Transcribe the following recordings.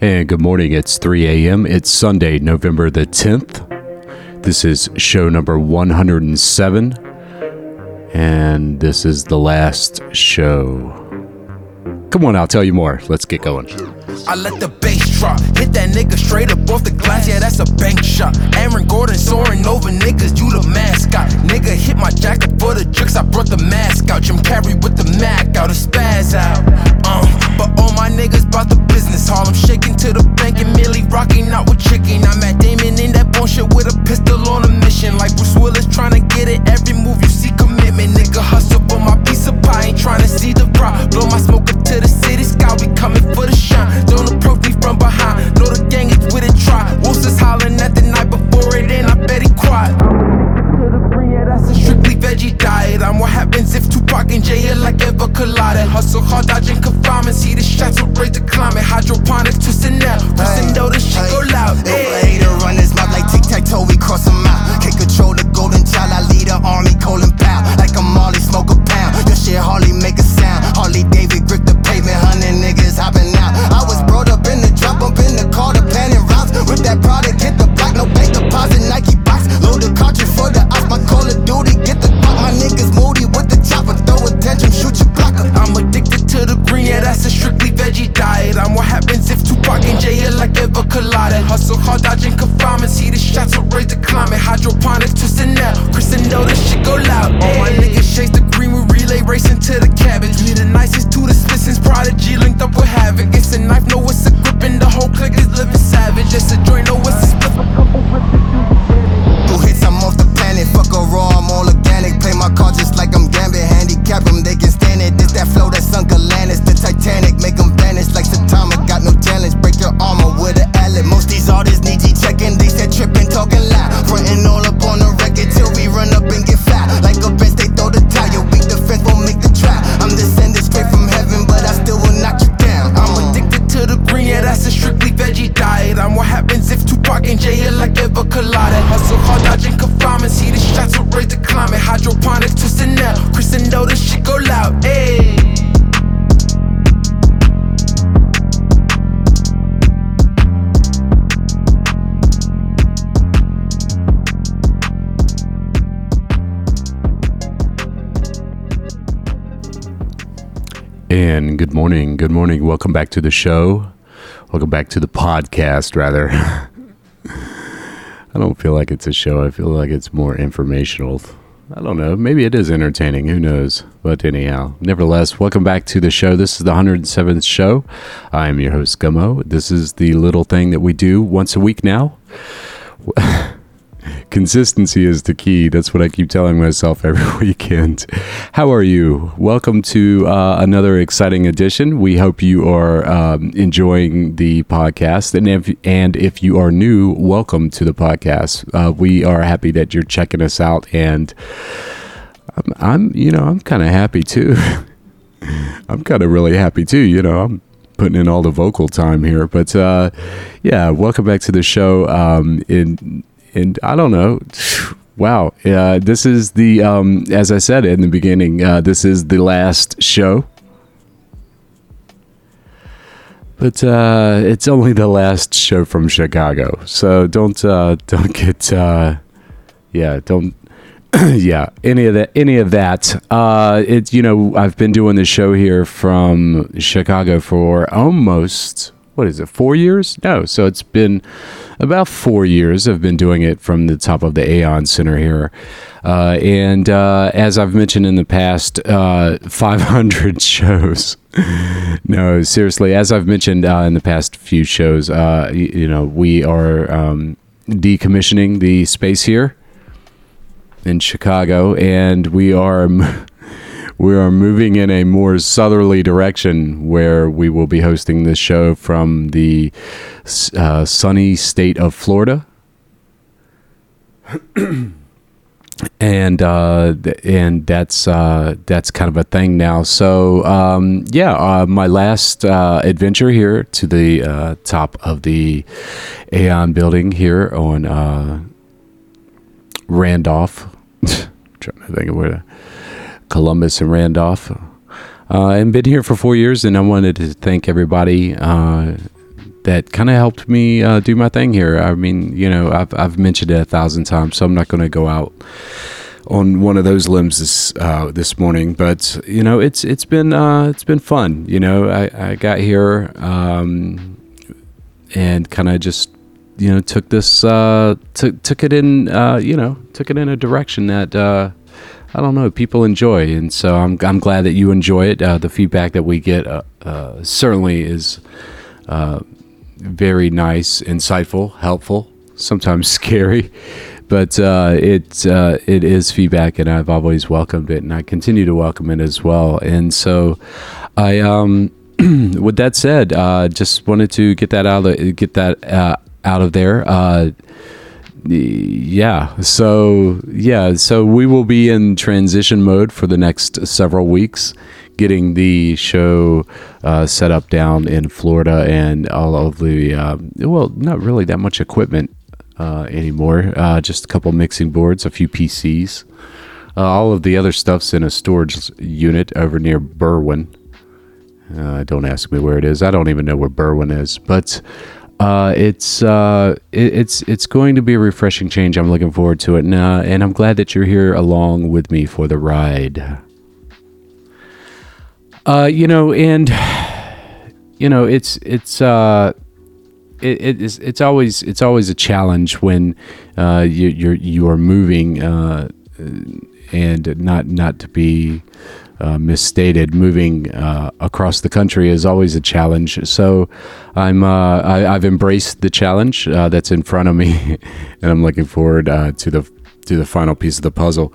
And good morning. It's 3 a.m. It's Sunday, November the 10th. This is show number 107. And this is the last show. Come on, I'll tell you more. Let's get going. I let the bass drop, hit that nigga straight up off the glass, yeah, that's a bank shot. Aaron Gordon soaring over niggas, you the mascot. Nigga hit my jacket for the tricks, I brought the mask out. Jim Carrey with the Mac out, a spaz out. Uh, but all my niggas bout the business, Harlem shaking to the bank and Millie rocking out with chicken. I'm at Damon in that bullshit with a pistol on a mission, like Bruce Willis trying to get it. Every move you see commitment, nigga hustle for my piece of pie, ain't trying to see the prop. Blow my smoke up to the city sky, we coming for the shine. Don't approach me from behind. Know the gang is with it, try. Wolves is hollering at the night before it end, I bet he cried. To the green, that's a strictly veggie diet. I'm what happens if Tupac and Jay are like ever collided. Hustle hard, dodging confinement. See the shots will raise the climate. Hydroponics twisting out. Listen, though, this shit go loud. No Hey. to run his mouth like tic tac toe, we cross him out. Can't control the golden child, I lead the army, Colin Powell. Like a Molly, smoke a pound. Your shit hardly make a sound. Harley David hopping out. I was brought up in the drop, up in the car, the planning routes. With that product, hit the block, no bank deposit, Nike box. Load the cartridge for the ops, my Call of Duty, get the clock. My niggas moody with the chopper, throw attention, shoot your blocker. I'm addicted to the green, yeah, that's a strictly veggie diet. I'm what happens if Tupac and are like ever collided. Hustle hard, dodging confinement. See the shots will raise the climate. Hydroponics twisting out. Chris and know this shit go loud. All my niggas chase the green, we relay racing to the cabbage. We the nicest to the Smithsons, Prodigy linked up with Havoc. It's a knife, no, it's a grip, and the whole clique is living savage. It's a joint, no, it's a split. A couple. Two hits, I'm off the planet. Fuck a raw, I'm all organic. Play my cards just like I'm Gambit. Handicap them, they can stand it. This that flow that sunk Atlantis. Most these artists checking. They said tripping, talking loud. Frontin' all up on the record till we run up and get foul. Like a bench, they throw the tire. Weak defense won't make the try. I'm descended straight from heaven, but I still will knock you down. I'm addicted to the green, yeah, that's a strictly veggie diet. I'm what happens if Tupac and Jay are like ever collided. Hustle hard, dodging confinement. See the shots will raise the climate. Hydroponics twisting out. Chris and know this shit go loud. Ayy. And good morning. Good morning. Welcome back to the show. Welcome back to the podcast, rather. I don't feel like it's a show. I feel like it's more informational. I don't know. Maybe it is entertaining. Who knows? But anyhow, nevertheless, welcome back to the show. This is the 107th show. I am your host, Gummo. This is the little thing that we do once a week now. Consistency is the key. That's what I keep telling myself every weekend. How are you? Welcome to uh, another exciting edition. We hope you are um, enjoying the podcast, and if and if you are new, welcome to the podcast. Uh, we are happy that you're checking us out, and I'm, I'm you know, I'm kind of happy too. I'm kind of really happy too. You know, I'm putting in all the vocal time here, but uh, yeah, welcome back to the show. Um, in and I don't know. Wow, uh, this is the um, as I said in the beginning. Uh, this is the last show, but uh, it's only the last show from Chicago. So don't uh, don't get uh, yeah don't yeah any of that any of that. Uh, it's you know I've been doing the show here from Chicago for almost what is it four years? No, so it's been about four years. I've been doing it from the top of the Aon Center here. Uh, and uh, as I've mentioned in the past, uh, 500 shows. no, seriously, as I've mentioned uh, in the past few shows, uh, you, you know, we are um, decommissioning the space here in Chicago, and we are. We are moving in a more southerly direction where we will be hosting this show from the uh, sunny state of Florida. and uh, and that's uh, that's kind of a thing now. So um, yeah, uh, my last uh, adventure here to the uh, top of the Aon building here on uh, Randolph. trying to think of where Columbus and Randolph. Uh, and been here for four years, and I wanted to thank everybody uh, that kind of helped me uh, do my thing here. I mean, you know, I've I've mentioned it a thousand times, so I'm not going to go out on one of those limbs this uh, this morning. But you know, it's it's been uh, it's been fun. You know, I, I got here um, and kind of just you know took this uh, took took it in uh, you know took it in a direction that. I don't know. People enjoy, and so I'm I'm glad that you enjoy it. Uh, the feedback that we get uh, uh, certainly is uh, very nice, insightful, helpful, sometimes scary, but uh, it uh, it is feedback, and I've always welcomed it, and I continue to welcome it as well. And so, I um, with that said, uh, just wanted to get that out of get that uh, out of there. Yeah, so yeah, so we will be in transition mode for the next several weeks, getting the show uh, set up down in Florida and all of the uh, well, not really that much equipment uh, anymore. Uh, just a couple mixing boards, a few PCs. Uh, all of the other stuff's in a storage unit over near Berwyn. Uh, don't ask me where it is. I don't even know where Berwyn is, but uh, it's uh, it, it's it's going to be a refreshing change. I'm looking forward to it, and, uh, and I'm glad that you're here along with me for the ride. Uh, you know, and you know, it's it's uh, it, it is it's always it's always a challenge when uh, you you're you are moving and not not to be uh, misstated. Moving uh, across the country is always a challenge. So I'm uh, I, I've embraced the challenge uh, that's in front of me, and I'm looking forward uh, to the to the final piece of the puzzle.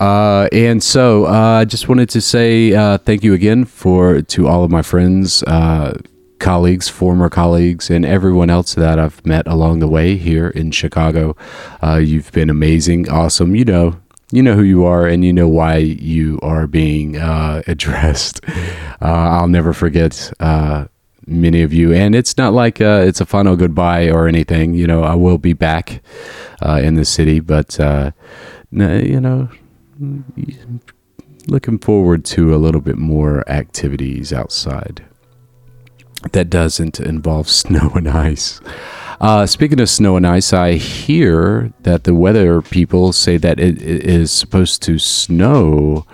Uh, and so I just wanted to say thank you again for to all of my friends, colleagues, former colleagues, and everyone else that I've met along the way here in Chicago. You've been amazing, awesome. You know, you know who you are, and you know why you are being uh, addressed. Uh, I'll never forget. Uh, Many of you, and it's not like uh, it's a final goodbye or anything. You know, I will be back uh, in the city, but uh, you know, looking forward to a little bit more activities outside that doesn't involve snow and ice. Uh, speaking of snow and ice, I hear that the weather people say that it, it is supposed to snow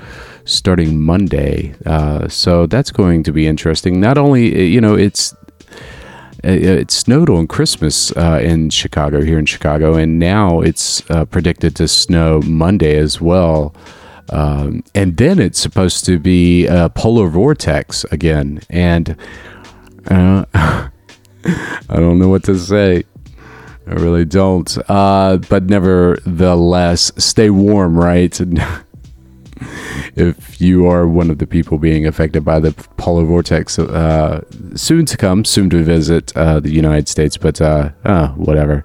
starting Monday. Uh, so that's going to be interesting. Not only, you know, it's it, it snowed on Christmas uh, in Chicago, here in Chicago, and now it's uh, predicted to snow Monday as well. Um, and then it's supposed to be a polar vortex again. And uh, I don't know what to say. I really don't. Uh, but nevertheless, stay warm, right? if you are one of the people being affected by the polar vortex, uh, soon to come, soon to visit uh, the United States, but uh, uh, whatever.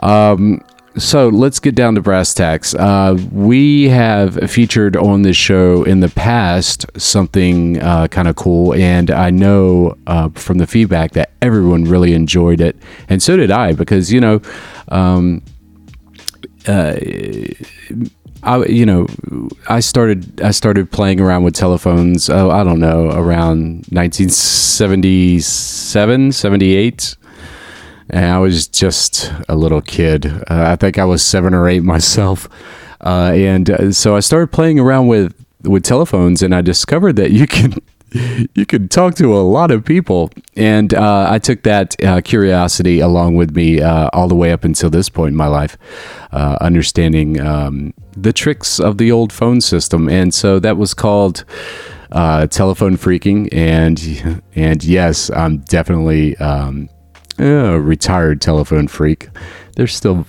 Um, so let's get down to brass tacks. Uh, we have featured on this show in the past something uh, kind of cool, and I know uh, from the feedback that everyone really enjoyed it, and so did I, because you know, um, uh, I you know, I started I started playing around with telephones. Oh, I don't know, around 1977, 78 and I was just a little kid. Uh, I think I was seven or eight myself, uh, and uh, so I started playing around with with telephones, and I discovered that you can you can talk to a lot of people, and uh, I took that uh, curiosity along with me uh, all the way up until this point in my life, understanding um, the tricks of the old phone system, and so that was called. Telephone phreaking and and yes i'm definitely um, a retired telephone phreak. There's still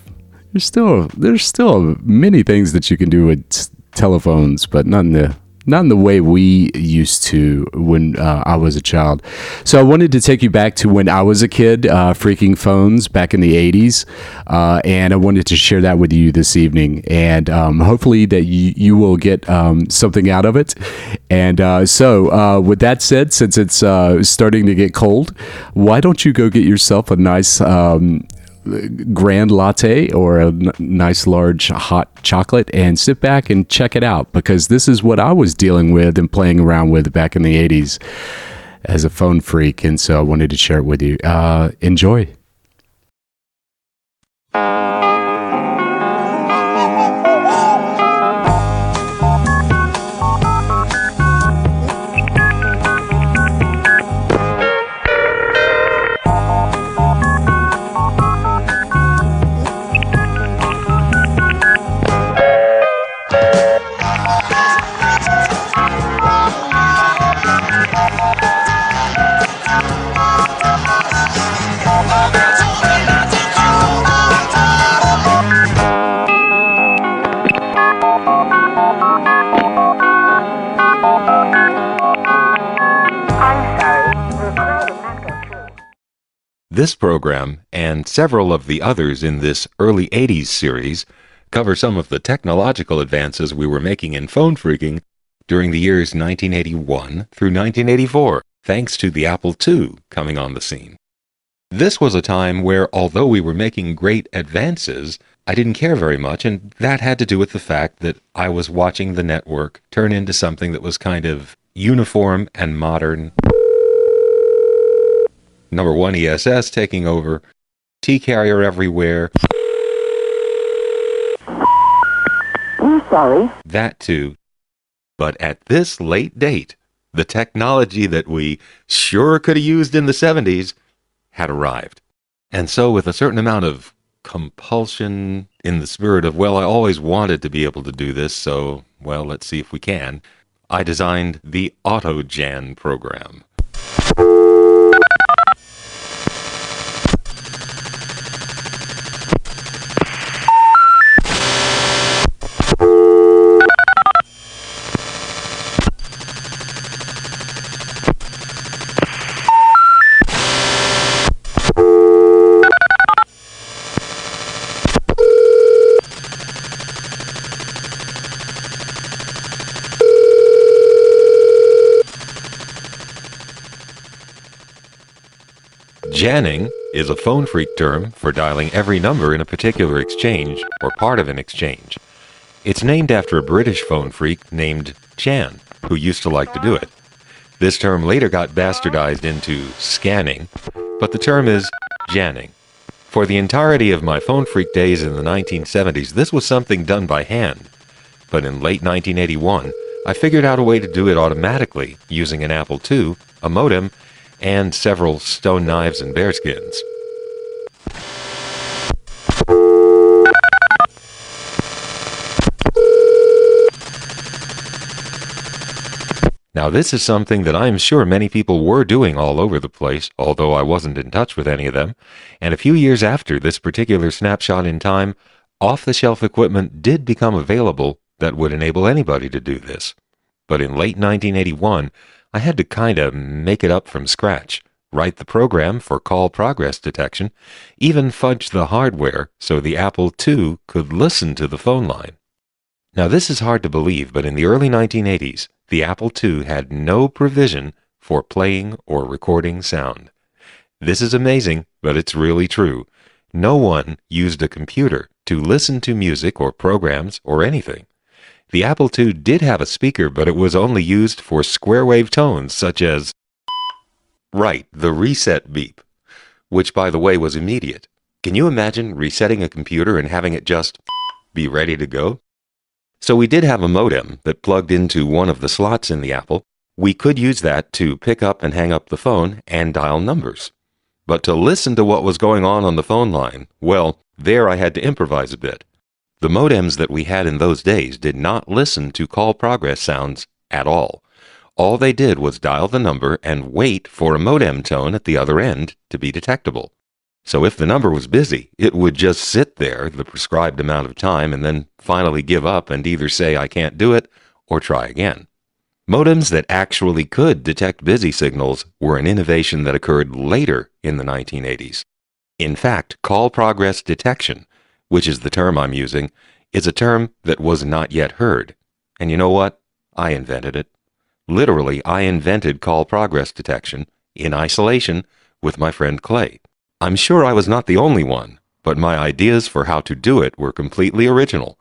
there's still there's still many things that you can do with telephones, but not in the not in the way we used to when uh, I was a child. So I wanted to take you back to when I was a kid, uh, phreaking phones back in the 80s. Uh, and I wanted to share that with you this evening. And um, hopefully that you, you will get um, something out of it. And uh, so, uh, with that said, since it's uh, starting to get cold, why don't you go get yourself a nice um, grand latte or a n- nice large hot chocolate and sit back and check it out because this is what I was dealing with and playing around with back in the 80s. as a phone phreak, and so I wanted to share it with you. Uh, enjoy. This program and several of the others in this early 80s series cover some of the technological advances we were making in phone phreaking during the years 1981 through 1984, thanks to the Apple II coming on the scene. This was a time where, although we were making great advances, I didn't care very much, and that had to do with the fact that I was watching the network turn into something that was kind of uniform and modern number one ESS taking over, T carrier everywhere. I'm sorry. That too. But at this late date, the technology that we sure could have used in the 70s had arrived. And so, with a certain amount of compulsion in the spirit of, well, I always wanted to be able to do this, so, well, let's see if we can, I designed the AutoJan program. Janning is a phone phreak term for dialing every number in a particular exchange or part of an exchange. It's named after a British phone phreak named Jan, who used to like to do it. This term later got bastardized into scanning, but the term is Janning. For the entirety of my phone phreak days in the 1970s, this was something done by hand. But in late 1981, I figured out a way to do it automatically using an Apple II, a modem, and several stone knives and bearskins. Now, this is something that I'm sure many people were doing all over the place, although I wasn't in touch with any of them. And a few years after this particular snapshot in time, off the shelf equipment did become available that would enable anybody to do this. But in late 1981, I had to kind of make it up from scratch, write the program for call progress detection, even fudge the hardware so the Apple II could listen to the phone line. Now, this is hard to believe, but in the early 1980s, the Apple II had no provision for playing or recording sound. This is amazing, but it's really true. No one used a computer to listen to music or programs or anything. The Apple II did have a speaker, but it was only used for square wave tones such as Right, the reset beep, which by the way was immediate. Can you imagine resetting a computer and having it just be ready to go? So we did have a modem that plugged into one of the slots in the Apple. We could use that to pick up and hang up the phone and dial numbers. But to listen to what was going on on the phone line, well, there I had to improvise a bit. The modems that we had in those days did not listen to call progress sounds at all. All they did was dial the number and wait for a modem tone at the other end to be detectable. So if the number was busy, it would just sit there the prescribed amount of time and then finally give up and either say, I can't do it, or try again. Modems that actually could detect busy signals were an innovation that occurred later in the 1980s. In fact, call progress detection, which is the term I'm using, is a term that was not yet heard. And you know what? I invented it. Literally, I invented call progress detection in isolation with my friend Clay. I'm sure I was not the only one, but my ideas for how to do it were completely original.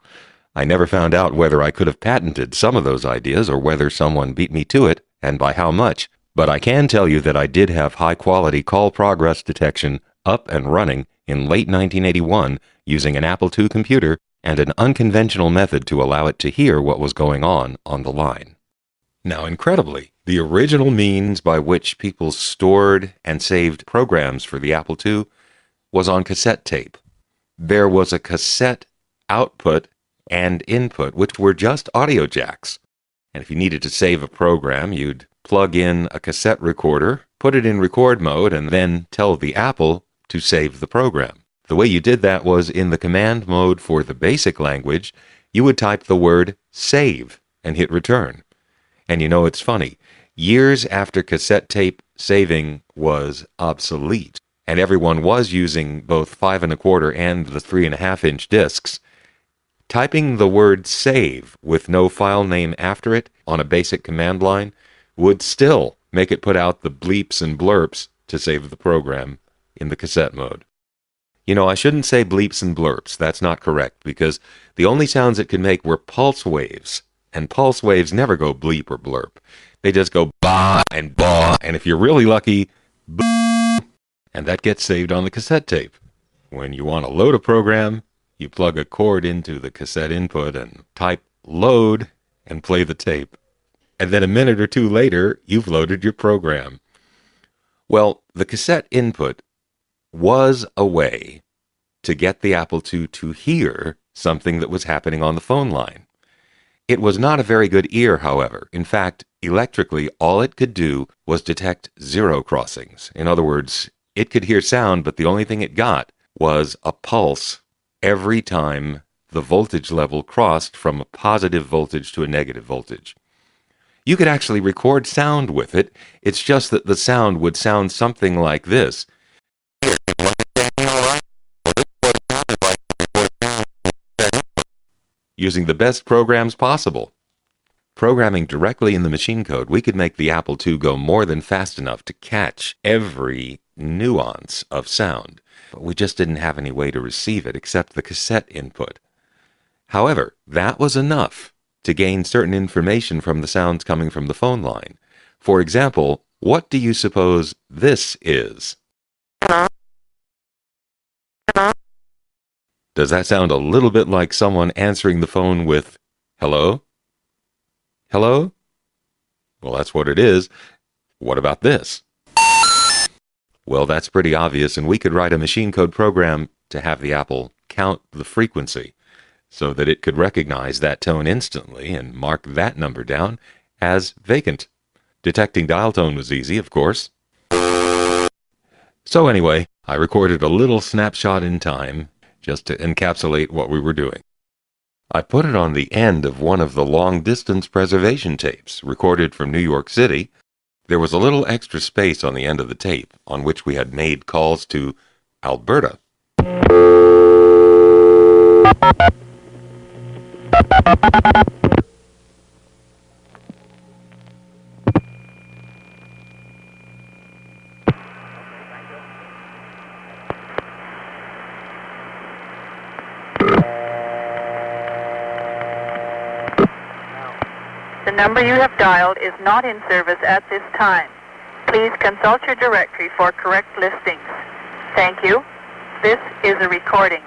I never found out whether I could have patented some of those ideas or whether someone beat me to it, and by how much. But I can tell you that I did have high quality call progress detection up and running in late 1981 using an Apple II computer and an unconventional method to allow it to hear what was going on on the line. Now, incredibly, the original means by which people stored and saved programs for the Apple II was on cassette tape. There was a cassette output and input, which were just audio jacks. And if you needed to save a program, you'd plug in a cassette recorder, put it in record mode, and then tell the Apple to save the program. The way you did that was in the command mode for the basic language, you would type the word save and hit return. And you know, it's funny. Years after cassette tape saving was obsolete, and everyone was using both five and a quarter and the three and a half inch discs, typing the word save with no file name after it on a basic command line would still make it put out the bleeps and blurps to save the program in the cassette mode. You know, I shouldn't say bleeps and blurps. That's not correct because the only sounds it could make were pulse waves. And pulse waves never go bleep or blurp. They just go ba and ba. And if you're really lucky, ba, and that gets saved on the cassette tape. When you want to load a program, you plug a cord into the cassette input and type load and play the tape. And then a minute or two later, you've loaded your program. Well, the cassette input was a way to get the Apple II to hear something that was happening on the phone line. It was not a very good ear, however. In fact, electrically, all it could do was detect zero crossings. In other words, it could hear sound, but the only thing it got was a pulse every time the voltage level crossed from a positive voltage to a negative voltage. You could actually record sound with it, it's just that the sound would sound something like this. Using the best programs possible. Programming directly in the machine code, we could make the Apple II go more than fast enough to catch every nuance of sound, but we just didn't have any way to receive it except the cassette input. However, that was enough to gain certain information from the sounds coming from the phone line. For example, what do you suppose this is? Does that sound a little bit like someone answering the phone with hello? Hello? Well, that's what it is. What about this? Well, that's pretty obvious, and we could write a machine code program to have the Apple count the frequency so that it could recognize that tone instantly and mark that number down as vacant. Detecting dial tone was easy, of course. So anyway, I recorded a little snapshot in time just to encapsulate what we were doing. I put it on the end of one of the long distance preservation tapes recorded from New York City. There was a little extra space on the end of the tape on which we had made calls to Alberta. Number you have dialed is not in service at this time. Please consult your directory for correct listings. Thank you. This is a recording.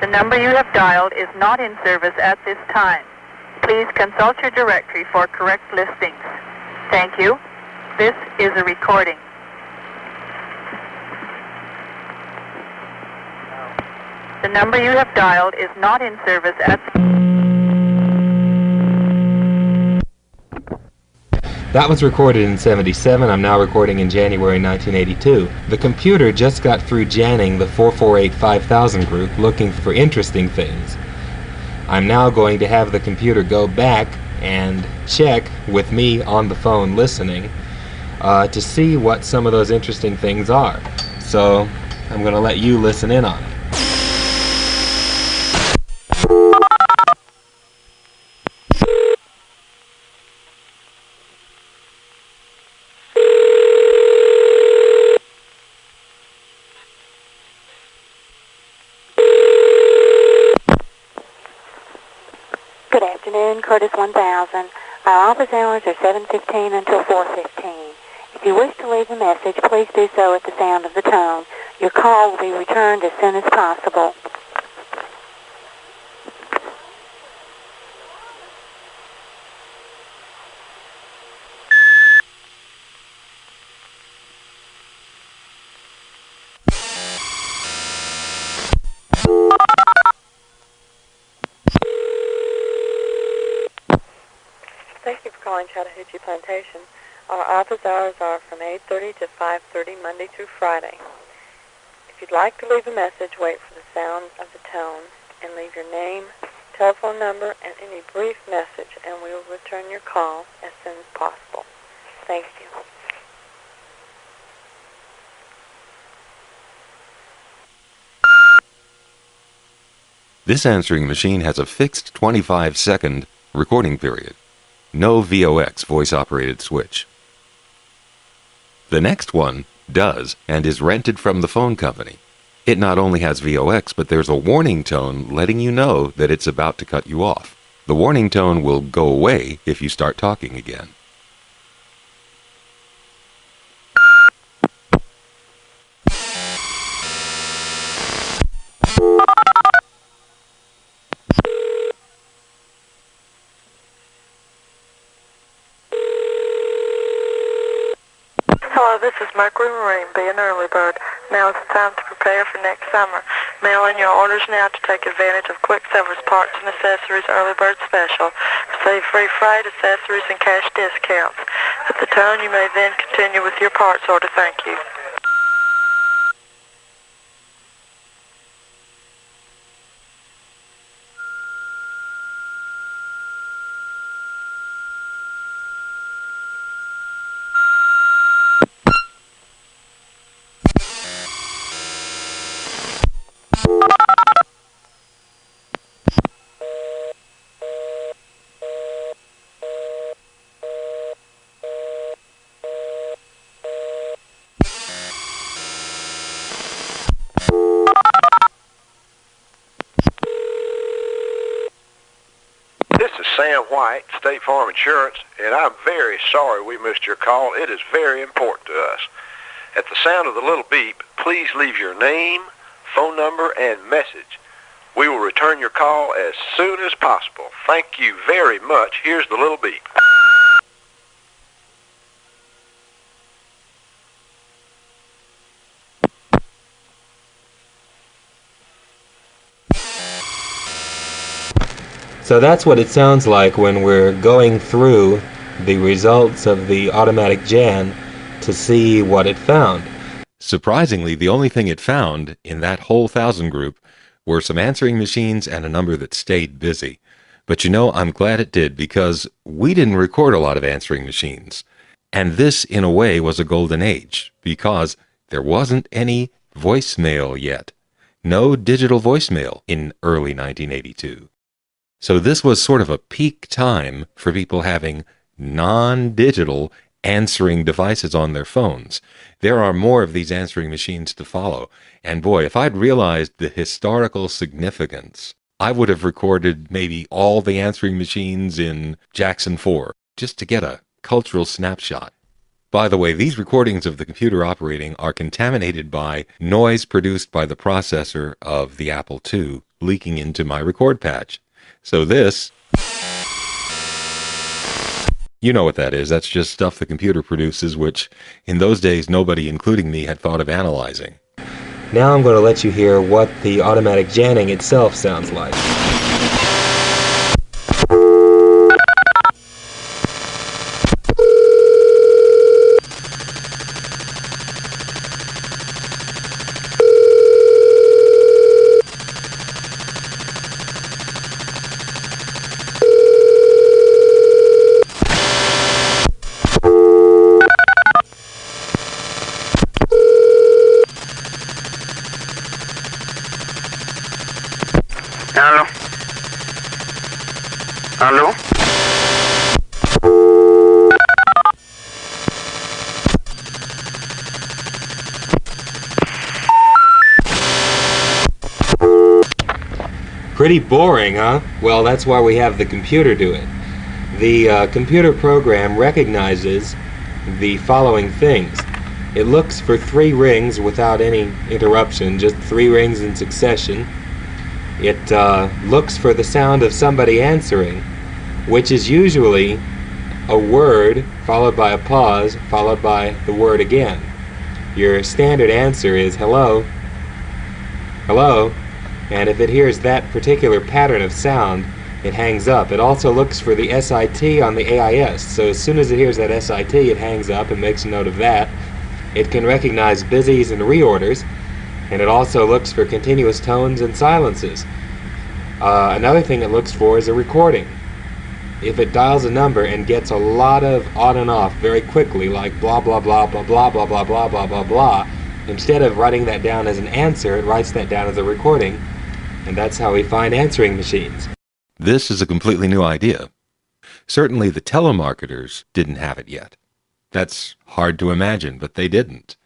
The number you have dialed is not in service at this time. Please consult your directory for correct listings. Thank you. This is a recording. The number you have dialed is not in service at That was recorded in 77. I'm now recording in January 1982. The computer just got through janning the 448 5000 group looking for interesting things. I'm now going to have the computer go back and check with me on the phone listening uh, to see what some of those interesting things are. So I'm going to let you listen in on it. Good afternoon. Curtis 1000. Our office hours are 7.15 until 4.15. If you wish to leave a message, please do so at the sound of the tone. Your call will be returned as soon as possible. Calling Chattahoochee Plantation. Our office hours are from 8.30 to 5.30 Monday through Friday. If you'd like to leave a message, wait for the sound of the tone and leave your name, telephone number, and any brief message, and we will return your call as soon as possible. Thank you. This answering machine has a fixed 25 second recording period. No VOX voice operated switch. The next one does and is rented from the phone company. It not only has VOX, but there's a warning tone letting you know that it's about to cut you off. The warning tone will go away if you start talking again. Mercury Marine. Be an early bird. Now is the time to prepare for next summer. Mail in your orders now to take advantage of Quick Service Parts and Accessories Early Bird Special. Receive free freight, accessories, and cash discounts. At the tone, you may then continue with your parts order. Thank you. Is Sam White, State Farm Insurance, and I'm very sorry we missed your call. It is very important to us. At the sound of the little beep, please leave your name, phone number, and message. We will return your call as soon as possible. Thank you very much. Here's the little beep. So that's what it sounds like when we're going through the results of the automatic Jan to see what it found. Surprisingly, the only thing it found in that whole thousand group were some answering machines and a number that stayed busy. But you know, I'm glad it did because we didn't record a lot of answering machines. And this, in a way, was a golden age because there wasn't any voicemail yet. No digital voicemail in early 1982. So this was sort of a peak time for people having non digital answering devices on their phones. There are more of these answering machines to follow. And boy, if I'd realized the historical significance, I would have recorded maybe all the answering machines in Jackson 4 just to get a cultural snapshot. By the way, these recordings of the computer operating are contaminated by noise produced by the processor of the Apple II leaking into my record patch. So this, you know what that is. That's just stuff the computer produces, which in those days nobody, including me, had thought of analyzing. Now I'm going to let you hear what the automatic janning itself sounds like. Pretty boring, huh? Well, that's why we have the computer do it. The uh, computer program recognizes the following things. It looks for three rings without any interruption, just three rings in succession. It uh, looks for the sound of somebody answering, which is usually a word followed by a pause followed by the word again. Your standard answer is hello, hello, and if it hears that particular pattern of sound, it hangs up. It also looks for the SIT on the AIS, so as soon as it hears that SIT, it hangs up and makes a note of that. It can recognize busies and reorders, and it also looks for continuous tones and silences. Uh, another thing it looks for is a recording. If it dials a number and gets a lot of on and off very quickly, like blah blah blah blah blah blah blah blah blah blah blah, instead of writing that down as an answer, it writes that down as a recording, and that's how we find answering machines. This is a completely new idea. Certainly the telemarketers didn't have it yet. That's hard to imagine, but they didn't.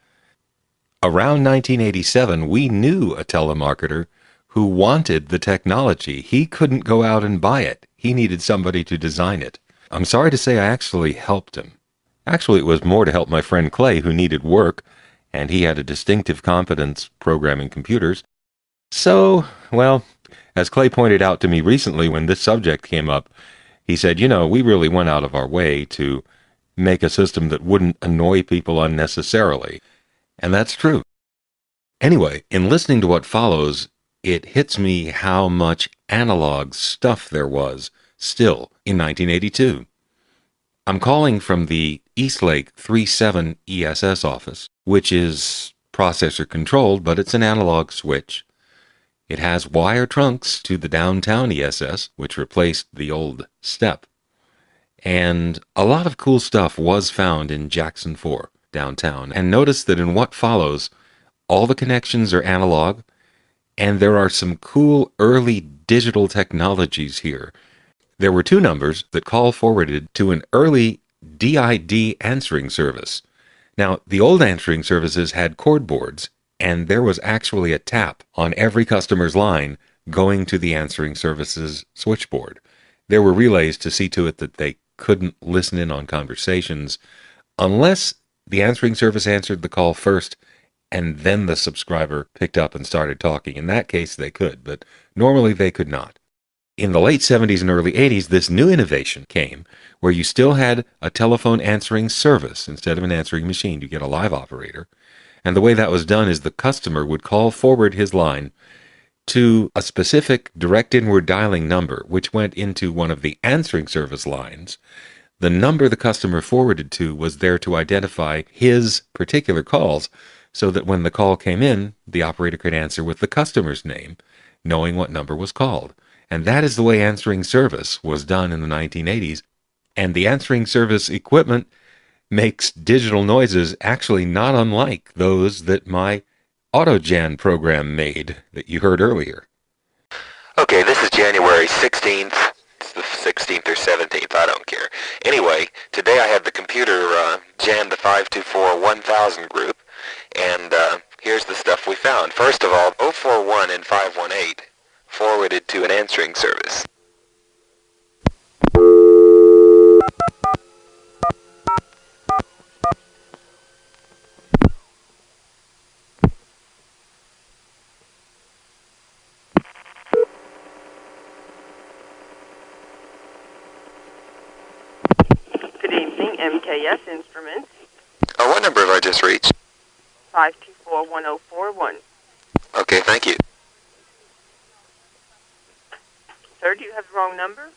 Around 1987, we knew a telemarketer who wanted the technology. He couldn't go out and buy it. He needed somebody to design it. I'm sorry to say I actually helped him. Actually, it was more to help my friend Clay, who needed work, and he had a distinctive competence programming computers. So, well, as Clay pointed out to me recently when this subject came up, he said, you know, we really went out of our way to make a system that wouldn't annoy people unnecessarily. And that's true. Anyway, in listening to what follows, it hits me how much analog stuff there was still in 1982. I'm calling from the Eastlake 37 ESS office, which is processor controlled, but it's an analog switch. It has wire trunks to the downtown ESS, which replaced the old STEP. And a lot of cool stuff was found in Jackson 4 downtown. And notice that in what follows, all the connections are analog, and there are some cool early digital technologies here. There were two numbers that call forwarded to an early DID answering service. Now, the old answering services had cord boards, and there was actually a tap on every customer's line going to the answering services switchboard. There were relays to see to it that they couldn't listen in on conversations unless the answering service answered the call first and then the subscriber picked up and started talking. In that case, they could, but normally they could not. In the late 70s and early 80s, this new innovation came where you still had a telephone answering service instead of an answering machine. You get a live operator. And the way that was done is the customer would call forward his line to a specific direct inward dialing number, which went into one of the answering service lines. The number the customer forwarded to was there to identify his particular calls so that when the call came in, the operator could answer with the customer's name, knowing what number was called. And that is the way answering service was done in the 1980s. And the answering service equipment makes digital noises actually not unlike those that my AutoJan program made that you heard earlier. Okay, this is January 16th. It's the 16th or 17th, I don't care. Anyway, today I had the computer uh, jan the 524-1000 group, and uh, here's the stuff we found. First of all, 041 and 518 forwarded to an answering service. Good evening, MKS Instruments, Oh, what number have I just reached? 524-1041. Okay, thank you. Sir, do you have the wrong number?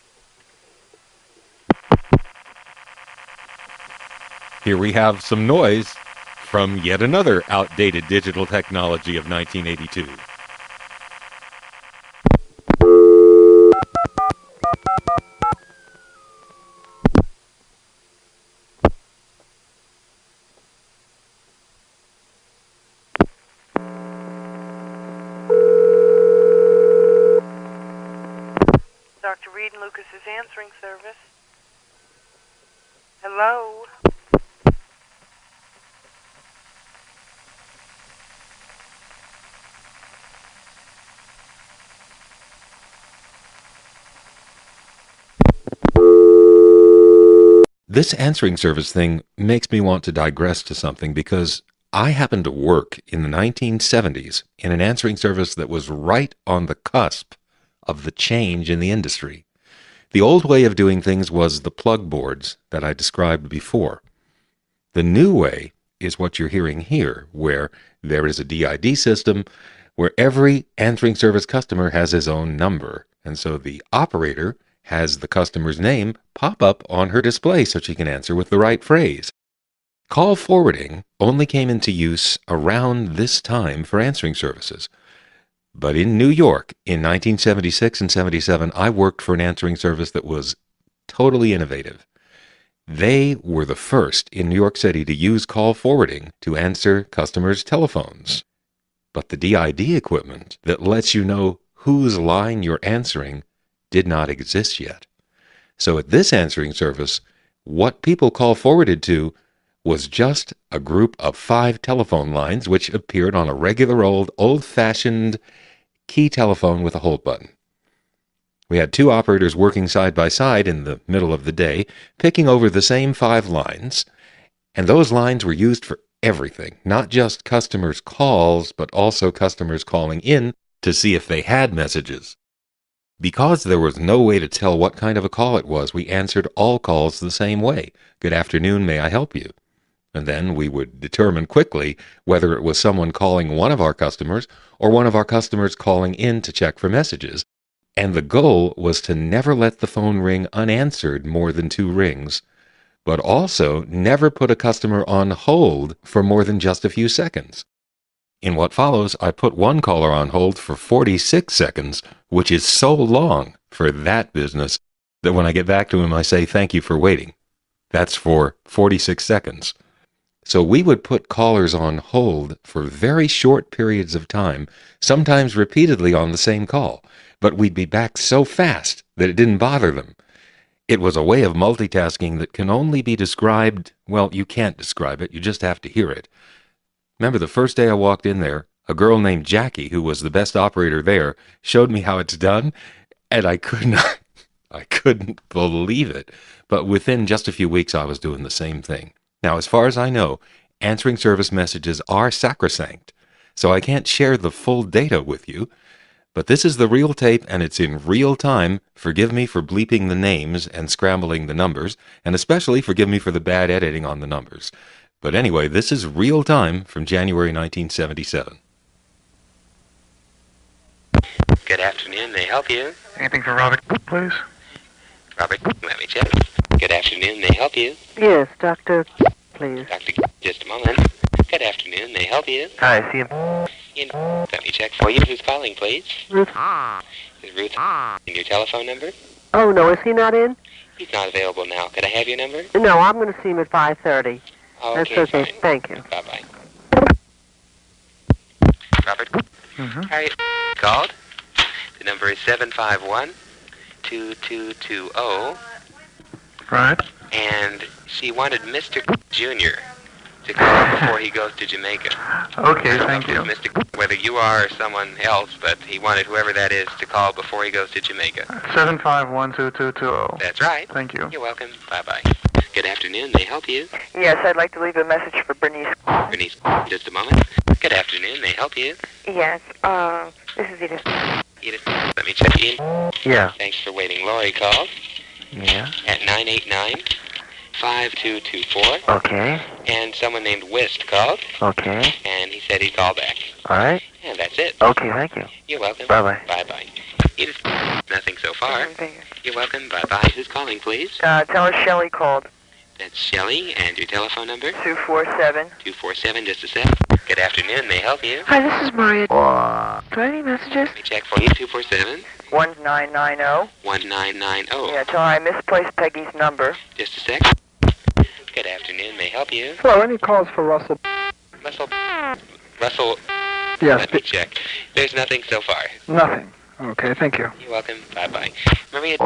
Here we have some noise from yet another outdated digital technology of 1982. is answering service. Hello? This answering service thing makes me want to digress to something because I happened to work in the 1970s in an answering service that was right on the cusp of the change in the industry. The old way of doing things was the plug boards that I described before. The new way is what you're hearing here, where there is a DID system where every answering service customer has his own number. And so the operator has the customer's name pop up on her display so she can answer with the right phrase. Call forwarding only came into use around this time for answering services. But in New York in 1976 and 77, I worked for an answering service that was totally innovative. They were the first in New York City to use call forwarding to answer customers' telephones. But the DID equipment that lets you know whose line you're answering did not exist yet. So at this answering service, what people call forwarded to was just a group of five telephone lines which appeared on a regular old, old fashioned key telephone with a hold button. We had two operators working side by side in the middle of the day, picking over the same five lines, and those lines were used for everything, not just customers' calls, but also customers calling in to see if they had messages. Because there was no way to tell what kind of a call it was, we answered all calls the same way. Good afternoon, may I help you? And then we would determine quickly whether it was someone calling one of our customers or one of our customers calling in to check for messages. And the goal was to never let the phone ring unanswered more than two rings, but also never put a customer on hold for more than just a few seconds. In what follows, I put one caller on hold for 46 seconds, which is so long for that business that when I get back to him, I say, Thank you for waiting. That's for 46 seconds. So we would put callers on hold for very short periods of time, sometimes repeatedly on the same call, but we'd be back so fast that it didn't bother them. It was a way of multitasking that can only be described, well, you can't describe it, you just have to hear it. Remember the first day I walked in there, a girl named Jackie, who was the best operator there, showed me how it's done, and I could not, I couldn't believe it. But within just a few weeks, I was doing the same thing. Now, as far as I know, answering service messages are sacrosanct, so I can't share the full data with you. But this is the real tape and it's in real time. Forgive me for bleeping the names and scrambling the numbers, and especially forgive me for the bad editing on the numbers. But anyway, this is real time from January 1977. Good afternoon. May I help you? Anything for Robert, please? Robert, let me check. Good afternoon. May I help you? Yes, doctor, please. Doctor, just a moment. Good afternoon. May I help you? Hi, see him. In, let me check for you. Who's calling, please? Ruth. Is Ruth in your telephone number? Oh, no, is he not in? He's not available now. Could I have your number? No, I'm going to see him at 5.30. Oh, That's okay, okay. fine. Thank you. Bye-bye. Robert, Mm-hmm. how are you called? The number is 751-2220, Right. and she wanted Mr. Jr. to call before he goes to Jamaica. Okay, thank you. Mr. Whether you are or someone else, but he wanted whoever that is to call before he goes to Jamaica. Seven five one two two two zero. That's right. Thank you. You're welcome. Bye-bye. Good afternoon. May I help you? Yes, I'd like to leave a message for Bernice. Bernice, just a moment. Good afternoon. May I help you? Yes, uh, this is Edith. Edith, let me check in. Yeah. Thanks for waiting. Laurie called Yeah. at 989-5224, Okay. and someone named Wist called, Okay. and he said he'd call back. All right. And that's it. Okay, thank you. You're welcome. Bye-bye. Bye-bye. Edith, nothing so far. You're welcome. Bye-bye. Who's calling, please? Uh, tell us Shelley called. That's Shelley, and your telephone number? 247. 247, just a sec. Good afternoon. May I help you? Hi, this is Maria. Uh, Do I have any messages? Let me check for you. 247 1990. 1990. Yeah, tell her I misplaced Peggy's number. Just a sec. Good afternoon. May I help you? Hello, any calls for Russell? Russell. Russell. Yes, Let me check. There's nothing so far. nothing. Okay, thank you. You're welcome. Bye-bye. Maria.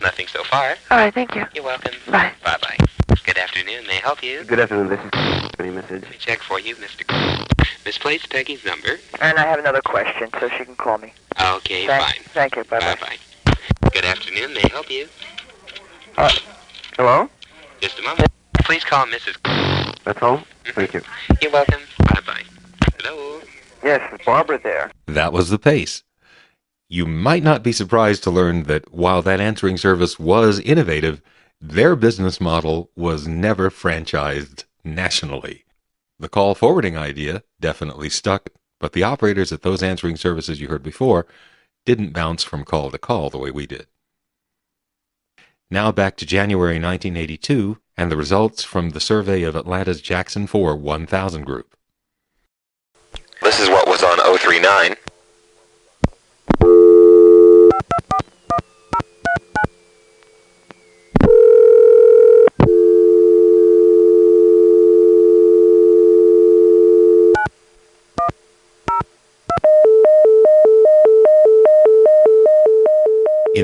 Nothing so far. All right, thank you. You're welcome. Bye. Bye-bye. Good afternoon. May I help you? Good afternoon. This is any message. Let me check for you, Mr. Misplaced Peggy's number. And I have another question, so she can call me. Okay, Thank, fine. Thank you. Bye-bye. Bye-bye. Good afternoon. May I help you? Uh, hello? Just a moment. Please call Mrs. That's all? Thank you. You're welcome. Bye-bye. Hello? Yes, Barbara there? That was the pace. You might not be surprised to learn that while that answering service was innovative, their business model was never franchised nationally. The call forwarding idea definitely stuck, but the operators at those answering services you heard before didn't bounce from call to call the way we did. Now back to January 1982 and the results from the survey of Atlanta's Jackson 4 1000 group. This is what was on 039.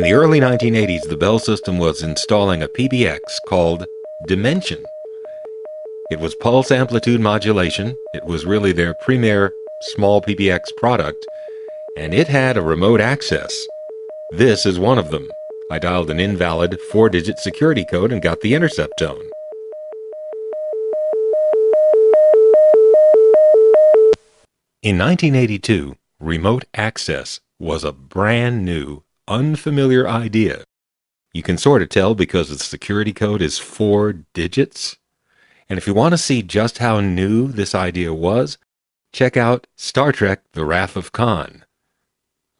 In the early 1980s, the Bell system was installing a PBX called Dimension. It was pulse amplitude modulation. It was really their premier small PBX product, and it had a remote access. This is one of them. I dialed an invalid four digit security code and got the intercept tone. In 1982, remote access was a brand new, unfamiliar idea. You can sort of tell because the security code is four digits. And if you want to see just how new this idea was, check out Star Trek The Wrath of Khan.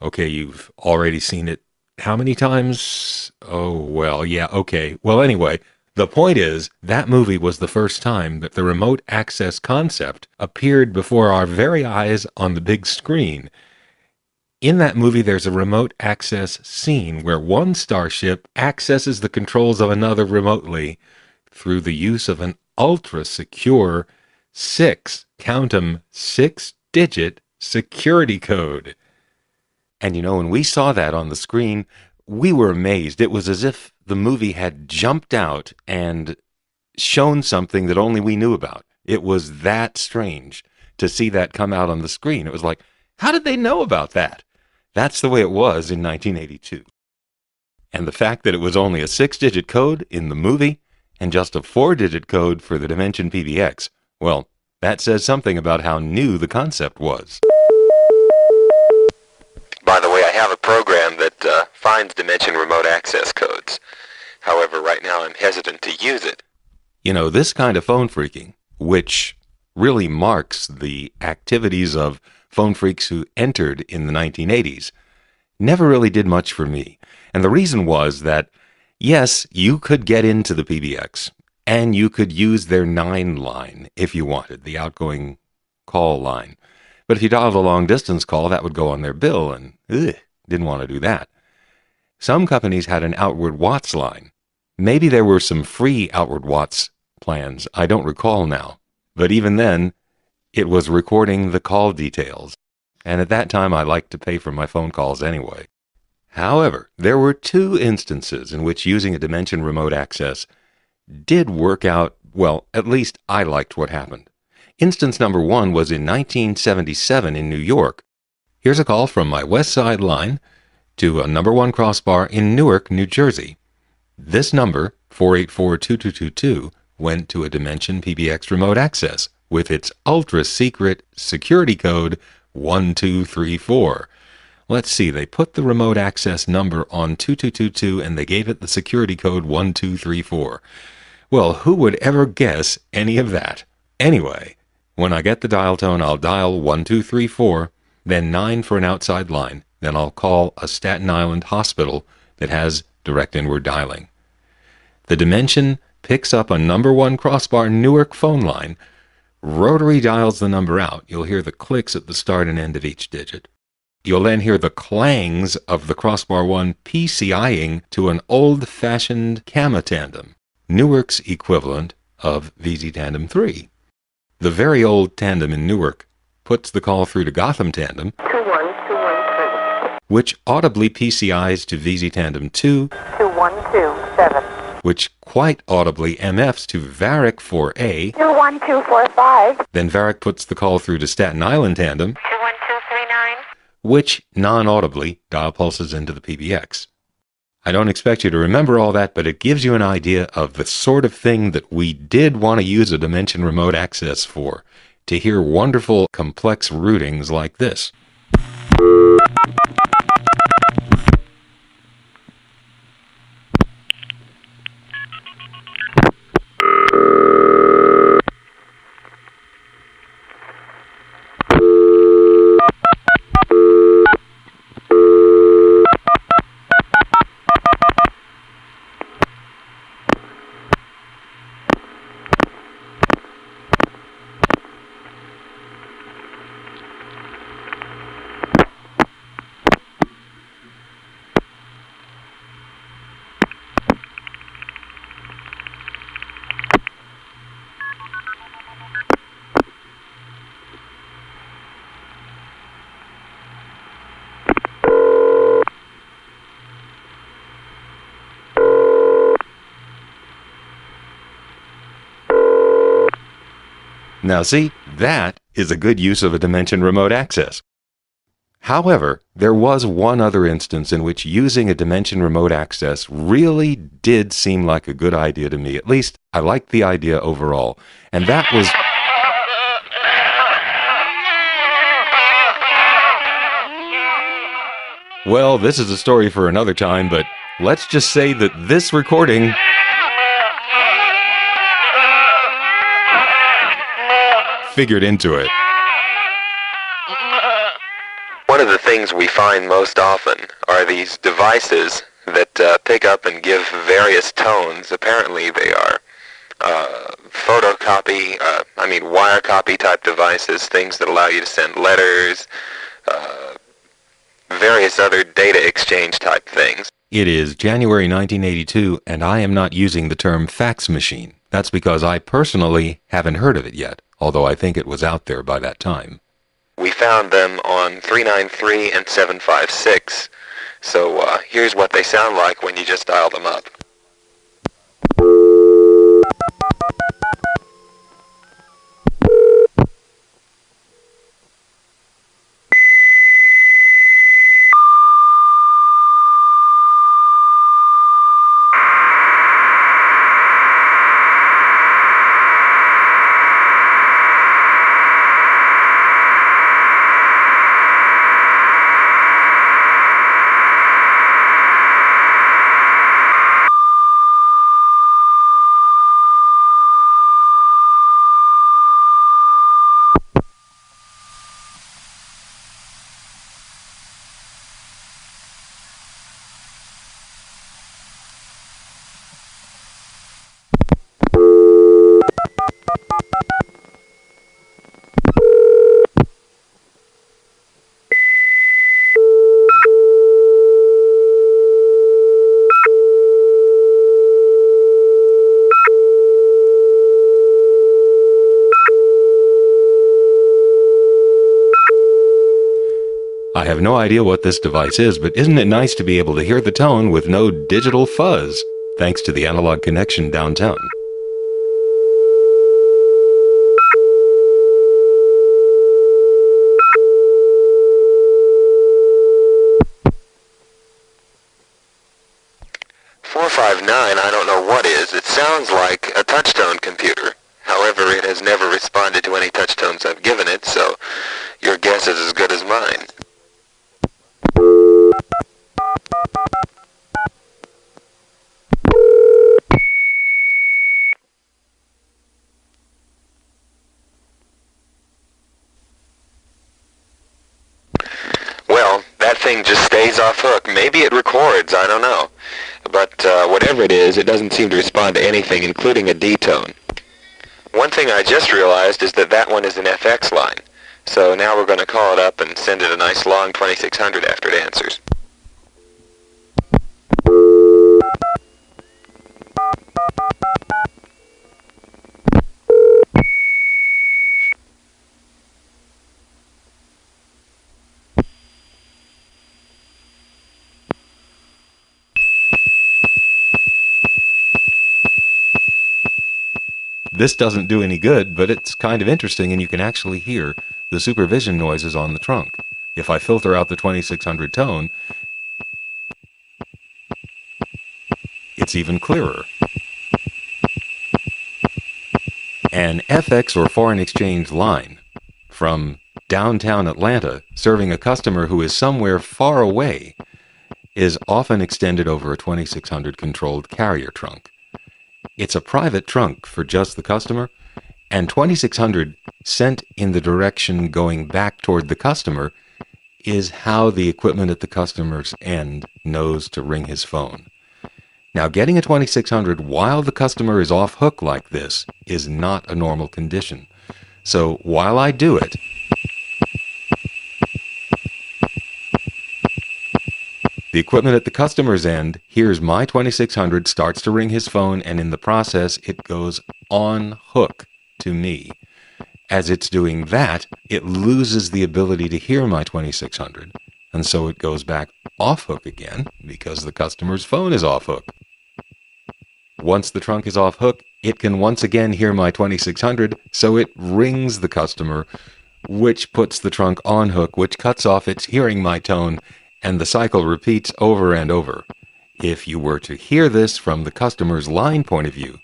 Okay, you've already seen it how many times? Oh, well, yeah, okay. Well, anyway, the point is that movie was the first time that the remote access concept appeared before our very eyes on the big screen. In that movie, there's a remote access scene where one starship accesses the controls of another remotely through the use of an ultra secure six, count 'em, six digit security code. And you know, when we saw that on the screen, we were amazed. It was as if the movie had jumped out and shown something that only we knew about. It was that strange to see that come out on the screen. It was like, how did they know about that? That's the way it was in 1982. And the fact that it was only a six digit code in the movie and just a four digit code for the Dimension PBX, well, that says something about how new the concept was. By the way, I have a program that uh, finds Dimension remote access codes. However, right now I'm hesitant to use it. You know, this kind of phone phreaking, which really marks the activities of phone phreaks who entered in the 1980s, never really did much for me. And the reason was that, yes, you could get into the PBX and you could use their 9 line if you wanted, the outgoing call line. But if you dialed a long distance call, that would go on their bill, and ugh, didn't want to do that. Some companies had an outward WATS line. Maybe there were some free outward WATS plans, I don't recall now. But even then, it was recording the call details. And at that time, I liked to pay for my phone calls anyway. However, there were two instances in which using a Dimension remote access did work out, well, at least I liked what happened. Instance number one was in 1977 in New York. Here's a call from my West Side line to a number one crossbar in Newark, New Jersey. This number, 484-2222, went to a Dimension PBX remote access with its ultra secret security code 1234. Let's see, they put the remote access number on 2222 and they gave it the security code 1234. Well, who would ever guess any of that? Anyway, when I get the dial tone, I'll dial 1234, then 9 for an outside line, then I'll call a Staten Island hospital that has direct inward dialing. The Dimension picks up a number one crossbar Newark phone line. Rotary dials the number out. You'll hear the clicks at the start and end of each digit. You'll then hear the clangs of the crossbar 1 PCIing to an old-fashioned Gamma tandem, Newark's equivalent of VZ Tandem 3. The very old tandem in Newark puts the call through to Gotham Tandem, 21213. which audibly PCIs to VZ Tandem 2, 2127. Which quite audibly MFs to Varick 4A, 21245. then Varick puts the call through to Staten Island Tandem, 21239. which non-audibly dial pulses into the PBX. I don't expect you to remember all that, but it gives you an idea of the sort of thing that we did want to use a Dimension remote access for. To hear wonderful, complex routings like this. Now, see, that is a good use of a Dimension remote access. However, there was one other instance in which using a Dimension remote access really did seem like a good idea to me. At least, I liked the idea overall. And that was. Well, this is a story for another time, but let's just say that this recording figured into it. One of the things we find most often are these devices that uh, pick up and give various tones. Apparently, they are uh, photocopy, uh, I mean wire copy type devices, things that allow you to send letters, uh, various other data exchange type things. It is January 1982, and I am not using the term fax machine. That's because I personally haven't heard of it yet, although I think it was out there by that time. We found them on 393 and 756. So uh, here's what they sound like when you just dial them up. I have no idea what this device is, but isn't it nice to be able to hear the tone with no digital fuzz, thanks to the analog connection downtown? Four five nine, I don't know what is. It sounds like a touchtone computer. However, it has never responded to any touchtones I've given it, so your guess is as good as mine. Well, that thing just stays off hook. Maybe it records, I don't know. But uh, whatever it is, it doesn't seem to respond to anything, including a D-tone. One thing I just realized is that that one is an FX line. So now we're going to call it up and send it a nice long 2600 after it answers. This doesn't do any good, but it's kind of interesting and you can actually hear the supervision noises on the trunk. If I filter out the 2600 tone, it's even clearer. An FX or foreign exchange line from downtown Atlanta serving a customer who is somewhere far away is often extended over a 2600 controlled carrier trunk. It's a private trunk for just the customer, and 2600 sent in the direction going back toward the customer is how the equipment at the customer's end knows to ring his phone. Now, getting a 2600 while the customer is off hook like this is not a normal condition. So while I do it, the equipment at the customer's end hears my 2600, starts to ring his phone, and in the process, it goes on hook to me. As it's doing that, it loses the ability to hear my 2600, and so it goes back off hook again because the customer's phone is off hook. Once the trunk is off hook, it can once again hear my 2600, so it rings the customer, which puts the trunk on hook, which cuts off its hearing my tone, and the cycle repeats over and over. If you were to hear this from the customer's line point of view,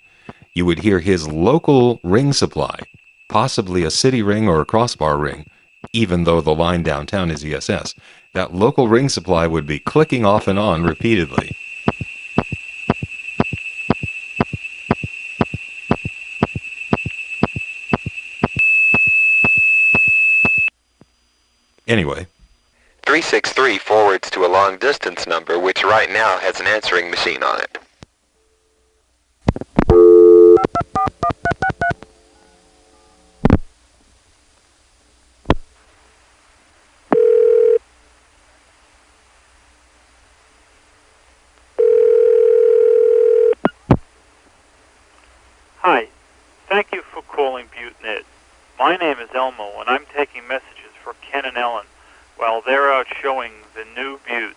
you would hear his local ring supply, possibly a city ring or a crossbar ring, even though the line downtown is ESS. That local ring supply would be clicking off and on repeatedly. Anyway, 363 forwards to a long distance number which right now has an answering machine on it. Hi. Thank you for calling ButteNet. My name is Elmo, and I'm taking messages for Ken and Ellen while they're out showing the new Butte.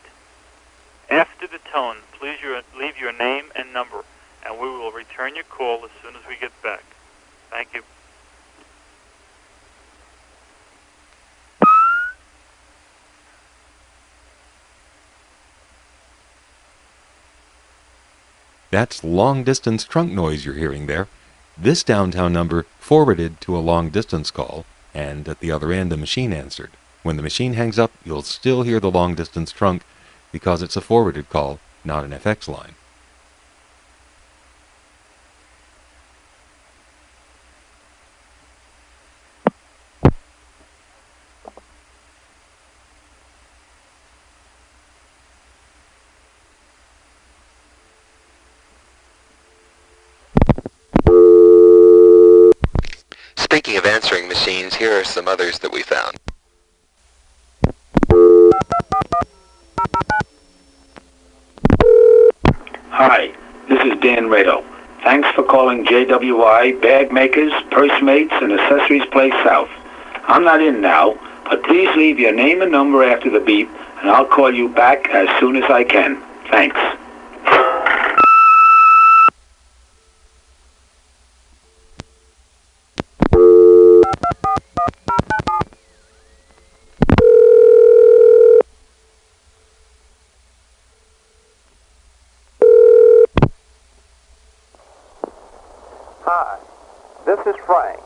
After the tone, please your, leave your name and number, and we will return your call as soon as we get back. Thank you. That's long distance trunk noise you're hearing there. This downtown number forwarded to a long distance call, and at the other end, a machine answered. When the machine hangs up, you'll still hear the long distance trunk because it's a forwarded call, not an FX line. Speaking of answering machines, here are some others that we found. Hi, this is Dan Rado. Thanks for calling JWI Bag Makers, Purse Mates, and Accessories Place South. I'm not in now, but please leave your name and number after the beep, and I'll call you back as soon as I can. Thanks. Hi, this is Frank.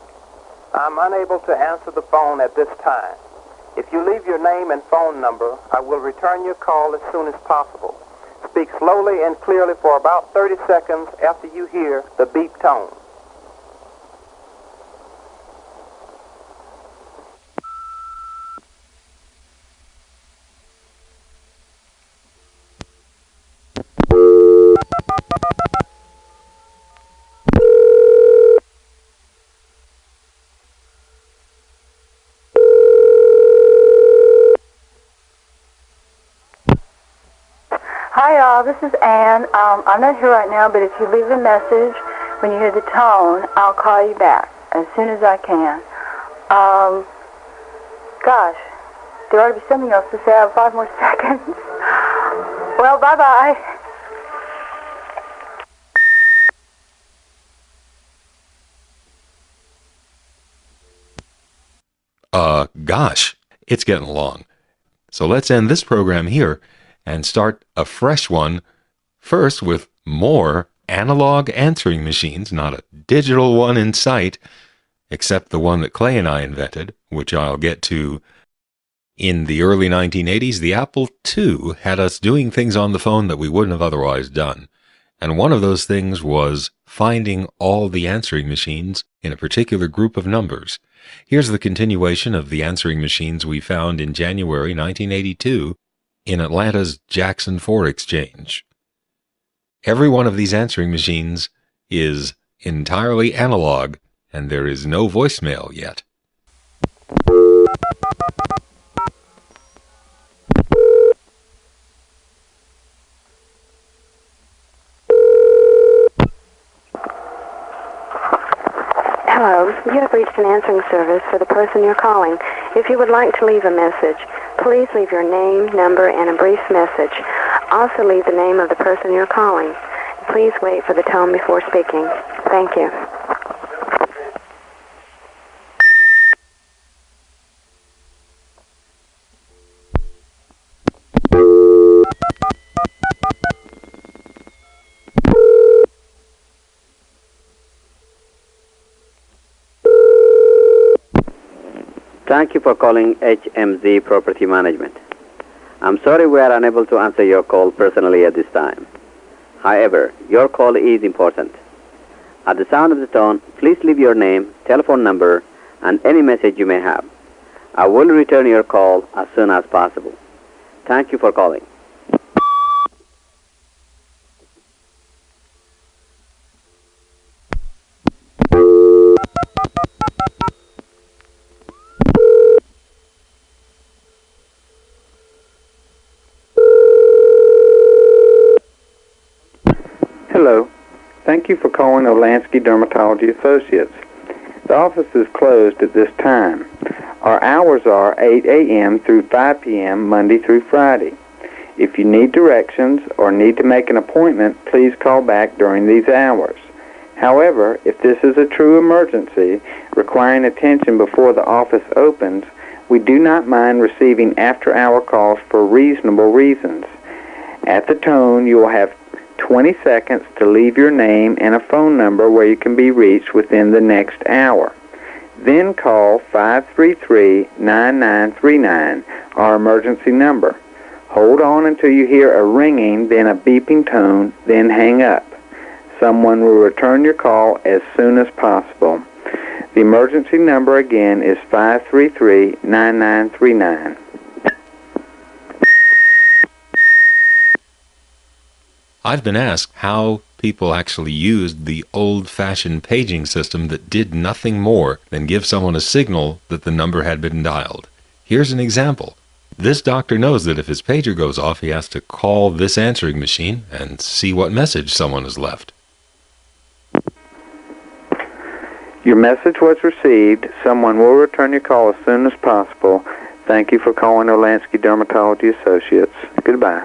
I'm unable to answer the phone at this time. If you leave your name and phone number, I will return your call as soon as possible. Speak slowly and clearly for about 30 seconds after you hear the beep tone. Hi. This is Ann. Um, I'm not here right now, but if you leave a message when you hear the tone, I'll call you back as soon as I can. Um, gosh, there ought to be something else to say. I have five more seconds. Well, bye-bye. Uh, gosh, it's getting long. So let's end this program here and start a fresh one, first with more analog answering machines, not a digital one in sight, except the one that Clay and I invented, which I'll get to in the early 1980s. The Apple II had us doing things on the phone that we wouldn't have otherwise done. And one of those things was finding all the answering machines in a particular group of numbers. Here's the continuation of the answering machines we found in January 1982 in Atlanta's Jackson 4 Exchange. Every one of these answering machines is entirely analog, and there is no voicemail yet. Hello, you have reached an answering service for the person you're calling. If you would like to leave a message, please leave your name, number, and a brief message. Also leave the name of the person you're calling. Please wait for the tone before speaking. Thank you. Thank you for calling HMZ Property Management. I'm sorry we are unable to answer your call personally at this time. However, your call is important. At the sound of the tone, please leave your name, telephone number, and any message you may have. I will return your call as soon as possible. Thank you for calling. Hello. Thank you for calling Olansky Dermatology Associates. The office is closed at this time. Our hours are 8 a.m. through 5 p.m. Monday through Friday. If you need directions or need to make an appointment, please call back during these hours. However, if this is a true emergency requiring attention before the office opens, we do not mind receiving after-hour calls for reasonable reasons. At the tone, you will have 20 seconds to leave your name and a phone number where you can be reached within the next hour. Then call 533-9939, our emergency number. Hold on until you hear a ringing, then a beeping tone, then hang up. Someone will return your call as soon as possible. The emergency number again is 533-9939. I've been asked how people actually used the old fashioned paging system that did nothing more than give someone a signal that the number had been dialed. Here's an example. This doctor knows that if his pager goes off, he has to call this answering machine and see what message someone has left. Your message was received. Someone will return your call as soon as possible. Thank you for calling Olansky Dermatology Associates. Goodbye.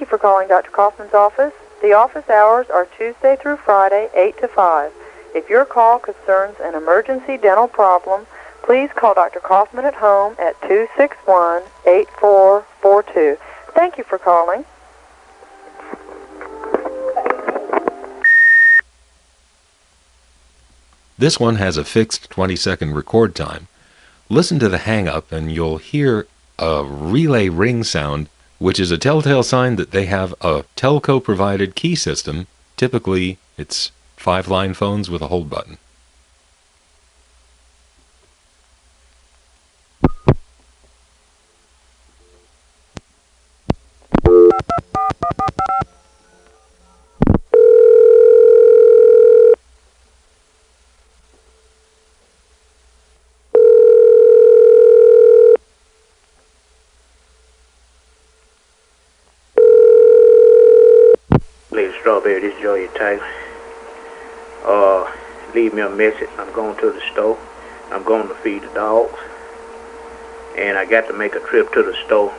Thank you for calling Dr. Kaufman's office. The office hours are Tuesday through Friday, 8 to 5. If your call concerns an emergency dental problem, please call Dr. Kaufman at home at 261-8442. Thank you for calling. This one has a fixed 20 second record time. Listen to the hang up and you'll hear a relay ring sound, which is a telltale sign that they have a telco provided key system. Typically, it's five line phones with a hold button. Taylor. uh, leave me a message. I'm going to the store. I'm going to feed the dogs. And I got to make a trip to the store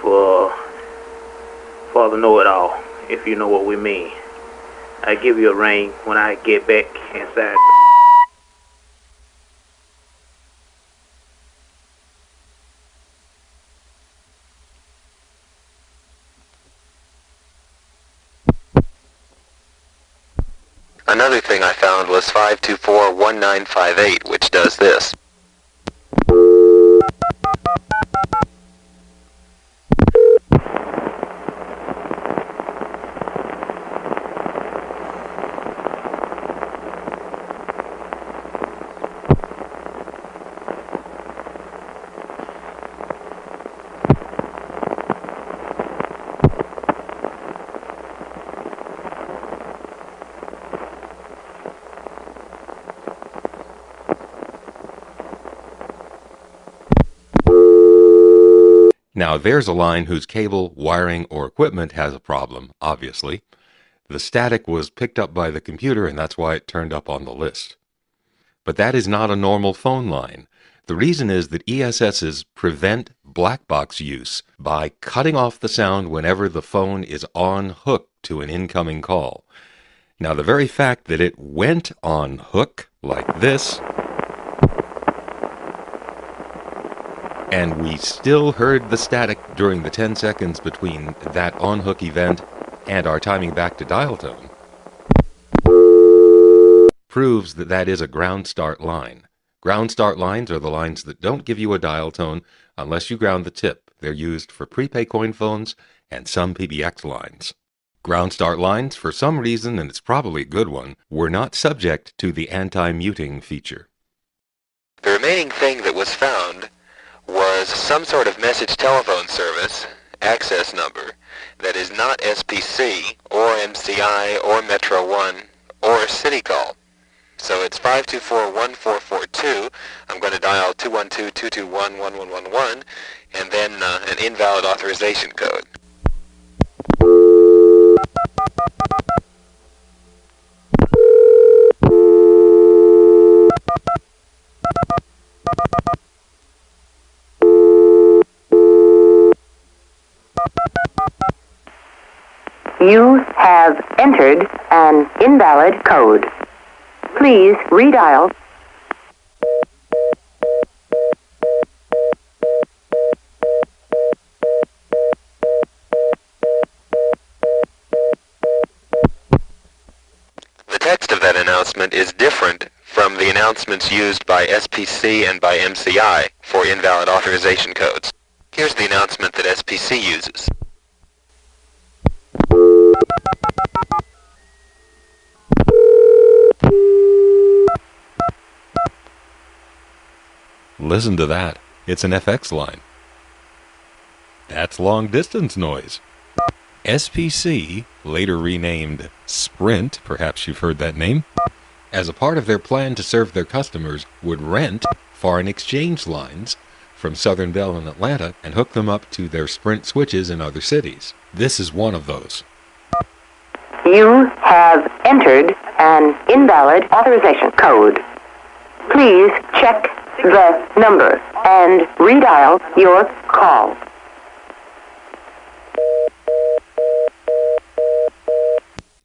for Father know-it-all, if you know what we mean. I give you a ring when I get back inside. Another thing I found was 5241958, which does this. Now, there's a line whose cable, wiring, or equipment has a problem, obviously. The static was picked up by the computer, and that's why it turned up on the list. But that is not a normal phone line. The reason is that ESSs prevent black box use by cutting off the sound whenever the phone is on hook to an incoming call. Now, the very fact that it went on hook like this and we still heard the static during the 10 seconds between that on hook event and our timing back to dial tone proves that that is a ground start line. Ground start lines are the lines that don't give you a dial tone unless you ground the tip. They're used for prepay coin phones and some PBX lines. Ground start lines, for some reason, and it's probably a good one, were not subject to the anti-muting feature. The remaining thing that was found was some sort of message telephone service, access number, that is not SPC or MCI or Metro One or City Call. So it's 524-1442. I'm going to dial 212-221-1111 and then uh, an invalid authorization code. You have entered an invalid code. Please redial. The text of that announcement is different from the announcements used by SPC and by MCI for invalid authorization codes. Here's the announcement that SPC uses. Listen to that. It's an FX line. That's long distance noise. SPC, later renamed Sprint, perhaps you've heard that name, as a part of their plan to serve their customers, would rent foreign exchange lines from Southern Bell in Atlanta and hook them up to their Sprint switches in other cities. This is one of those. You have entered an invalid authorization code. Please check the number and redial your call.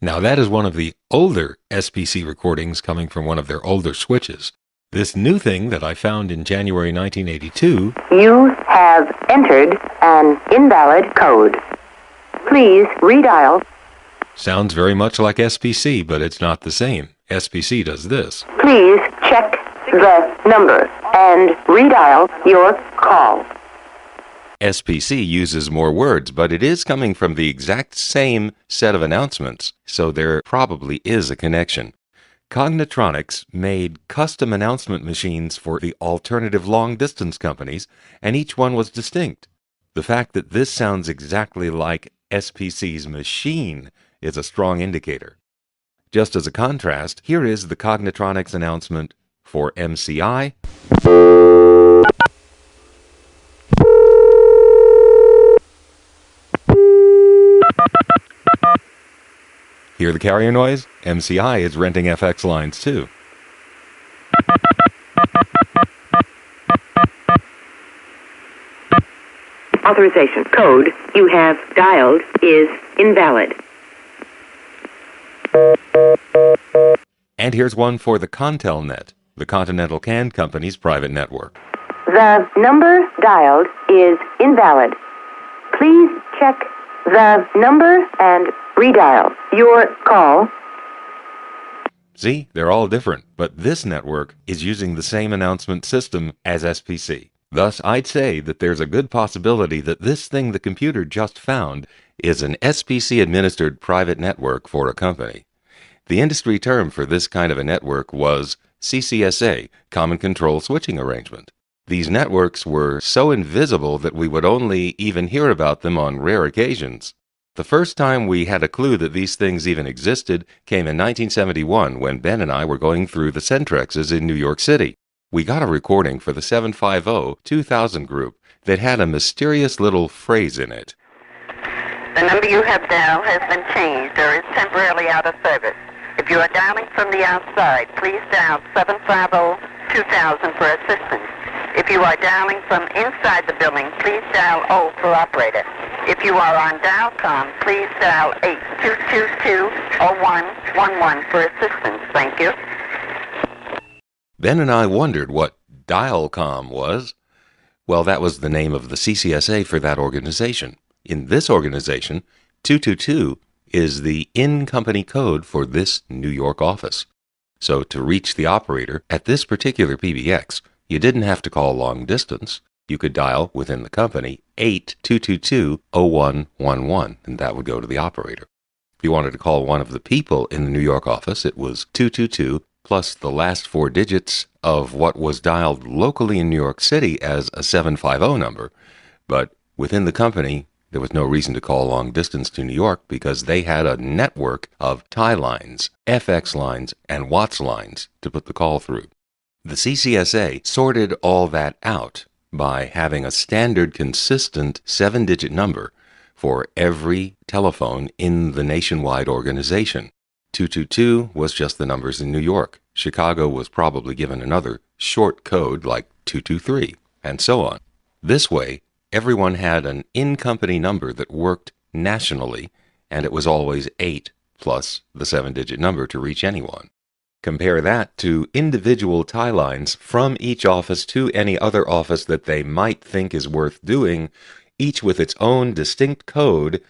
Now, that is one of the older SPC recordings coming from one of their older switches. This new thing that I found in January 1982 You have entered an invalid code. Please redial. Sounds very much like SPC, but it's not the same. SPC does this. Please check the number and redial your call. SPC uses more words, but it is coming from the exact same set of announcements, so there probably is a connection. Cognitronics made custom announcement machines for the alternative long distance companies, and each one was distinct. The fact that this sounds exactly like SPC's machine is a strong indicator. Just as a contrast, here is the Cognitronics announcement for MCI. Hear the carrier noise? MCI is renting FX lines too. Authorization code you have dialed is invalid. And here's one for the ContelNet, the Continental Can Company's private network. The number dialed is invalid. Please check the number and redial your call. See, they're all different, but this network is using the same announcement system as SPC. Thus, I'd say that there's a good possibility that this thing the computer just found is an SPC administered private network for a company. The industry term for this kind of a network was CCSA, Common Control Switching Arrangement. These networks were so invisible that we would only even hear about them on rare occasions. The first time we had a clue that these things even existed came in 1971 when Ben and I were going through the Centrexes in New York City. We got a recording for the 750-2000 group that had a mysterious little phrase in it. The number you have dialed has been changed or is temporarily out of service. If you are dialing from the outside, please dial 750-2000 for assistance. If you are dialing from inside the building, please dial O for operator. If you are on Dialcom, please dial 8222-0111 for assistance. Thank you. Ben and I wondered what Dialcom was. Well, that was the name of the CCSA for that organization. In this organization, 222 is the in-company code for this New York office. So to reach the operator at this particular PBX, you didn't have to call long distance. You could dial within the company 8222-0111, and that would go to the operator. If you wanted to call one of the people in the New York office, it was 222 plus the last four digits of what was dialed locally in New York City as a 750 number. But within the company, there was no reason to call long distance to New York because they had a network of tie lines, FX lines, and WATS lines to put the call through. The CCSA sorted all that out by having a standard consistent seven digit number for every telephone in the nationwide organization. 222 was just the numbers in New York. Chicago was probably given another short code like 223, and so on. This way, everyone had an in company number that worked nationally, and it was always 8 plus the seven digit number to reach anyone. Compare that to individual tie lines from each office to any other office that they might think is worth doing, each with its own distinct code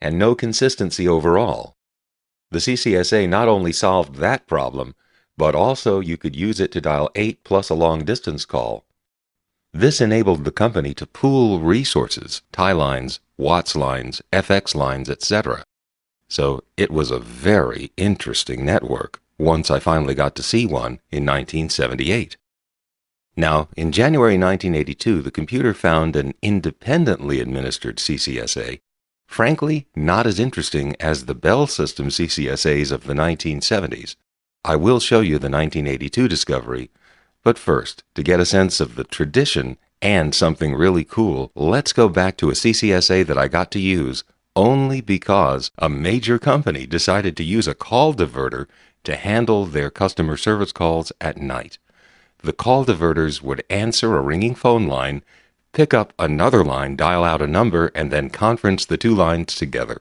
and no consistency overall. The CCSA not only solved that problem, but also you could use it to dial 8 plus a long distance call. This enabled the company to pool resources, tie lines, WATS lines, FX lines, etc. So it was a very interesting network once I finally got to see one in 1978. Now, in January 1982, the computer found an independently administered CCSA, frankly not as interesting as the Bell System CCSAs of the 1970s. I will show you the 1982 discovery, but first, to get a sense of the tradition and something really cool, let's go back to a CCSA that I got to use only because a major company decided to use a call diverter to handle their customer service calls at night. The call diverters would answer a ringing phone line, pick up another line, dial out a number, and then conference the two lines together.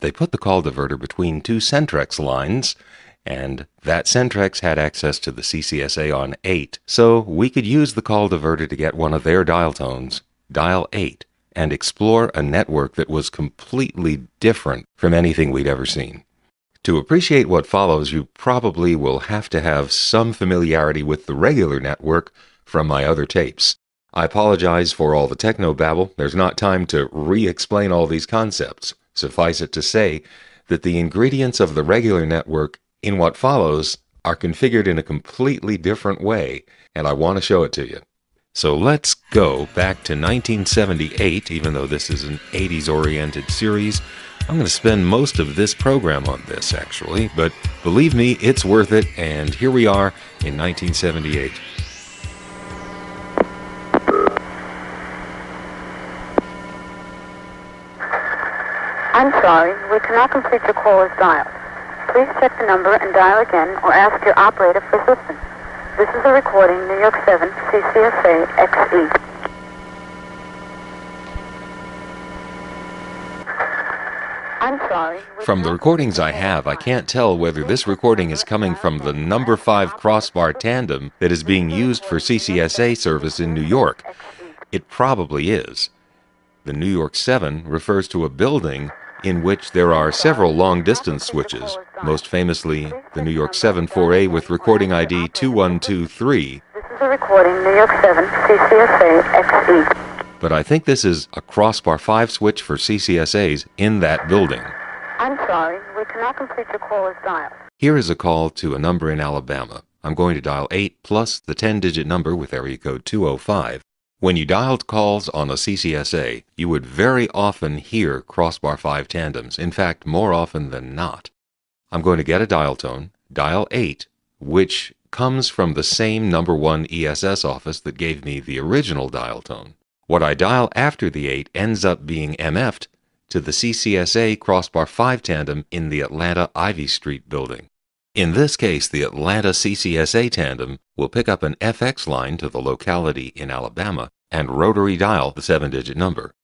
They put the call diverter between two Centrex lines, and that Centrex had access to the CCSA on 8, so we could use the call diverter to get one of their dial tones, dial 8, and explore a network that was completely different from anything we'd ever seen. To appreciate what follows, you probably will have to have some familiarity with the regular network from my other tapes. I apologize for all the techno babble. There's not time to re explain all these concepts. Suffice it to say that the ingredients of the regular network in what follows are configured in a completely different way, and I want to show it to you. So let's go back to 1978, even though this is an 80s oriented series. I'm going to spend most of this program on this, actually, but believe me, it's worth it, and here we are in 1978. I'm sorry, we cannot complete your call as dialed. Please check the number and dial again or ask your operator for assistance. This is a recording, New York 7, CCSA XE. I'm sorry. From the recordings I have, I can't tell whether this recording is coming from the number 5 crossbar tandem that is being used for CCSA service in New York. It probably is. The New York 7 refers to a building in which there are several long distance switches, most famously the New York 7 4A with recording ID 2123. This is a recording, New York 7, CCSA XE. But I think this is a crossbar 5 switch for CCSAs in that building. I'm sorry, we cannot complete your call as dialed. Here is a call to a number in Alabama. I'm going to dial 8 plus the 10 digit number with area code 205. When you dialed calls on a CCSA, you would very often hear crossbar 5 tandems, in fact, more often than not. I'm going to get a dial tone, dial 8, which comes from the same number 1 ESS office that gave me the original dial tone. What I dial after the 8 ends up being MF'd to the CCSA crossbar 5 tandem in the Atlanta Ivy Street building. In this case, the Atlanta CCSA tandem will pick up an FX line to the locality in Alabama and rotary dial the 7 digit number.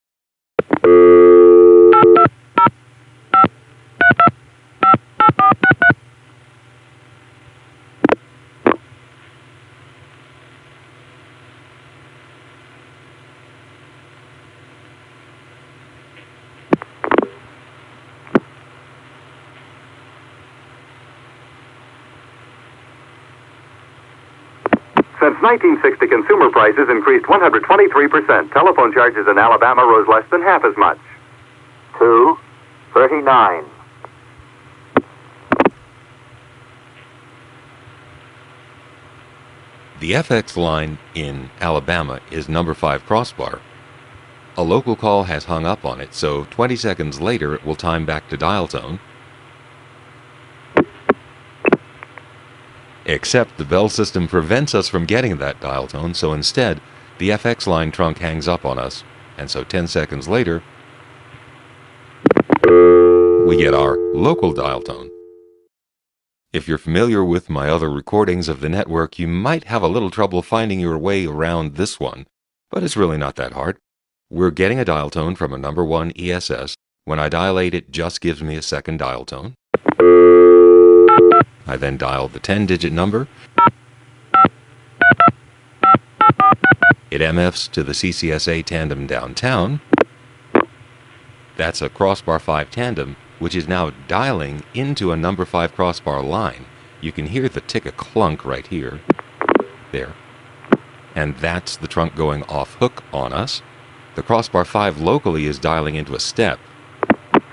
Since 1960, consumer prices increased 123%. Telephone charges in Alabama rose less than half as much. Two, thirty-nine. The FX line in Alabama is number 5 crossbar. A local call has hung up on it, so 20 seconds later it will time back to dial tone. Except the bell system prevents us from getting that dial tone, so instead, the FX line trunk hangs up on us, and so 10 seconds later, we get our local dial tone. If you're familiar with my other recordings of the network, you might have a little trouble finding your way around this one, but it's really not that hard. We're getting a dial tone from a number 1 ESS. When I dilate it, just gives me a second dial tone. I then dialed the 10 digit number. It MFs to the CCSA tandem downtown. That's a crossbar 5 tandem, which is now dialing into a number 5 crossbar line. You can hear the tick a clunk right here. There. And that's the trunk going off hook on us. The crossbar 5 locally is dialing into a step.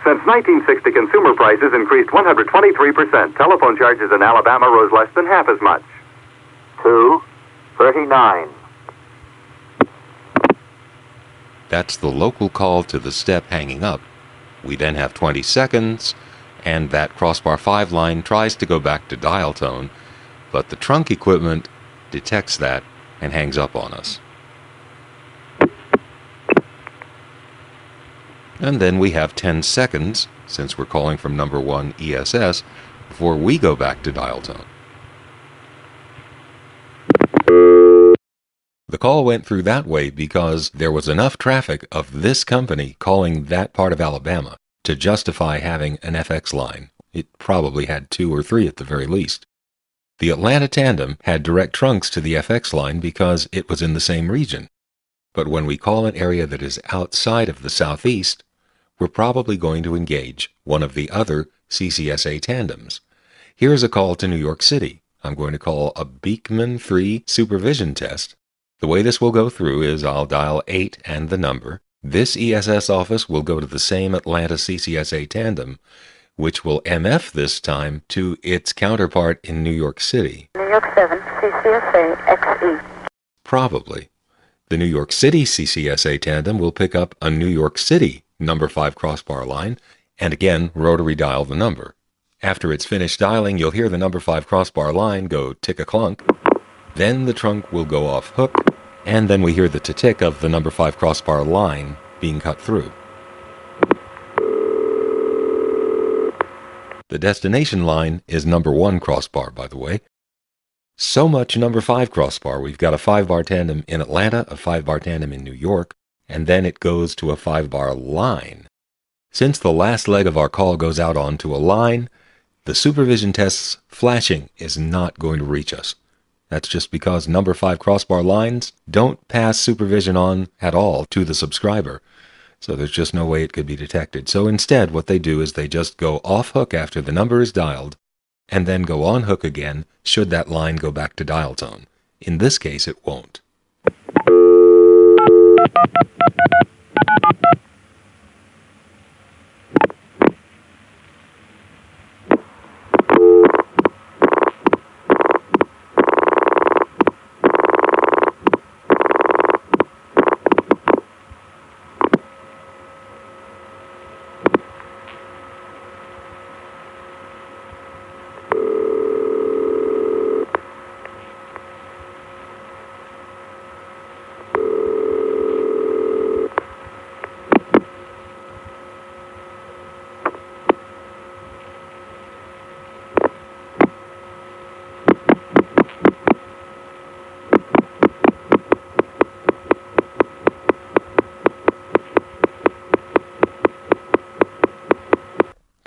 Since 1960, consumer prices increased 123%. Telephone charges in Alabama rose less than half as much. Two, thirty-nine. That's the local call to the step hanging up. We then have 20 seconds, and that crossbar 5 line tries to go back to dial tone, but the trunk equipment detects that and hangs up on us. And then we have 10 seconds, since we're calling from number 1 ESS, before we go back to dial tone. The call went through that way because there was enough traffic of this company calling that part of Alabama to justify having an FX line. It probably had two or three at the very least. The Atlanta tandem had direct trunks to the FX line because it was in the same region. But when we call an area that is outside of the southeast, we're probably going to engage one of the other CCSA tandems. Here's a call to New York City. I'm going to call a Beekman 3 supervision test. The way this will go through is I'll dial 8 and the number. This ESS office will go to the same Atlanta CCSA tandem, which will MF this time to its counterpart in New York City. New York 7, CCSA XE. Probably. The New York City CCSA tandem will pick up a New York City number 5 crossbar line and again rotary dial the number. After it's finished dialing, you'll hear the number 5 crossbar line go tick a clunk. Then the trunk will go off hook, and then we hear the tick of the number 5 crossbar line being cut through. The destination line is number one crossbar, by the way. So much number five crossbar. We've got a five bar tandem in Atlanta, a five bar tandem in New York, and then it goes to a five bar line. Since the last leg of our call goes out onto a line, the supervision test's flashing is not going to reach us. That's just because number five crossbar lines don't pass supervision on at all to the subscriber. So there's just no way it could be detected. So instead, what they do is they just go off hook after the number is dialed, and then go on hook again should that line go back to dial tone. In this case, it won't.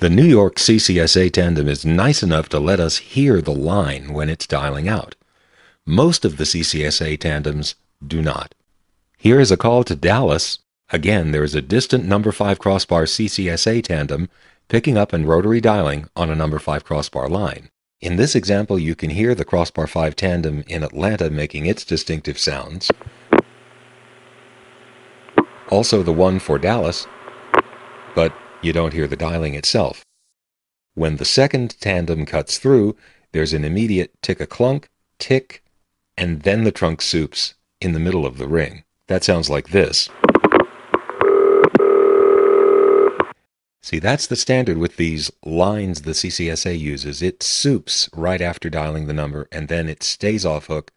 The New York CCSA tandem is nice enough to let us hear the line when it's dialing out. Most of the CCSA tandems do not. Here is a call to Dallas. Again, there is a distant number 5 crossbar CCSA tandem picking up and rotary dialing on a number 5 crossbar line. In this example, you can hear the crossbar 5 tandem in Atlanta making its distinctive sounds. Also the one for Dallas, but you don't hear the dialing itself. When the second tandem cuts through, there's an immediate tick a clunk, tick, and then the trunk soups in the middle of the ring. That sounds like this. See, that's the standard with these lines the CCSA uses. It soups right after dialing the number, and then it stays off hook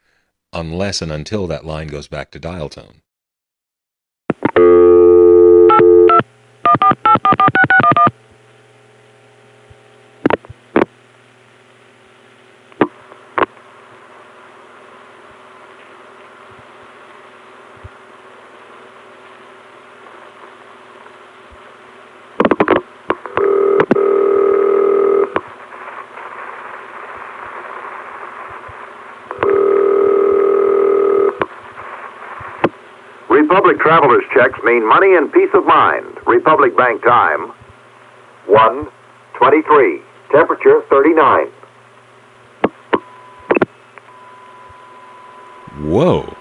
unless and until that line goes back to dial tone. Republic traveler's checks mean money and peace of mind. Republic Bank time 123. Temperature 39. Whoa!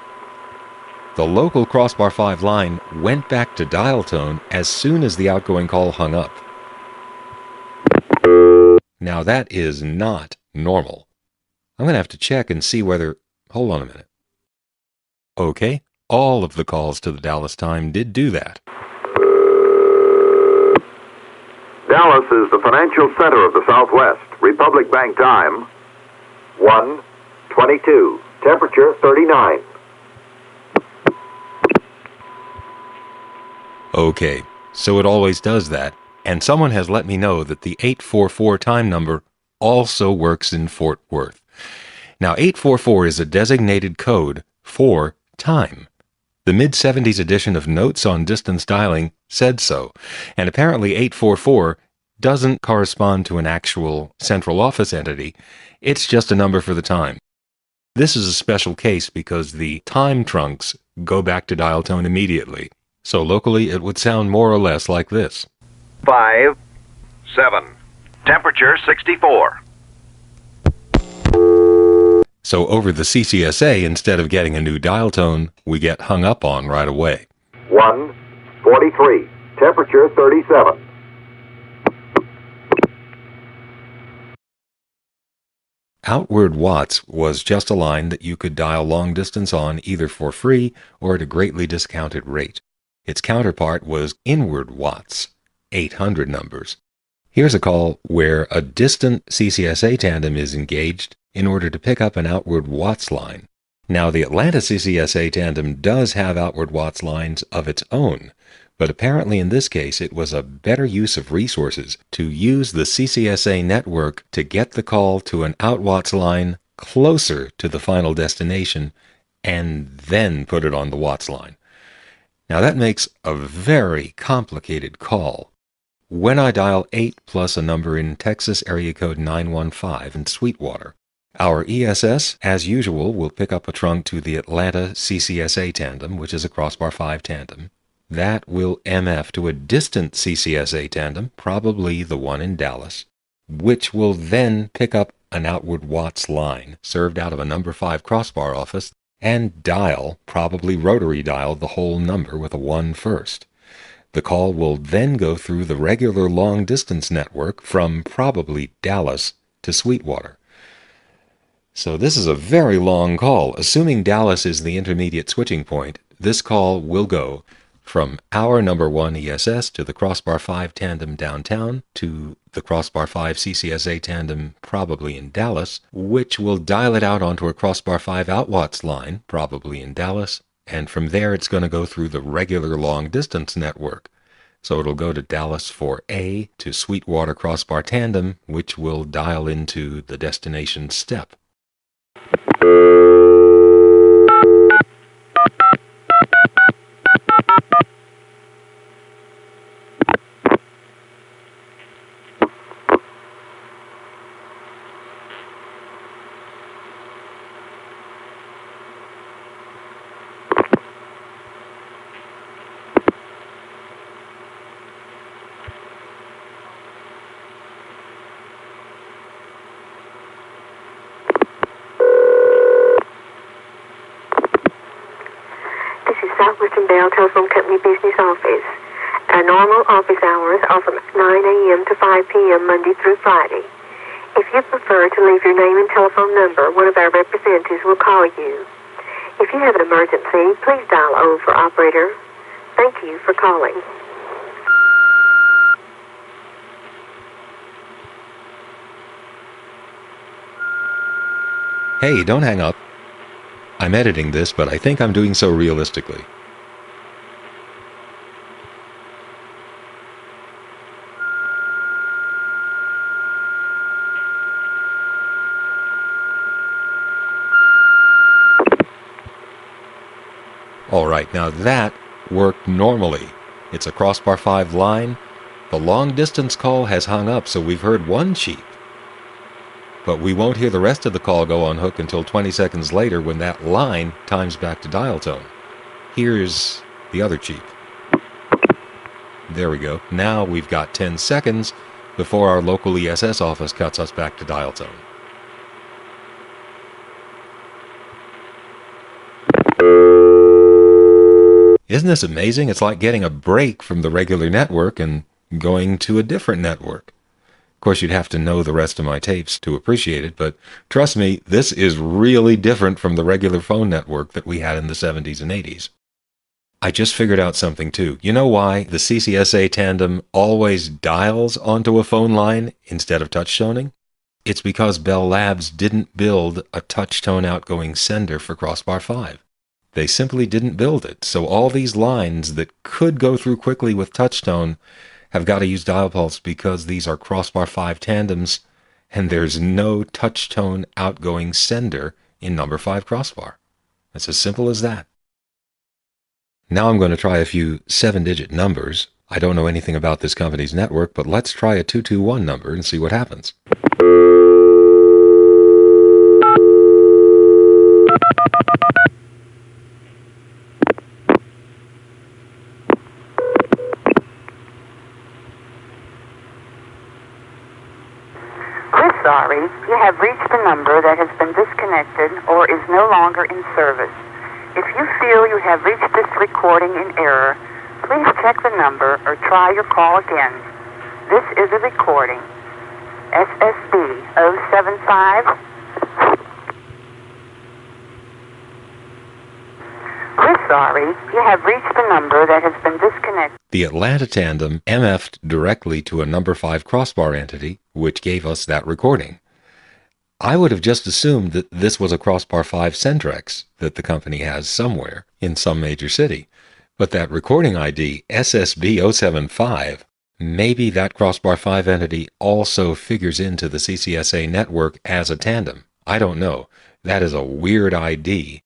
The local crossbar 5 line went back to dial tone as soon as the outgoing call hung up. Now that is not normal. I'm going to have to check and see whether. Hold on a minute. Okay, all of the calls to the Dallas time did do that. Dallas is the financial center of the Southwest. Republic Bank time 122. Temperature 39. Okay, so it always does that. And someone has let me know that the 844 time number also works in Fort Worth. Now, 844 is a designated code for time. The mid 70s edition of Notes on Distance Dialing said so, and apparently 844 doesn't correspond to an actual central office entity, it's just a number for the time. This is a special case because the time trunks go back to dial tone immediately, so locally it would sound more or less like this. 5 7. Temperature 64. So over the CCSA, instead of getting a new dial tone, we get hung up on right away. 143. Temperature 37. Outward WATS was just a line that you could dial long distance on either for free or at a greatly discounted rate. Its counterpart was inward WATS, 800 numbers. Here's a call where a distant CCSA tandem is engaged in order to pick up an outward watts line. Now, the Atlanta CCSA tandem does have outward WATS lines of its own, but apparently in this case it was a better use of resources to use the CCSA network to get the call to an out WATS line closer to the final destination and then put it on the WATS line. Now that makes a very complicated call. When I dial 8 plus a number in Texas area code 915 in Sweetwater, our ESS, as usual, will pick up a trunk to the Atlanta CCSA tandem, which is a crossbar 5 tandem. That will MF to a distant CCSA tandem, probably the one in Dallas, which will then pick up an outward WATS line served out of a number 5 crossbar office and dial, probably rotary dial, the whole number with a 1 first. The call will then go through the regular long distance network from probably Dallas to Sweetwater. So this is a very long call. Assuming Dallas is the intermediate switching point, this call will go from our number 1 ESS to the Crossbar 5 tandem downtown to the Crossbar 5 CCSA tandem probably in Dallas, which will dial it out onto a Crossbar 5 outwatts line probably in Dallas, and from there it's going to go through the regular long distance network. So it'll go to Dallas 4A to Sweetwater Crossbar Tandem, which will dial into the destination step. This is Bell Telephone Company Business Office. Our normal office hours are from 9 a.m. to 5 p.m. Monday through Friday. If you prefer to leave your name and telephone number, one of our representatives will call you. If you have an emergency, please dial O for operator. Thank you for calling. Hey, don't hang up. I'm editing this, but I think I'm doing so realistically. Now that worked normally. It's a crossbar 5 line. The long distance call has hung up, so we've heard one cheep. But we won't hear the rest of the call go on hook until 20 seconds later when that line times back to dial tone. Here's the other cheep. There we go. Now we've got 10 seconds before our local ESS office cuts us back to dial tone. Isn't this amazing? It's like getting a break from the regular network and going to a different network. Of course, you'd have to know the rest of my tapes to appreciate it, but trust me, this is really different from the regular phone network that we had in the 70s and 80s. I just figured out something too. You know why the CCSA tandem always dials onto a phone line instead of touch toning? It's because Bell Labs didn't build a touch tone outgoing sender for Crossbar 5. They simply didn't build it, so all these lines that could go through quickly with touch tone have got to use dial pulse because these are crossbar 5 tandems and there's no touch tone outgoing sender in number 5 crossbar. It's as simple as that. Now I'm going to try a few 7 digit numbers. I don't know anything about this company's network, but let's try a 221 number and see what happens. Sorry. You have reached a number that has been disconnected or is no longer in service. If you feel you have reached this recording in error, please check the number or try your call again. This is a recording. SSB 075. We're sorry. You have reached a number that has been disconnected. The Atlanta tandem MF'd directly to a number 5 crossbar entity, which gave us that recording. I would have just assumed that this was a Crossbar 5 Centrex that the company has somewhere in some major city. But that recording ID, SSB075, maybe that Crossbar 5 entity also figures into the CCSA network as a tandem. I don't know. That is a weird ID.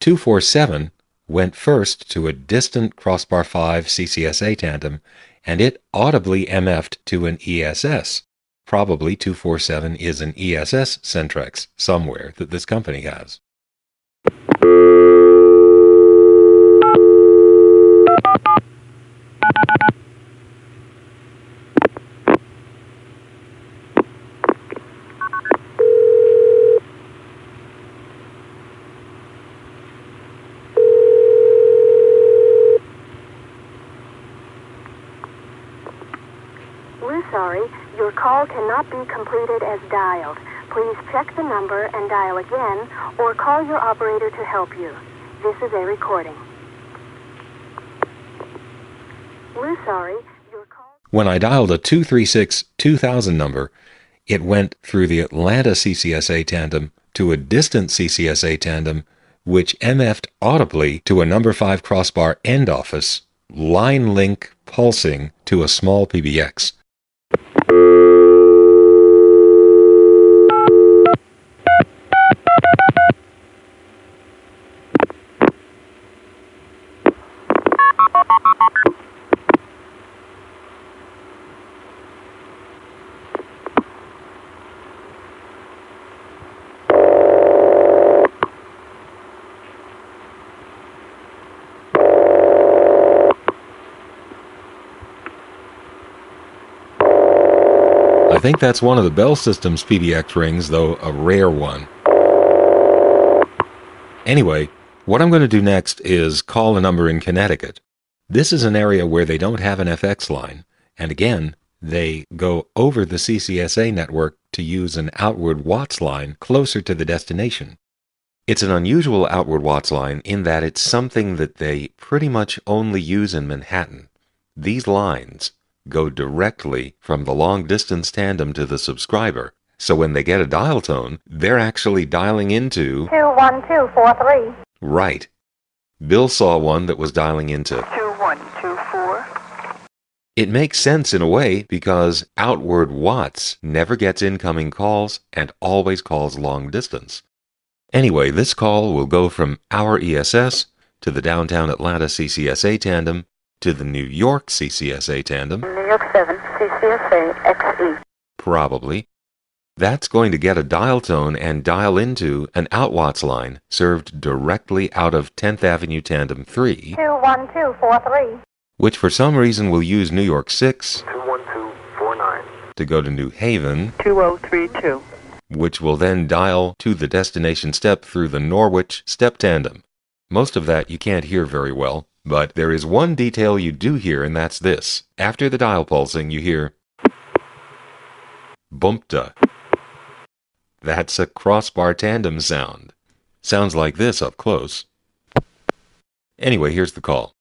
247 went first to a distant Crossbar 5 CCSA tandem, and it audibly MF'd to an ESS. Probably 247 is an ESS Centrex somewhere that this company has. We're sorry, your call cannot be completed as dialed. Please check the number and dial again, or call your operator to help you. This is a recording. We're sorry, your call. When I dialed a 236 2000 number, it went through the Atlanta CCSA tandem to a distant CCSA tandem, which MF'd audibly to a number 5 crossbar end office, line link pulsing to a small PBX. I think that's one of the Bell Systems PBX rings, though a rare one. Anyway, what I'm going to do next is call a number in Connecticut. This is an area where they don't have an FX line, and again, they go over the CCSA network to use an outward WATS line closer to the destination. It's an unusual outward WATS line in that it's something that they pretty much only use in Manhattan. These lines go directly from the long distance tandem to the subscriber. So when they get a dial tone, they're actually dialing into. 21243. Right. Bill saw one that was dialing into. 2124. It makes sense in a way because outward WATS never gets incoming calls and always calls long distance. Anyway, this call will go from our ESS to the downtown Atlanta CCSA tandem to the New York CCSA tandem, New York 7, CCSA, XE. probably. That's going to get a dial tone and dial into an outwatts line served directly out of 10th Avenue Tandem 3, 21243. which for some reason will use New York 6 21249. to go to New Haven, 2032. which will then dial to the destination step through the Norwich step tandem. Most of that you can't hear very well, but there is one detail you do hear, and that's this. After the dial pulsing, you hear bumpta. That's a crossbar tandem sound. Sounds like this up close. Anyway, here's the call.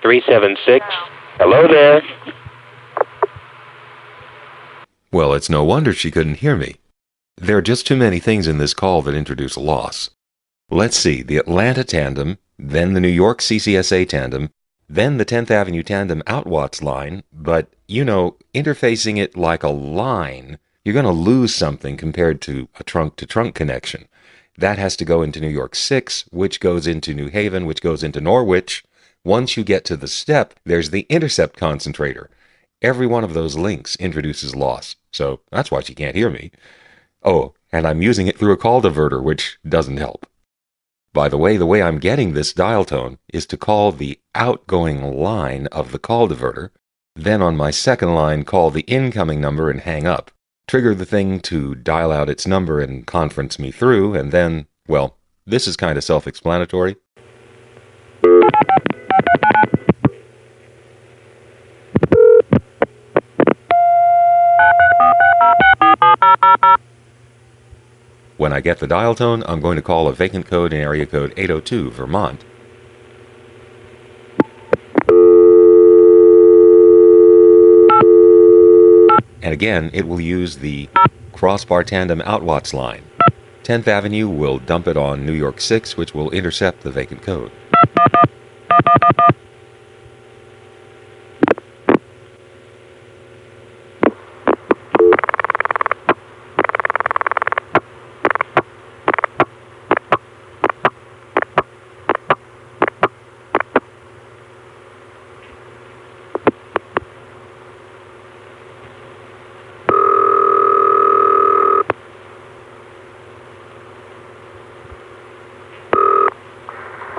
Three seven six. Hello there. Well, it's no wonder she couldn't hear me. There are just too many things in this call that introduce loss. Let's see, the Atlanta tandem, then the New York CCSA tandem, then the 10th Avenue tandem outwatts line, but, you know, interfacing it like a line, you're going to lose something compared to a trunk to trunk connection. That has to go into New York 6, which goes into New Haven, which goes into Norwich. Once you get to the step, there's the intercept concentrator. Every one of those links introduces loss, so that's why she can't hear me. Oh, and I'm using it through a call diverter, which doesn't help. By the way, the way I'm getting this dial tone is to call the outgoing line of the call diverter, then on my second line call the incoming number and hang up, trigger the thing to dial out its number and conference me through, and then, well, this is kind of self explanatory. When I get the dial tone, I'm going to call a vacant code in area code 802, Vermont. And again, it will use the crossbar tandem outwatts line. 10th Avenue will dump it on New York 6, which will intercept the vacant code.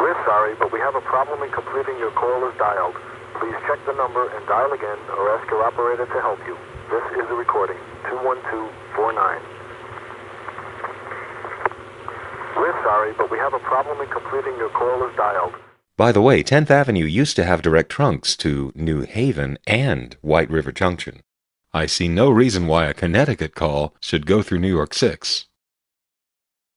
We're sorry, but we have a problem in completing your call as dialed. Please check the number and dial again or ask your operator to help you. This is a recording. 21249. We're sorry, but we have a problem in completing your call as dialed. By the way, 10th Avenue used to have direct trunks to New Haven and White River Junction. I see no reason why a Connecticut call should go through New York 6.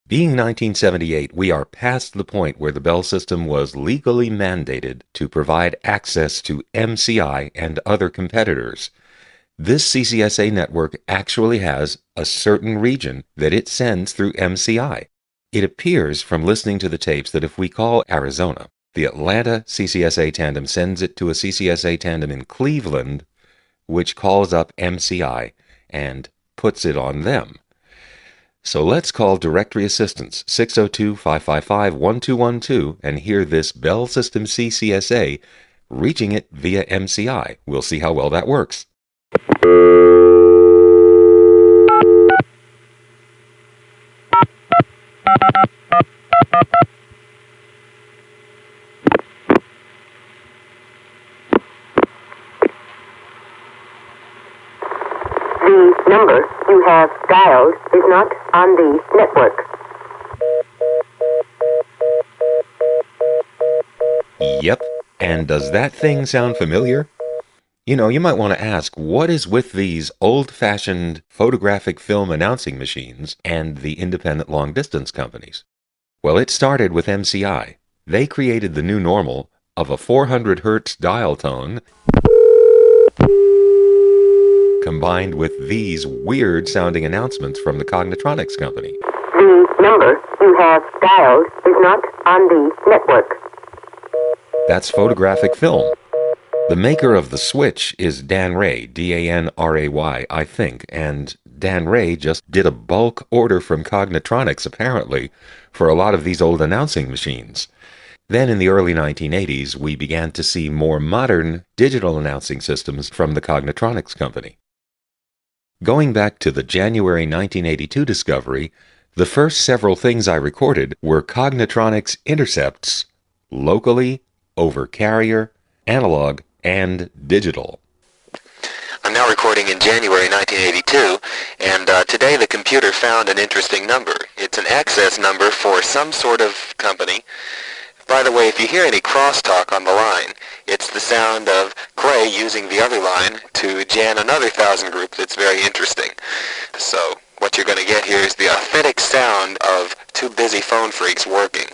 Being 1978, we are past the point where the Bell system was legally mandated to provide access to MCI and other competitors. This CCSA network actually has a certain region that it sends through MCI. It appears from listening to the tapes that if we call Arizona, the Atlanta CCSA tandem sends it to a CCSA tandem in Cleveland, which calls up MCI and puts it on them. So let's call Directory Assistance 602 555 1212 and hear this Bell System CCSA reaching it via MCI. We'll see how well that works. Number you have dialed is not on the network. Yep. And does that thing sound familiar? You know, you might want to ask what is with these old fashioned photographic film announcing machines and the independent long distance companies? Well, it started with MCI. They created the new normal of a 400 hertz dial tone combined with these weird sounding announcements from the Cognitronics company. The number you have dialed is not on the network. That's photographic film. The maker of the Switch is Danray, D A N R A Y, I think, and Danray just did a bulk order from Cognitronics, apparently, for a lot of these old announcing machines. Then in the early 1980s, we began to see more modern digital announcing systems from the Cognitronics company. Going back to the January 1982 discovery, the first several things I recorded were Cognitronics intercepts, locally, over carrier, analog, and digital. I'm now recording in January 1982, and uh, today the computer found an interesting number. It's an access number for some sort of company. By the way, if you hear any crosstalk on the line, it's the sound of Clay using the other line to jam another thousand group that's very interesting. So what you're going to get here is the authentic sound of two busy phone phreaks working.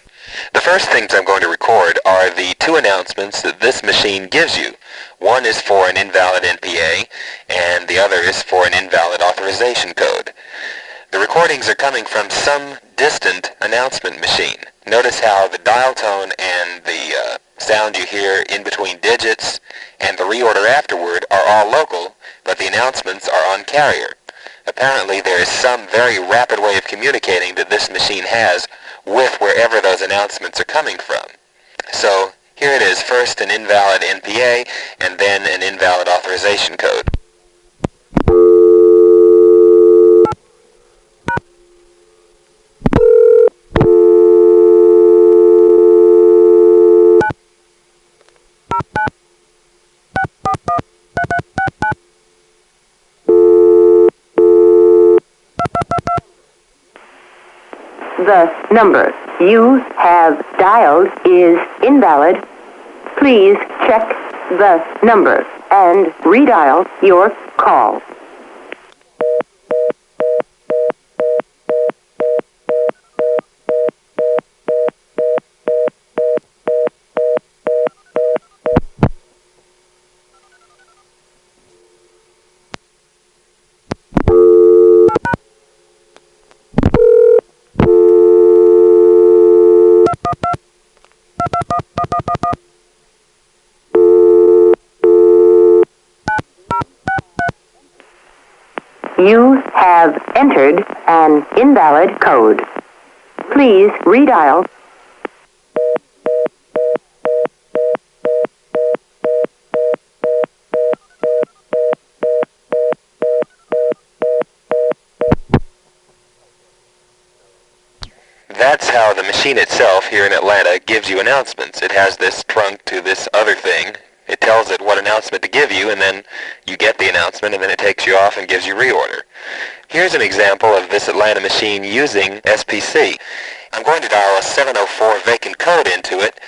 The first things I'm going to record are the two announcements that this machine gives you. One is for an invalid NPA, and the other is for an invalid authorization code. The recordings are coming from some distant announcement machine. Notice how the dial tone and the uh, sound you hear in between digits and the reorder afterward are all local, but the announcements are on carrier. Apparently there is some very rapid way of communicating that this machine has with wherever those announcements are coming from. So Here it is, first an invalid NPA and then an invalid authorization code. The number you have dialed is invalid. Please check the number and redial your call. You have entered an invalid code. Please redial. That's how the machine itself here in Atlanta gives you announcements. It has this trunk to this other thing. It tells it what announcement to give you, and then you get the announcement, and then it takes you off and gives you reorder. Here's an example of this Atlanta machine using SPC. I'm going to dial a 704 vacant code into it,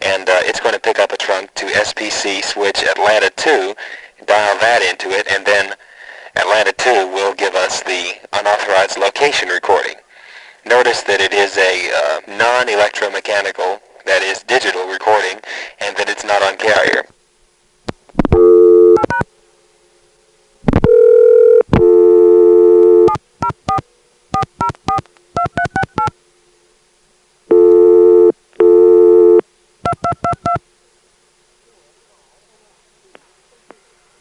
and uh, it's going to pick up a trunk to SPC switch Atlanta 2, dial that into it, and then Atlanta 2 will give us the unauthorized location recording. Notice that it is a uh, non-electromechanical, that is digital recording, and that it's not on carrier.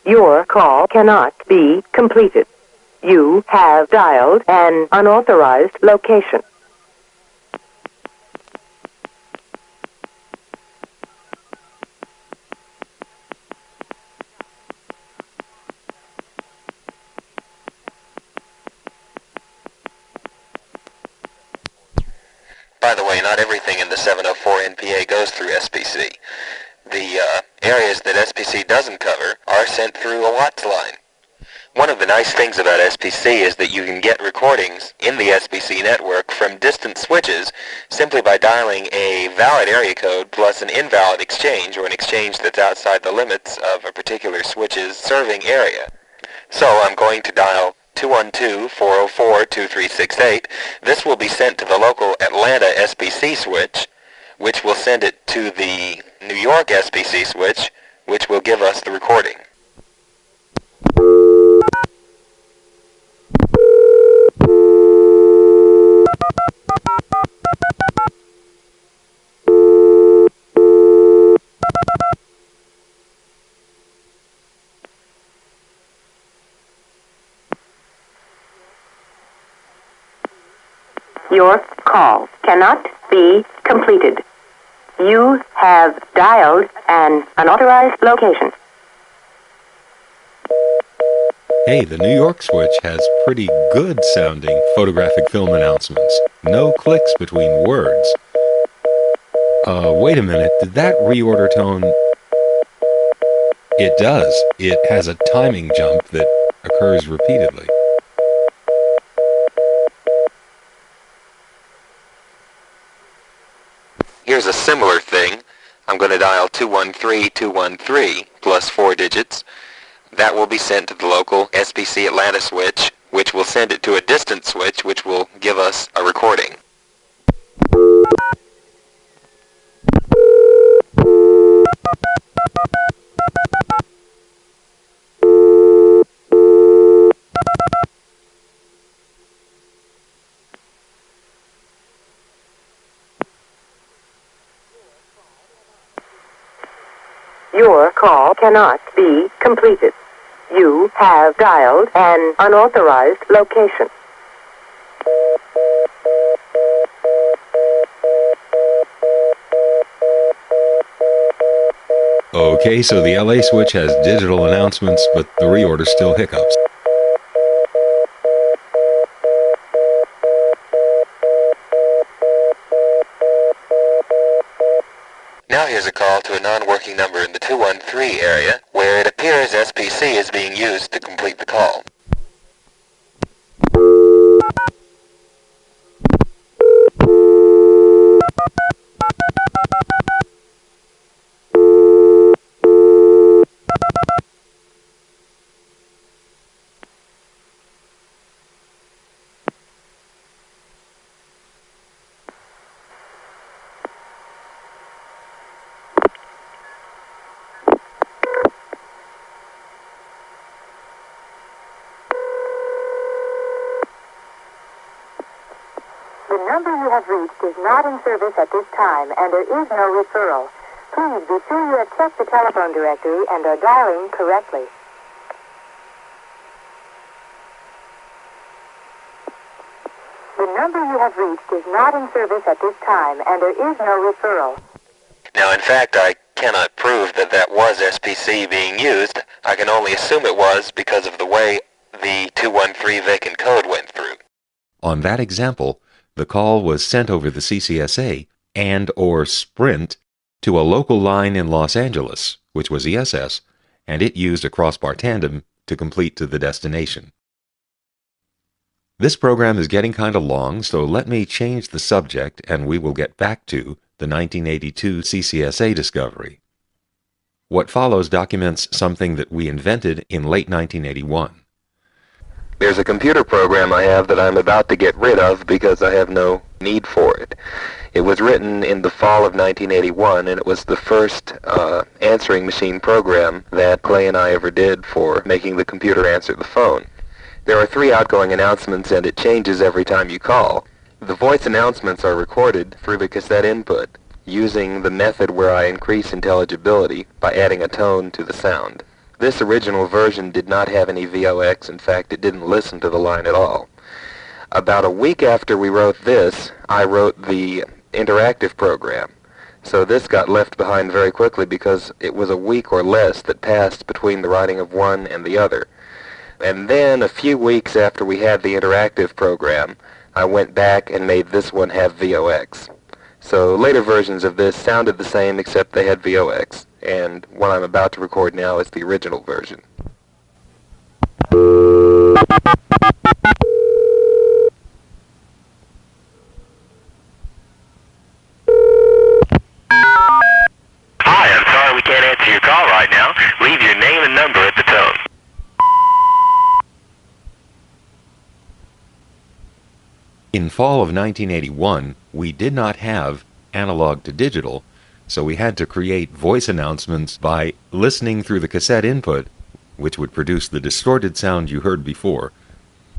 Your call cannot be completed. You have dialed an unauthorized location. By the way, not everything in the 704 NPA goes through SPC. The uh, areas that SPC doesn't cover are sent through a WATS line. One of the nice things about SPC is that you can get recordings in the SPC network from distant switches simply by dialing a valid area code plus an invalid exchange or an exchange that's outside the limits of a particular switch's serving area. So I'm going to dial 212-404-2368. This will be sent to the local Atlanta SPC switch, which will send it to the New York SPC switch, which will give us the recording. Your call cannot be completed. You have dialed an unauthorized location. Hey, the New York switch has pretty good sounding photographic film announcements. No clicks between words. Uh, wait a minute, did that reorder tone... It does. It has a timing jump that occurs repeatedly. Here's a similar thing. I'm going to dial 213213 plus four digits. That will be sent to the local SPC Atlanta switch, which will send it to a distant switch, which will give us a recording. Your call cannot be completed. You have dialed an unauthorized location. Okay, so the LA switch has digital announcements, but the reorder still hiccups. Here's a call to a non-working number in the 213 area where it appears SPC is being used to complete the call. Number you have reached is not in service at this time, and there is no referral. Please be sure you have checked the telephone directory and are dialing correctly. The number you have reached is not in service at this time, and there is no referral. Now, in fact, I cannot prove that that was SPC being used. I can only assume it was because of the way the 213 vacant code went through. On that example, the call was sent over the CCSA and or Sprint to a local line in Los Angeles, which was ESS, and it used a crossbar tandem to complete to the destination. This program is getting kind of long, so let me change the subject and we will get back to the 1982 CCSA discovery. What follows documents something that we invented in late 1981. There's a computer program I have that I'm about to get rid of because I have no need for it. It was written in the fall of 1981 and it was the first uh, answering machine program that Clay and I ever did for making the computer answer the phone. There are three outgoing announcements and it changes every time you call. The voice announcements are recorded through the cassette input using the method where I increase intelligibility by adding a tone to the sound. This original version did not have any VOX. In fact, it didn't listen to the line at all. About a week after we wrote this, I wrote the interactive program. So this got left behind very quickly because it was a week or less that passed between the writing of one and the other. And then a few weeks after we had the interactive program, I went back and made this one have VOX. So later versions of this sounded the same except they had VOX, and what I'm about to record now is the original version. Hi, I'm sorry we can't answer your call right now. Leave your name and number at the tone. In fall of 1981, we did not have analog to digital, so we had to create voice announcements by listening through the cassette input, which would produce the distorted sound you heard before.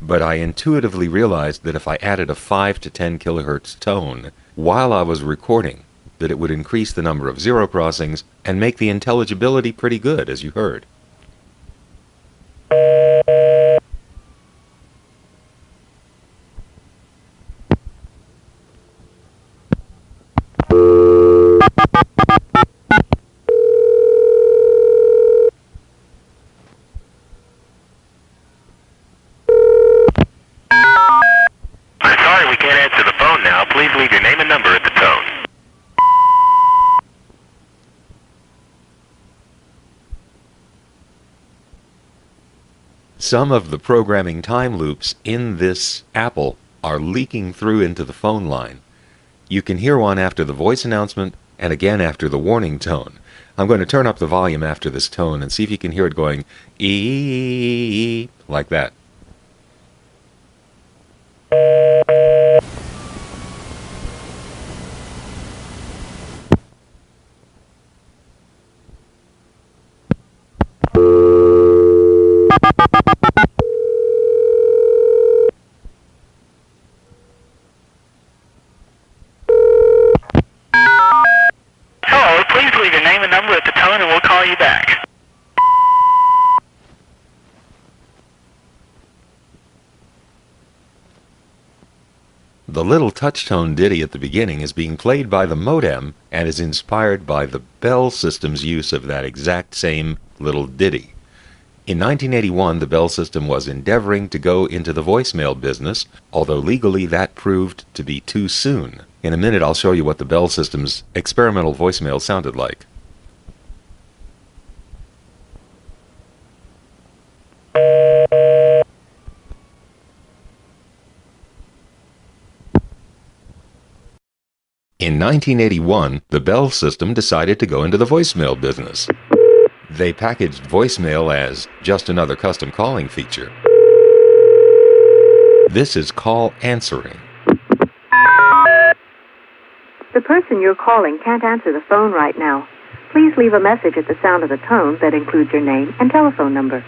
But I intuitively realized that if I added a 5 to 10 kilohertz tone while I was recording, that it would increase the number of zero crossings and make the intelligibility pretty good, as you heard. Leave your name and number at the tone. Some of the programming time loops in this Apple are leaking through into the phone line. You can hear one after the voice announcement and again after the warning tone. I'm going to turn up the volume after this tone and see if you can hear it going ee like that. Hello, please leave your name and number at the tone and we'll call you back. The little touch-tone ditty at the beginning is being played by the modem and is inspired by the Bell system's use of that exact same little ditty. In 1981, the Bell system was endeavoring to go into the voicemail business, although legally that proved to be too soon. In a minute, I'll show you what the Bell system's experimental voicemail sounded like. In 1981, the Bell system decided to go into the voicemail business. They packaged voicemail as just another custom calling feature. This is call answering. The person you're calling can't answer the phone right now. Please leave a message at the sound of the tone that includes your name and telephone number.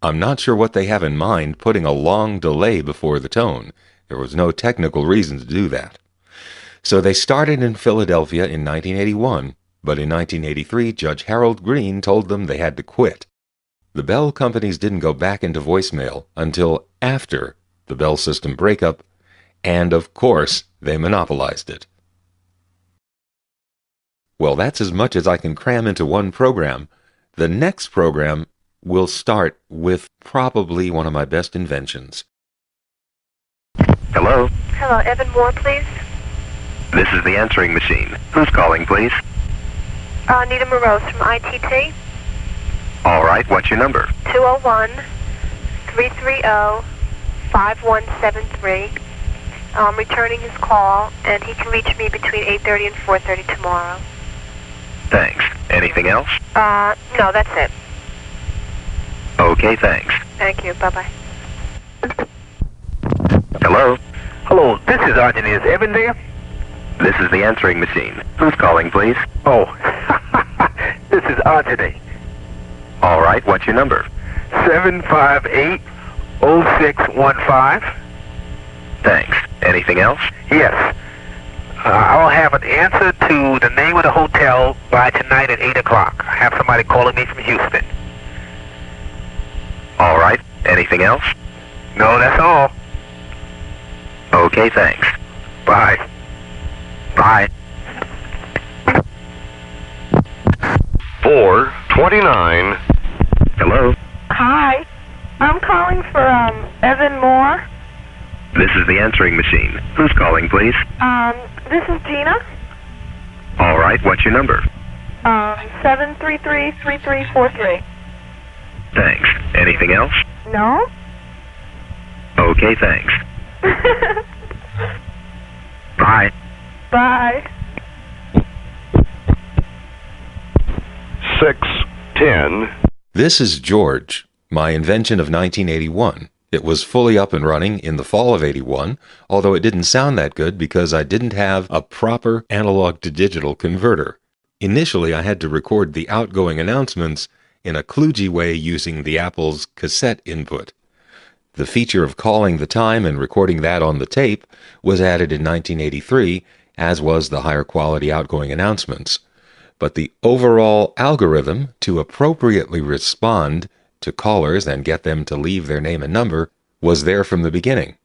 I'm not sure what they have in mind putting a long delay before the tone. There was no technical reason to do that. So they started in Philadelphia in 1981, but in 1983 Judge Harold Greene told them they had to quit. The Bell companies didn't go back into voicemail until after the Bell system breakup, and of course, they monopolized it. Well, that's as much as I can cram into one program. The next program will start with probably one of my best inventions. Hello? Hello, Evan Moore, please. This is the answering machine. Who's calling, please? Uh, Nita Morose from ITT. All right, what's your number? 201 330 5173. I'm returning his call, and he can reach me between 8.30 and 4.30 tomorrow. Thanks. Anything else? Uh, no, that's it. Okay, thanks. Thank you. Bye-bye. Hello? Hello, this is Arjun. Is Evan there? This is the answering machine. Who's calling, please? Oh, this is Arjun. All right, what's your number? 758 0615. Thanks. Anything else? Yes. Uh, I'll have an answer to the name of the hotel by tonight at 8 o'clock. I have somebody calling me from Houston. All right. Anything else? No, that's all. Okay, thanks. Bye. Bye. 429. Hello? Hi. I'm calling for um Evan Moore. This is the answering machine. Who's calling, please? Um, this is Gina. All right, what's your number? Um, seven three three three three four three. Thanks. Anything else? No. Okay, thanks. Bye. Bye. 610. This is George, my invention of 1981. It was fully up and running in the fall of 81, although it didn't sound that good because I didn't have a proper analog to digital converter. Initially, I had to record the outgoing announcements in a kludgy way using the Apple's cassette input. The feature of calling the time and recording that on the tape was added in 1983, as was the higher quality outgoing announcements. But the overall algorithm to appropriately respond to callers and get them to leave their name and number was there from the beginning.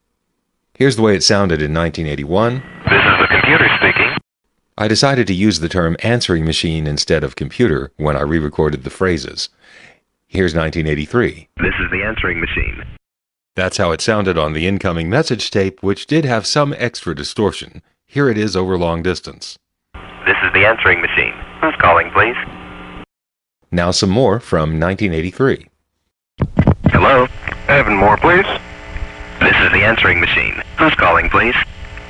Here's the way it sounded in 1981. This is the computer speaking. I decided to use the term answering machine instead of computer when I re recorded the phrases. Here's 1983. This is the answering machine. That's how it sounded on the incoming message tape, which did have some extra distortion. Here it is over long distance. This is the answering machine. Who's calling, please? Now some more from 1983. Hello? Evan Moore, please. This is the answering machine. Who's calling, please?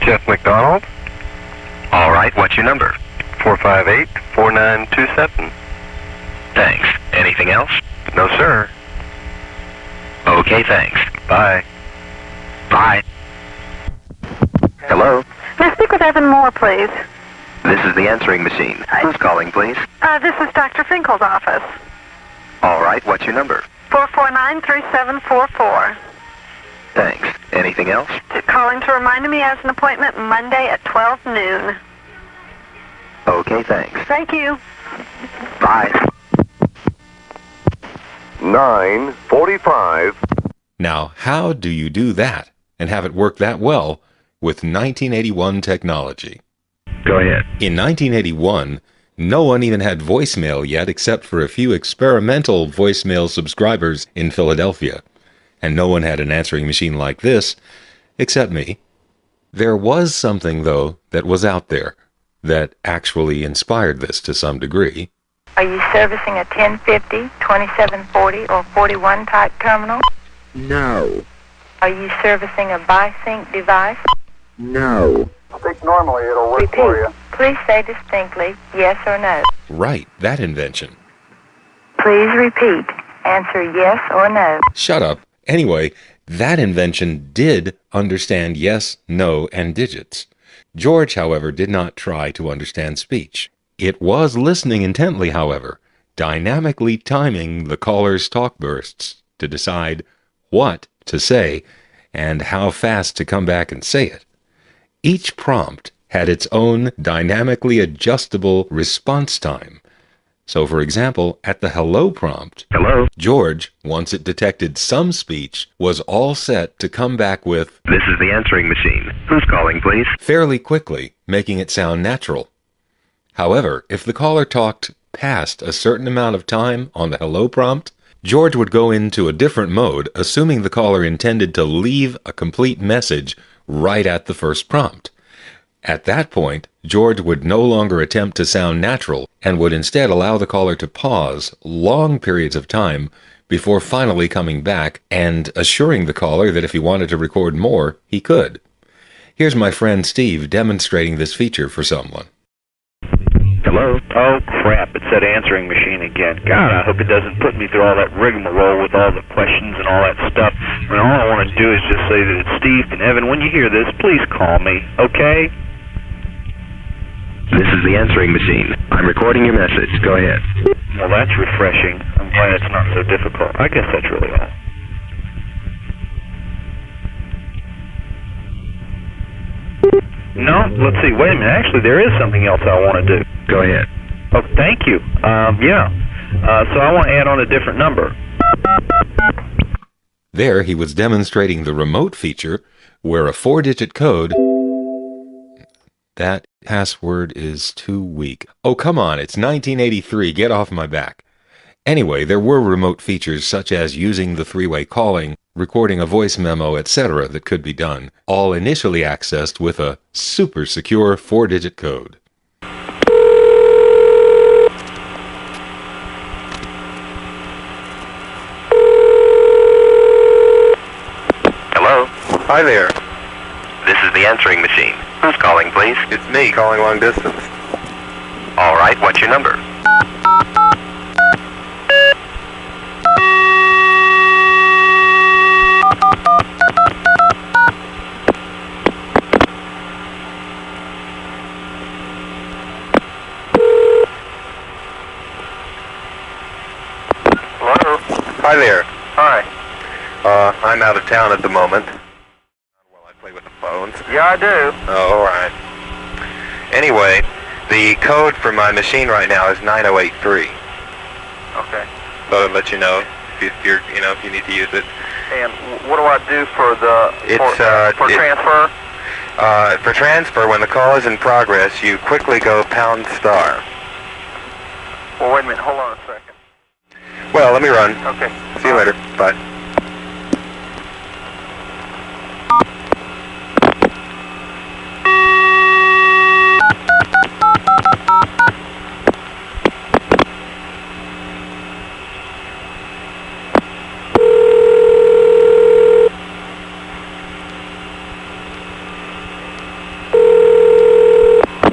Jeff McDonald. All right, what's your number? 458 4927. Thanks. Anything else? No, sir. Okay, thanks. Bye. Bye. Hello? May I speak with Evan Moore, please? This is the answering machine. Who's calling, please? Uh, this is Dr. Finkel's office. All right, what's your number? 449-3744. Thanks. Anything else? Calling to remind me as an appointment Monday at 12 noon. Okay, thanks. Thank you. Bye. 945. Now, how do you do that and have it work that well with 1981 technology? Go ahead. In 1981, no one even had voicemail yet except for a few experimental voicemail subscribers in Philadelphia. And no one had an answering machine like this except me. There was something, though, that was out there that actually inspired this to some degree. Are you servicing a 1050, 2740, or 41 type terminal? No. Are you servicing a BiSync device? No. I think normally it'll work Repeat. for you. Please say distinctly yes or no. Right, that invention. Please repeat. Answer yes or no. Shut up. Anyway, that invention did understand yes, no, and digits. George, however, did not try to understand speech. It was listening intently, however, dynamically timing the caller's talk bursts to decide what to say and how fast to come back and say it. Each prompt had its own dynamically adjustable response time. So, for example, at the hello prompt, Hello. George, once it detected some speech, was all set to come back with This is the answering machine. Who's calling, please? fairly quickly, making it sound natural. However, if the caller talked past a certain amount of time on the hello prompt, George would go into a different mode, assuming the caller intended to leave a complete message right at the first prompt. At that point, George would no longer attempt to sound natural and would instead allow the caller to pause long periods of time before finally coming back and assuring the caller that if he wanted to record more, he could. Here's my friend Steve demonstrating this feature for someone. Hello. Oh crap, it's that answering machine again. God, I hope it doesn't put me through all that rigmarole with all the questions and all that stuff. Mean, all I want to do is just say that it's Steve and Evan. When you hear this, please call me, okay? This is the answering machine. I'm recording your message. Go ahead. Well, that's refreshing. I'm glad it's not so difficult. I guess that's really all. No, let's see. Wait a minute. Actually, there is something else I want to do. Go ahead. Oh, thank you. Um, yeah. Uh, so I want to add on a different number. There, he was demonstrating the remote feature where a four digit code. That password is too weak. Oh, come on, it's 1983. Get off my back. Anyway, there were remote features such as using the three way calling, recording a voice memo, etc., that could be done, all initially accessed with a super secure four digit code. Hello. Hi there. This is the answering machine. Who's calling, please? It's me, calling long distance. All right, what's your number? Hello. Hi there. Hi. Uh, I'm out of town at the moment. Well, I play with the phones. Yeah, I do. Oh, all right. Anyway, the code for my machine right now is 9083. Okay. So I'll let you know if you- if you're, you know, if you need to use it. And what do I do for the It's, for, uh, for it- transfer? Uh, for transfer, when the call is in progress, you quickly go pound star. Well, wait a minute. Hold on a second. Well, let me run. Okay. See you later. Bye.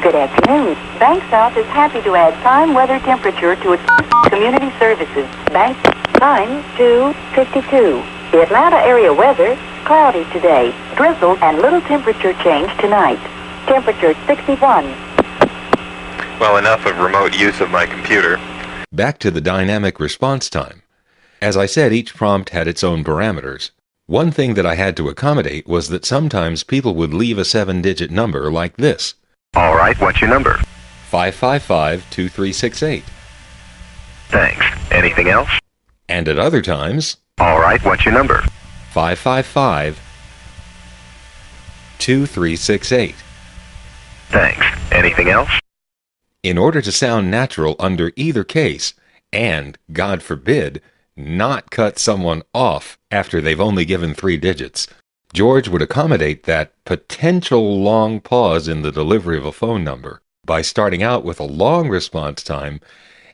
Good afternoon. Bank South is happy to add time, weather, temperature to its community services. Bank time 252. The Atlanta area weather cloudy today, drizzle and little temperature change tonight. Temperature 61. Well, enough of remote use of my computer. Back to the dynamic response time. As I said, each prompt had its own parameters. One thing that I had to accommodate was that sometimes people would leave a seven digit number like this All right, what's your number? 555 2368. Thanks. Anything else? And at other times, All right, what's your number? 555 2368. Thanks. Anything else? In order to sound natural under either case, and, God forbid, not cut someone off after they've only given three digits, George would accommodate that potential long pause in the delivery of a phone number by starting out with a long response time,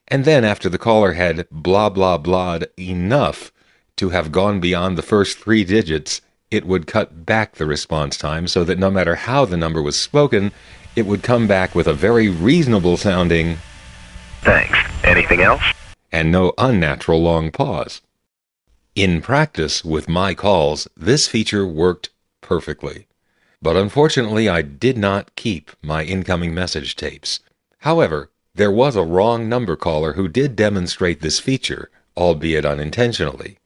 and then after the caller had blah blah blahed enough to have gone beyond the first three digits, it would cut back the response time so that no matter how the number was spoken, it would come back with a very reasonable sounding Thanks. Anything else? and no unnatural long pause. In practice with my calls, this feature worked perfectly. But unfortunately, I did not keep my incoming message tapes. However, there was a wrong number caller who did demonstrate this feature, albeit unintentionally.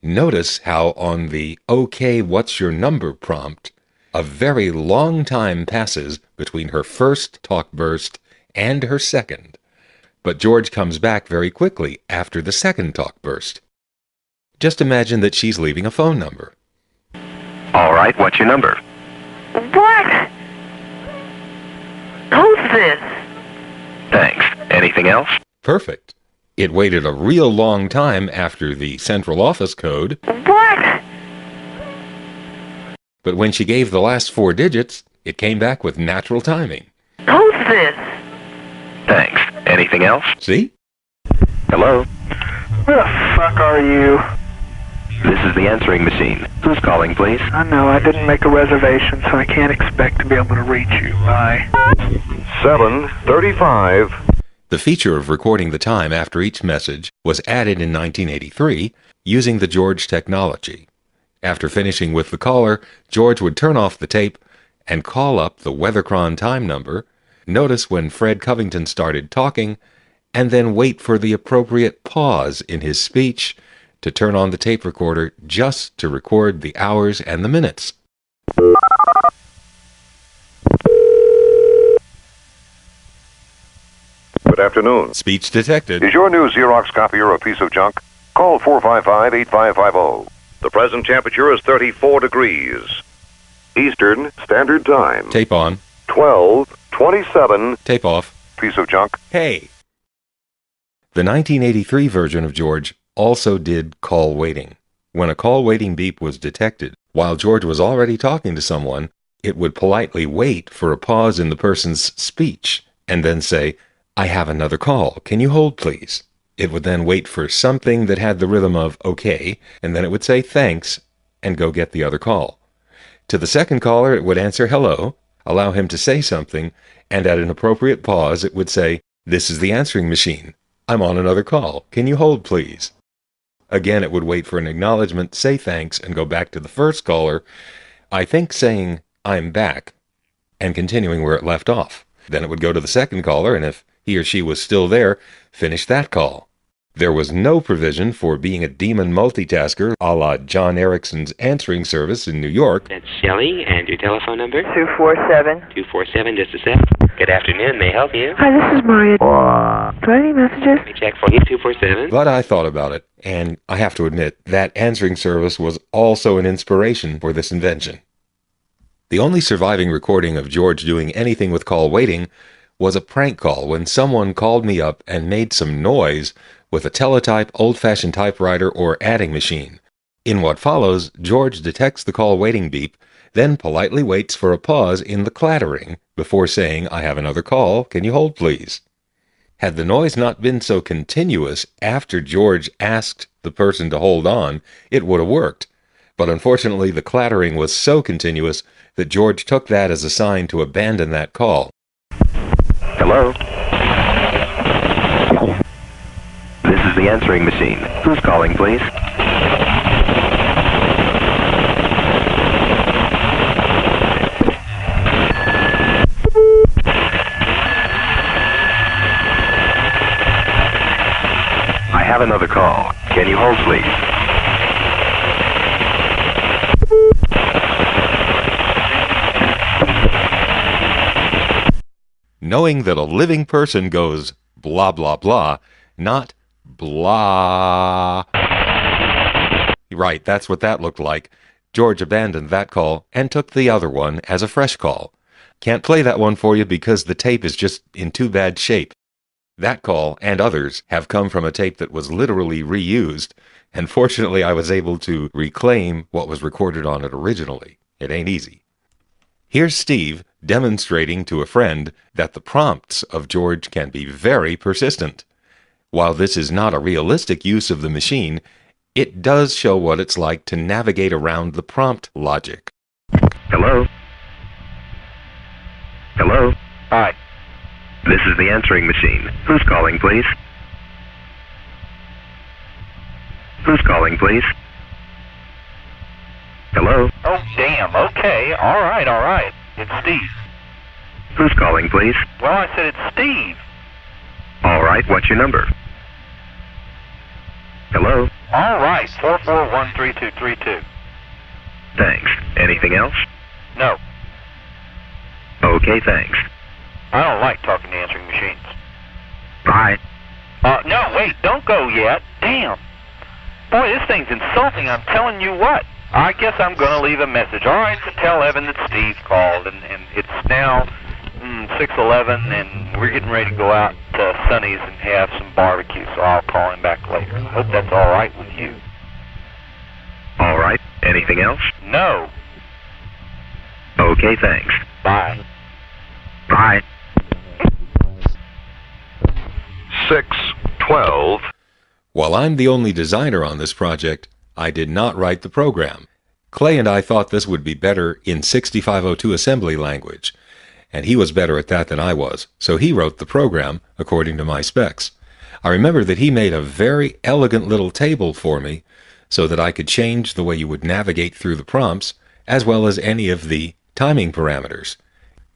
Notice how on the OK, what's your number prompt, a very long time passes between her first talk burst and her second. But George comes back very quickly after the second talk burst. Just imagine that she's leaving a phone number. All right, what's your number? What? Who's this? Thanks. Anything else? Perfect. It waited a real long time after the central office code, What? but when she gave the last four digits, it came back with natural timing. Who's this? Thanks. Anything else? See? Hello? Where the fuck are you? This is the answering machine. Who's calling, please? I know, I didn't make a reservation, so I can't expect to be able to reach you. Bye. 735. The feature of recording the time after each message was added in 1983 using the George technology. After finishing with the caller, George would turn off the tape and call up the Weathercron time number, notice when Fred Covington started talking, and then wait for the appropriate pause in his speech to turn on the tape recorder just to record the hours and the minutes. Good afternoon. Speech detected. Is your new Xerox copier a piece of junk? Call 455-8550. The present temperature is 34 degrees. Eastern Standard Time. Tape on. 1227. Tape off. Piece of junk. Hey! The 1983 version of George also did call waiting. When a call waiting beep was detected, while George was already talking to someone, it would politely wait for a pause in the person's speech and then say, I have another call. Can you hold, please? It would then wait for something that had the rhythm of okay, and then it would say thanks and go get the other call. To the second caller, it would answer hello, allow him to say something, and at an appropriate pause, it would say, This is the answering machine. I'm on another call. Can you hold, please? Again, it would wait for an acknowledgement, say thanks, and go back to the first caller, I think saying, I'm back, and continuing where it left off. Then it would go to the second caller, and if he or she was still there, finish that call. There was no provision for being a demon multitasker a la John Erickson's answering service in New York. That's Shelley, and your telephone number? 247. 247, just a sec. Good afternoon, may I help you? Hi, this is Maria. Do I have any messages? Let me check for you, 247. But I thought about it, and I have to admit that answering service was also an inspiration for this invention. The only surviving recording of George doing anything with call waiting was a prank call when someone called me up and made some noise with a teletype, old fashioned typewriter, or adding machine. In what follows, George detects the call waiting beep, then politely waits for a pause in the clattering before saying, I have another call. Can you hold, please? Had the noise not been so continuous after George asked the person to hold on, it would have worked. But unfortunately, the clattering was so continuous that George took that as a sign to abandon that call. Hello? Answering machine. Who's calling, please? I have another call. Can you hold, please? Knowing that a living person goes blah blah blah, not blah. Right, that's what that looked like. George abandoned that call and took the other one as a fresh call. Can't play that one for you because the tape is just in too bad shape. That call and others have come from a tape that was literally reused, and fortunately I was able to reclaim what was recorded on it originally. It ain't easy. Here's Steve demonstrating to a friend that the prompts of George can be very persistent. While this is not a realistic use of the machine, it does show what it's like to navigate around the prompt logic. Hello? Hello? Hi. This is the answering machine. Who's calling, please? Who's calling, please? Hello? Oh, damn. Okay. All right, all right. It's Steve. Who's calling, please? Well, I said it's Steve. All right, what's your number? Hello? All right. 4413232. Thanks. Anything else? No. Okay, thanks. I don't like talking to answering machines. Bye. Uh, no, wait. Don't go yet. Damn. Boy, this thing's insulting. I'm telling you what. I guess I'm going to leave a message. All right, to tell Evan that Steve called, and, and it's now mm, 6:11, and we're getting ready to go out to Sonny's and have some barbecue. So I'll call him back later. I hope that's all right with you. All right. Anything else? No. Okay, thanks. Bye. Bye. 612. While I'm the only designer on this project, I did not write the program. Clay and I thought this would be better in 6502 assembly language, and he was better at that than I was, so he wrote the program according to my specs. I remember that he made a very elegant little table for me so that I could change the way you would navigate through the prompts, as well as any of the timing parameters.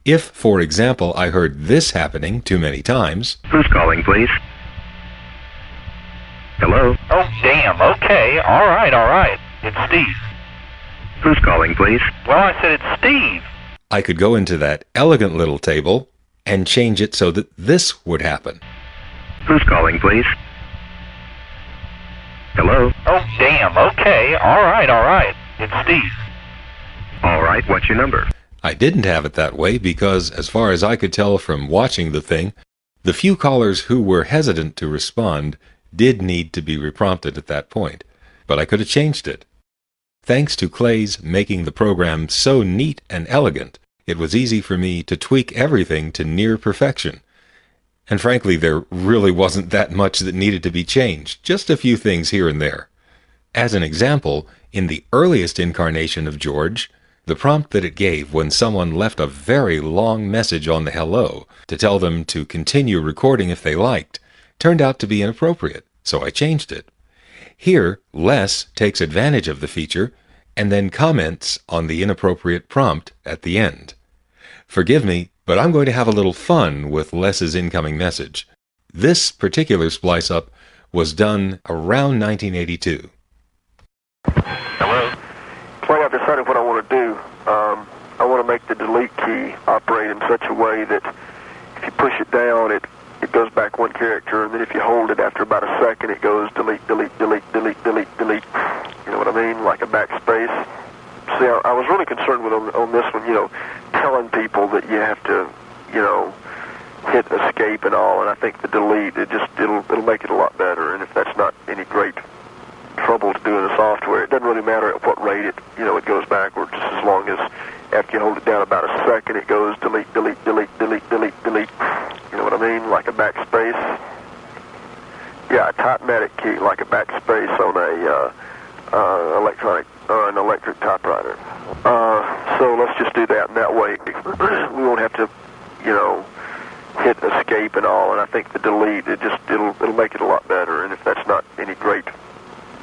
If, for example, I heard this happening too many times, Who's calling, please? Hello? Oh, damn. Okay. All right, all right. It's Steve. Who's calling, please? Well, I said it's Steve. I could go into that elegant little table and change it so that this would happen. Who's calling, please? Hello? Oh, damn. Okay. All right, all right. It's Steve. All right, what's your number? I didn't have it that way because, as far as I could tell from watching the thing, the few callers who were hesitant to respond did need to be reprompted at that point, but I could have changed it. Thanks to Clay's making the program so neat and elegant, it was easy for me to tweak everything to near perfection. And frankly, there really wasn't that much that needed to be changed, just a few things here and there. As an example, in the earliest incarnation of George, the prompt that it gave when someone left a very long message on the hello to tell them to continue recording if they liked turned out to be inappropriate, so I changed it. Here, Les takes advantage of the feature and then comments on the inappropriate prompt at the end. Forgive me, but I'm going to have a little fun with Les's incoming message. This particular splice up was done around 1982. Hello? Clay, I've decided what I want to do. Um, I want to make the delete key operate in such a way that if you push it down, it, it goes back one character, and then if you hold it after about a second, it goes delete, delete, delete, delete, delete, delete. You know what I mean? Like a backspace. See, I, I was really concerned with on, on this one, you know, telling people that you have to, you know, hit escape and all, and I think the delete, it just, it'll, it'll make it a lot better, and if that's not any great trouble to do in the software. It doesn't really matter at what rate it, you know, it goes backwards, as long as after you hold it down about a second, it goes delete, delete, delete, delete, delete, delete. You know what I mean? Like a backspace. Yeah, a typematic key, like a backspace on a uh, uh, electronic or an electric typewriter. Uh, so let's just do that, and that way we won't have to, you know, hit escape and all. And I think the delete, it just it'll it'll make it a lot better. And if that's not any great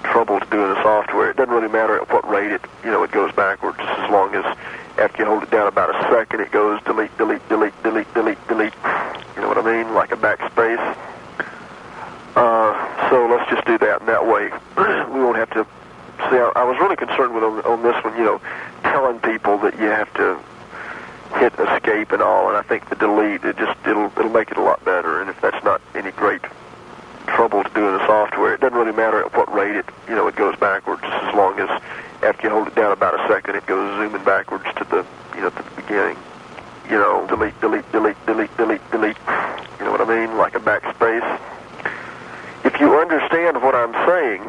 trouble to do in the software. It doesn't really matter at what rate it, you know, it goes backwards, as long as after you hold it down about a second, it goes delete, delete, delete, delete, delete, delete. You know what I mean? Like a backspace. Uh, so let's just do that, and that way we won't have to. See, I, I was really concerned with on, on this one, you know, telling people that you have to hit escape and all, and I think the delete, it just it'll it'll make it a lot better. And if that's not any great trouble to do in the software. It doesn't really matter at what rate it, you know, it goes backwards, as long as after you hold it down about a second, it goes zooming backwards to the, you know, the beginning. You know, delete, delete, delete, delete, delete, delete. You know what I mean? Like a backspace. If you understand what I'm saying,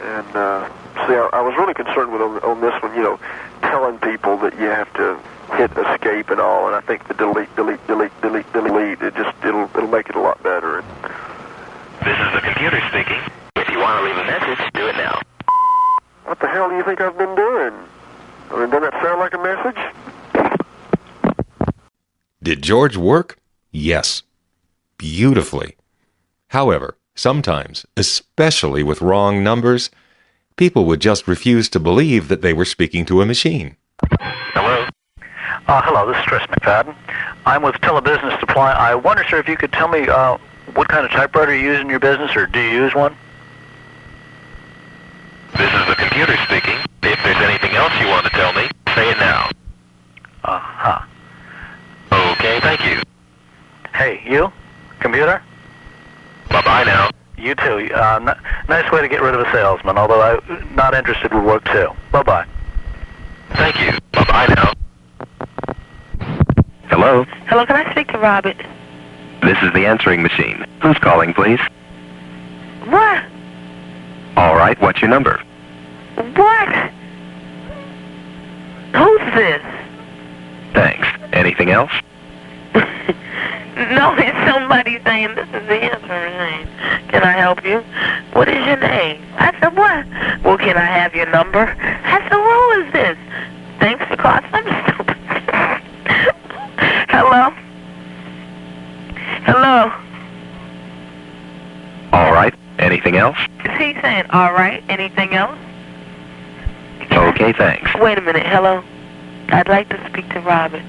and uh, see, I, I was really concerned with on, on this one, you know, telling people that you have to hit escape and all, and I think the delete, delete, delete, delete, delete, it just it'll it'll make it a lot better. This is the computer speaking. If you want to leave a message, do it now. What the hell do you think I've been doing? I mean, doesn't that sound like a message? Did George work? Yes. Beautifully. However, sometimes, especially with wrong numbers, people would just refuse to believe that they were speaking to a machine. Hello. Uh, hello, this is Tris McFadden. I'm with Telebusiness Supply. I wonder, sir, if you could tell me uh, what kind of typewriter you use in your business, or do you use one? This is the computer speaking. If there's anything else you want to tell me, say it now. Uh-huh. Okay, thank you. Hey, you? Computer? Bye-bye now. You too. Uh, n- nice way to get rid of a salesman, although I'm not interested would work too. Bye-bye. Thank you. Bye-bye now. Hello? Hello, can I speak to Robert? This is the answering machine. Who's calling, please? What? All right, what's your number? What? Who's this? Thanks. Anything else? No, it's somebody saying this is the answering machine. Can I help you? What is your name? I said, what? Well, can I have your number? I said, who is this? Thanks for calling. I'm stupid. Hello? Hello? All right. Anything else? Is he saying, all right, anything else? Okay, thanks. Wait a minute, hello? I'd like to speak to Robert.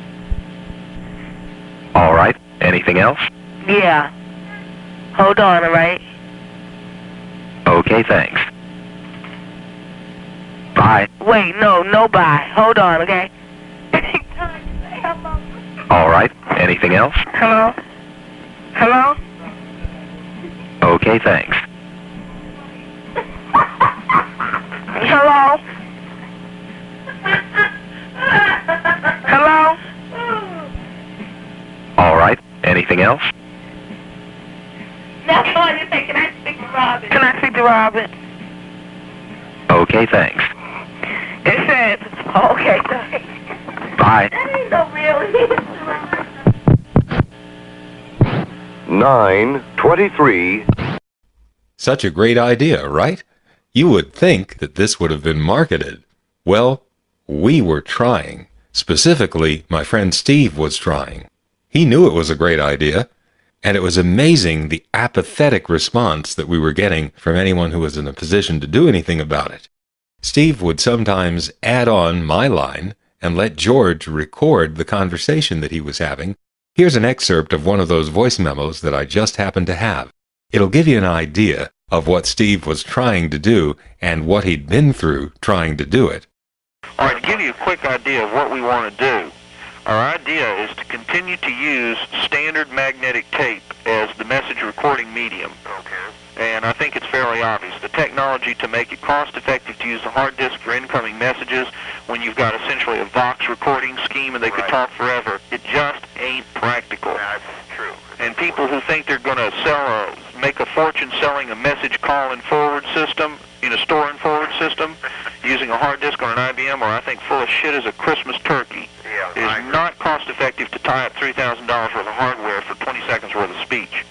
All right. Anything else? Yeah. Hold on, all right? Okay, thanks. Bye. Wait, no, no bye. Hold on, okay? All right. Anything else? Hello? Hello? Okay, thanks. Hello? Hello? All right. Anything else? That's all you say. Can I speak to Robin? Can I speak to Robin? Okay, thanks. It says, okay, thanks. Bye. That ain't no real 923. Such a great idea, right? You would think that this would have been marketed. Well, we were trying. Specifically, my friend Steve was trying. He knew it was a great idea, and it was amazing the apathetic response that we were getting from anyone who was in a position to do anything about it. Steve would sometimes add on my line and let George record the conversation that he was having. Here's an excerpt of one of those voice memos that I just happened to have. It'll give you an idea of what Steve was trying to do and what he'd been through trying to do it. All right, to give you a quick idea of what we want to do, our idea is to continue to use standard magnetic tape as the message recording medium. Okay. And I think it's fairly obvious. The technology to make it cost effective to use the hard disk for incoming messages when you've got essentially a Vox recording scheme and they could talk forever, it just ain't practical. That's true. And people who think they're going to sell a, make a fortune selling a message call and forward system in a store and forward system using a hard disk on an IBM or I think full of shit as a Christmas turkey. Yeah, It is not cost effective to tie up $3,000 worth of hardware for 20 seconds worth of speech.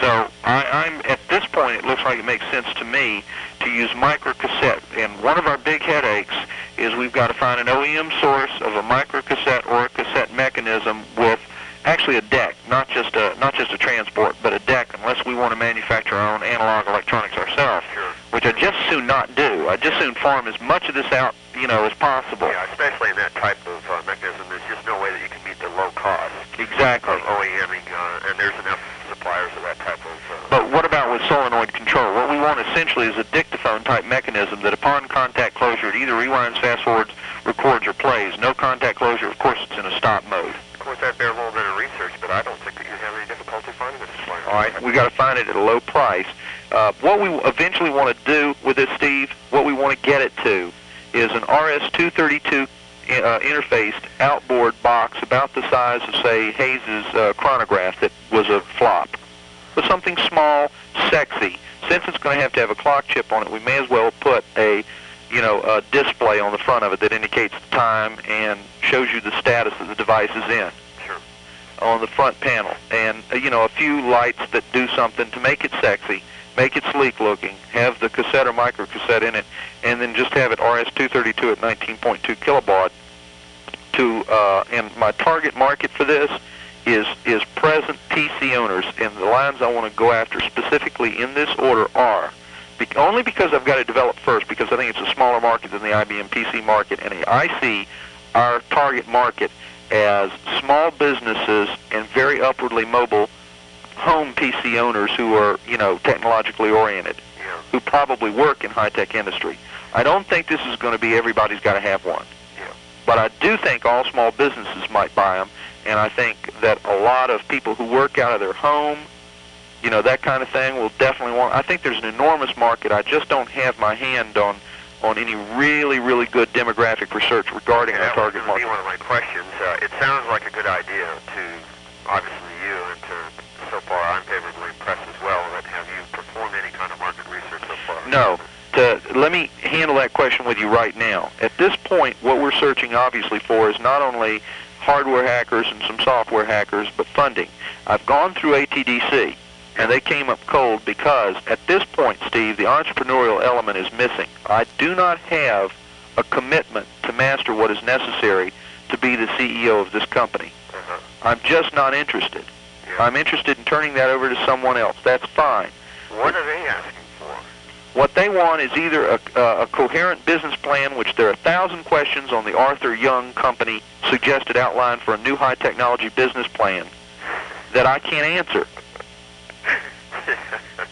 So I, I'm at this point, it looks like it makes sense to me to use microcassette. And one of our big headaches is we've got to find an OEM source of a microcassette or a cassette mechanism with actually a deck, not just a not just a transport, but a deck. Unless we want to manufacture our own analog electronics ourselves, which I just soon not do. I just soon farm as much of this out, you know, as possible. Yeah, especially in that type of uh, mechanism, there's just no way that you can meet the low cost Exactly. of OEMing, uh, and there's enough suppliers of that type of. Uh, But what about with solenoid control? What we want essentially is a dictaphone type mechanism that upon contact closure it either rewinds, fast forwards, records, or plays. No contact closure, of course, it's in a stop mode. Course, that a little bit of research, but I don't think that you have any difficulty finding a supplier. All right, we got to find it at a low price. Uh, what we eventually want to do with this, Steve, what we want to get it to, is an RS-232 uh, interfaced outboard box about the size of, say, Hayes's uh, chronograph that was a flop. But something small, sexy. Since it's going to have to have a clock chip on it, we may as well put a, you know, a display on the front of it that indicates the time and shows you the status that the device is in. On the front panel, and uh, you know, a few lights that do something to make it sexy, make it sleek looking, have the cassette or micro cassette in it, and then just have it RS-232 at 19.2 kilobaud. To uh, and my target market for this is is present PC owners, and the lines I want to go after specifically in this order are be- only because I've got to develop first, because I think it's a smaller market than the IBM PC market, and I see our target market as small businesses and very upwardly mobile home PC owners who are, you know, technologically oriented, who probably work in high-tech industry. I don't think this is going to be everybody's got to have one. But I do think all small businesses might buy them, and I think that a lot of people who work out of their home, you know, that kind of thing, will definitely want. I think there's an enormous market. I just don't have my hand on on any really, really good demographic research regarding Yeah, our target going to be market. one of my questions. Uh, it sounds like a good idea to, obviously you, and to, so far I'm favorably impressed as well, but have you performed any kind of market research so far? No. To, let me handle that question with you right now. At this point, what we're searching obviously for is not only hardware hackers and some software hackers, but funding. I've gone through ATDC, and they came up cold because at this point, Steve, the entrepreneurial element is missing. I do not have a commitment to master what is necessary to be the CEO of this company. Mm-hmm. I'm just not interested. I'm interested in turning that over to someone else. That's fine. What are they asking for? What they want is either a, a, a coherent business plan, which there are a thousand questions on the Arthur Young Company suggested outline for a new high technology business plan that I can't answer.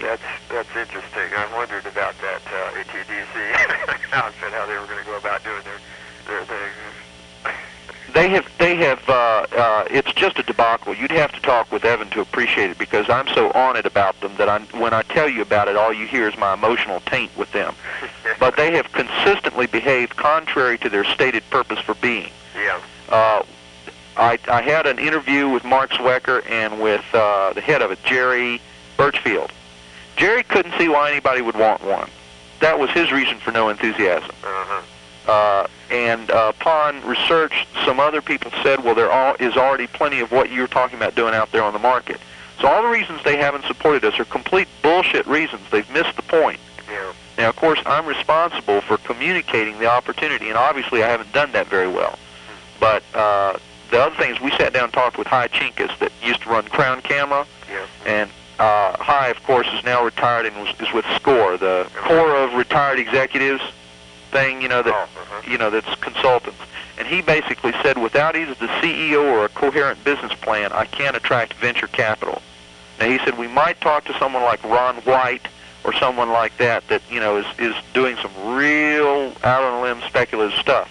That's that's interesting. I wondered about that uh, ATDC outfit, how they were going to go about doing their their thing. They have, they have, uh, uh, it's just a debacle. You'd have to talk with Evan to appreciate it because I'm so on it about them that I, when I tell you about it, all you hear is my emotional taint with them. But they have consistently behaved contrary to their stated purpose for being. Yeah. Uh, I, I had an interview with Mark Zwecker and with uh, the head of it, Jerry Birchfield. Jerry couldn't see why anybody would want one. That was his reason for no enthusiasm. Uh-huh. Uh, and uh, upon research, some other people said, well, there all, is already plenty of what you're talking about doing out there on the market. So all the reasons they haven't supported us are complete bullshit reasons. They've missed the point. Yeah. Now, of course, I'm responsible for communicating the opportunity, and obviously I haven't done that very well. But uh, the other thing is we sat down and talked with Hi Chinkas that used to run Crown Camera, Yeah. and uh, Hi, of course, is now retired and was, is with SCORE, the Corps of Retired Executives thing, you know, that you know that's consultants. And he basically said, without either the CEO or a coherent business plan, I can't attract venture capital. Now he said we might talk to someone like Ron White or someone like that that you know is is doing some real out on a limb speculative stuff.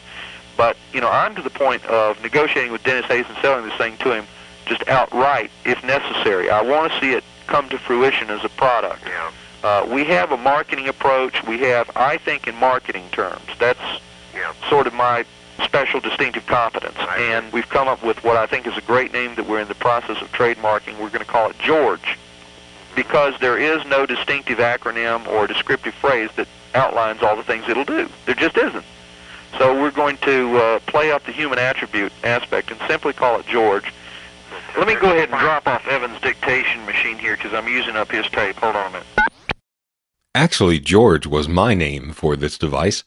But you know, I'm to the point of negotiating with Dennis Hayes and selling this thing to him just outright if necessary. I want to see it come to fruition as a product. Yeah. Uh, we have a marketing approach. We have, I think, in marketing terms, that's Yeah. sort of my special distinctive competence. And we've come up with what I think is a great name that we're in the process of trademarking. We're going to call it George because there is no distinctive acronym or descriptive phrase that outlines all the things it'll do. There just isn't. So we're going to uh, play up the human attribute aspect and simply call it George. Let me go ahead and drop off Evan's dictation machine here because I'm using up his tape. Hold on a minute. Actually, George was my name for this device,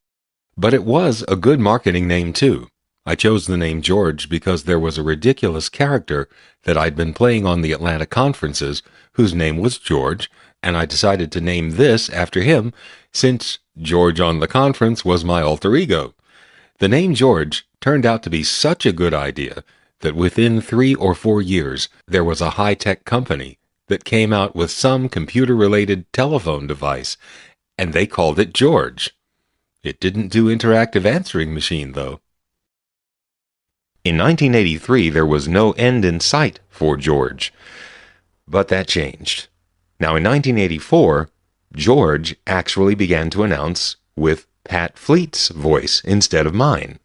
but it was a good marketing name too. I chose the name George because there was a ridiculous character that I'd been playing on the Atlanta conferences whose name was George, and I decided to name this after him since George on the conference was my alter ego. The name George turned out to be such a good idea that within three or four years there was a high tech company that came out with some computer related telephone device, and they called it George. It didn't do interactive answering machine, though. In 1983, there was no end in sight for George. But that changed. Now, in 1984, George actually began to announce with Pat Fleet's voice instead of mine.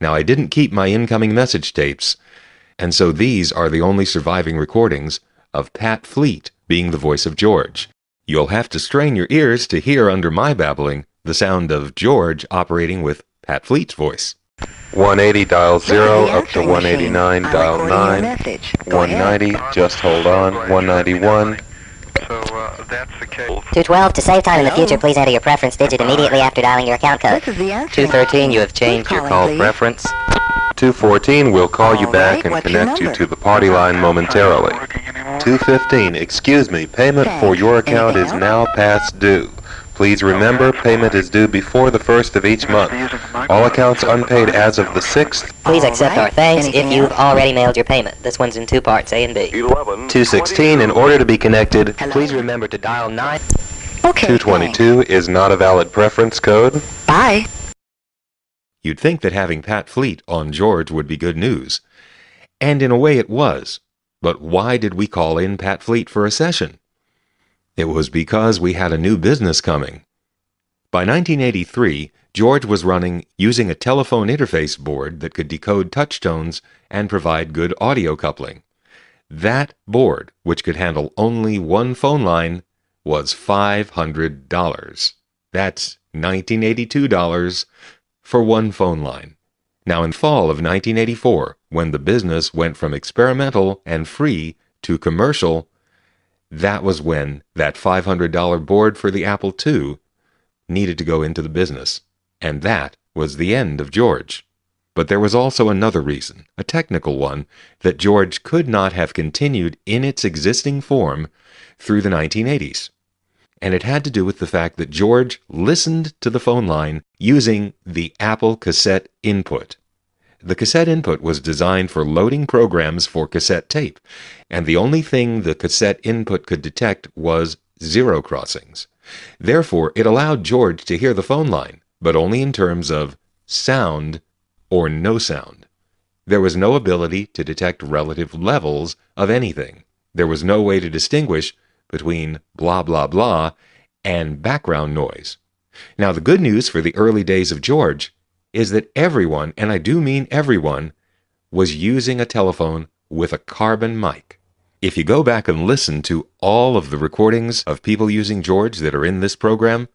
Now, I didn't keep my incoming message tapes, and so these are the only surviving recordings of Pat Fleet being the voice of George. You'll have to strain your ears to hear under my babbling the sound of George operating with Pat Fleet's voice. 180 dial 0 up to 189 dial 9 190 just hold on 191 212, to save time in the future, please enter your preference digit immediately after dialing your account code. 213, you have changed your call preference. 214 we'll call you back and connect you to the party line momentarily. 215 excuse me payment for your account is now past due Please remember, payment is due before the first of each month. All accounts unpaid as of the 6th. Please accept our thanks if you've already mailed your payment. This one's in two parts, A and B. 216, in order to be connected, Please remember to dial 9. Okay. 222 is not a valid preference code. Bye. You'd think that having Pat Fleet on George would be good news. And in a way it was. But why did we call in Pat Fleet for a session? It was because we had a new business coming. By 1983, George was running using a telephone interface board that could decode touch tones and provide good audio coupling. That board, which could handle only one phone line, was $500. That's $1982 for one phone line. Now, in fall of 1984, when the business went from experimental and free to commercial, that was when that $500 board for the Apple II needed to go into the business. And that was the end of George. But there was also another reason, a technical one, that George could not have continued in its existing form through the 1980s. And it had to do with the fact that George listened to the phone line using the Apple cassette input. The cassette input was designed for loading programs for cassette tape, and the only thing the cassette input could detect was zero crossings. Therefore, it allowed George to hear the phone line, but only in terms of sound or no sound. There was no ability to detect relative levels of anything. There was no way to distinguish between blah blah blah and background noise. Now, the good news for the early days of George is that everyone, and I do mean everyone, was using a telephone with a carbon mic. If you go back and listen to all of the recordings of people using George that are in this program,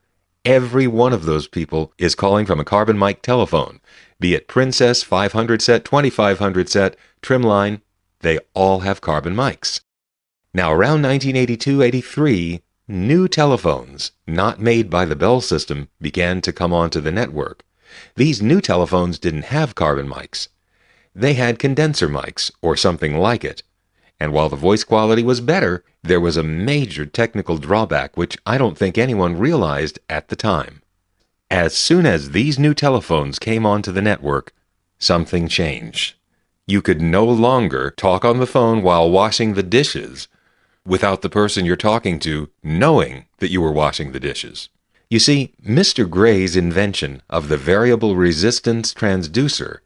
every one of those people is calling from a carbon mic telephone, be it Princess 500 set, 2500 set, Trimline, they all have carbon mics. Now, around 1982 83, new telephones, not made by the Bell system, began to come onto the network. These new telephones didn't have carbon mics. They had condenser mics, or something like it. And while the voice quality was better, there was a major technical drawback which I don't think anyone realized at the time. As soon as these new telephones came onto the network, something changed. You could no longer talk on the phone while washing the dishes without the person you're talking to knowing that you were washing the dishes. You see, Mr. Gray's invention of the variable resistance transducer,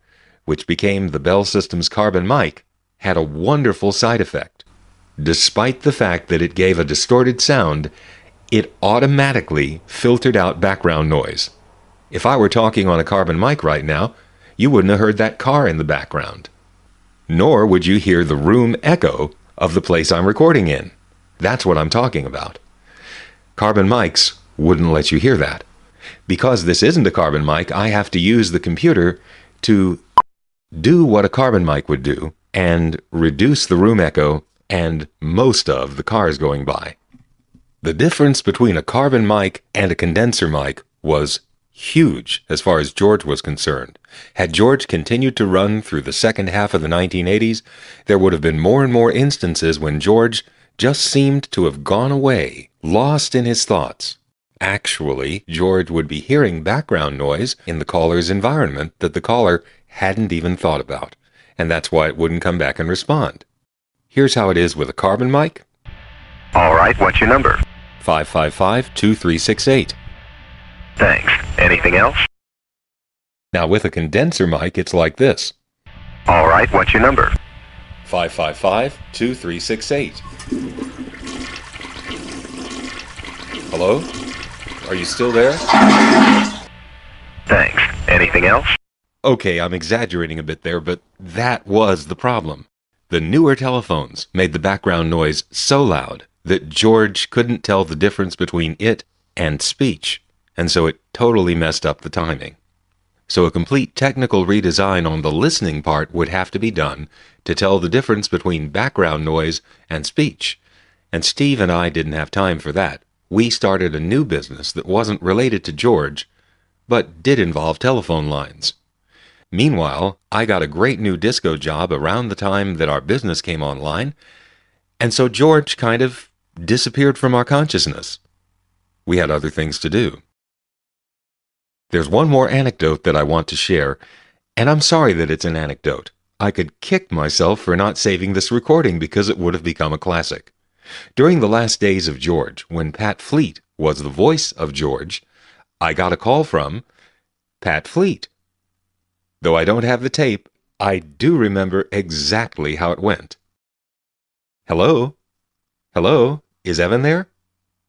which became the Bell System's carbon mic, had a wonderful side effect. Despite the fact that it gave a distorted sound, it automatically filtered out background noise. If I were talking on a carbon mic right now, you wouldn't have heard that car in the background. Nor would you hear the room echo of the place I'm recording in. That's what I'm talking about. Carbon mics wouldn't let you hear that. Because this isn't a carbon mic, I have to use the computer to do what a carbon mic would do and reduce the room echo and most of the cars going by. The difference between a carbon mic and a condenser mic was huge as far as George was concerned. Had George continued to run through the second half of the 1980s, there would have been more and more instances when George just seemed to have gone away, lost in his thoughts. Actually, George would be hearing background noise in the caller's environment that the caller hadn't even thought about, and that's why it wouldn't come back and respond. Here's how it is with a carbon mic. All right, what's your number? 555 2368. Thanks. Anything else? Now, with a condenser mic, it's like this All right, what's your number? 555 2368. Hello? Are you still there? Thanks. Anything else? Okay, I'm exaggerating a bit there, but that was the problem. The newer telephones made the background noise so loud that George couldn't tell the difference between it and speech, and so it totally messed up the timing. So a complete technical redesign on the listening part would have to be done to tell the difference between background noise and speech. And Steve and I didn't have time for that. We started a new business that wasn't related to George, but did involve telephone lines. Meanwhile, I got a great new disco job around the time that our business came online, and so George kind of disappeared from our consciousness. We had other things to do. There's one more anecdote that I want to share, and I'm sorry that it's an anecdote. I could kick myself for not saving this recording because it would have become a classic. During the last days of George, when Pat Fleet was the voice of George, I got a call from Pat Fleet. Though I don't have the tape, I do remember exactly how it went. Hello? Hello? Is Evan there?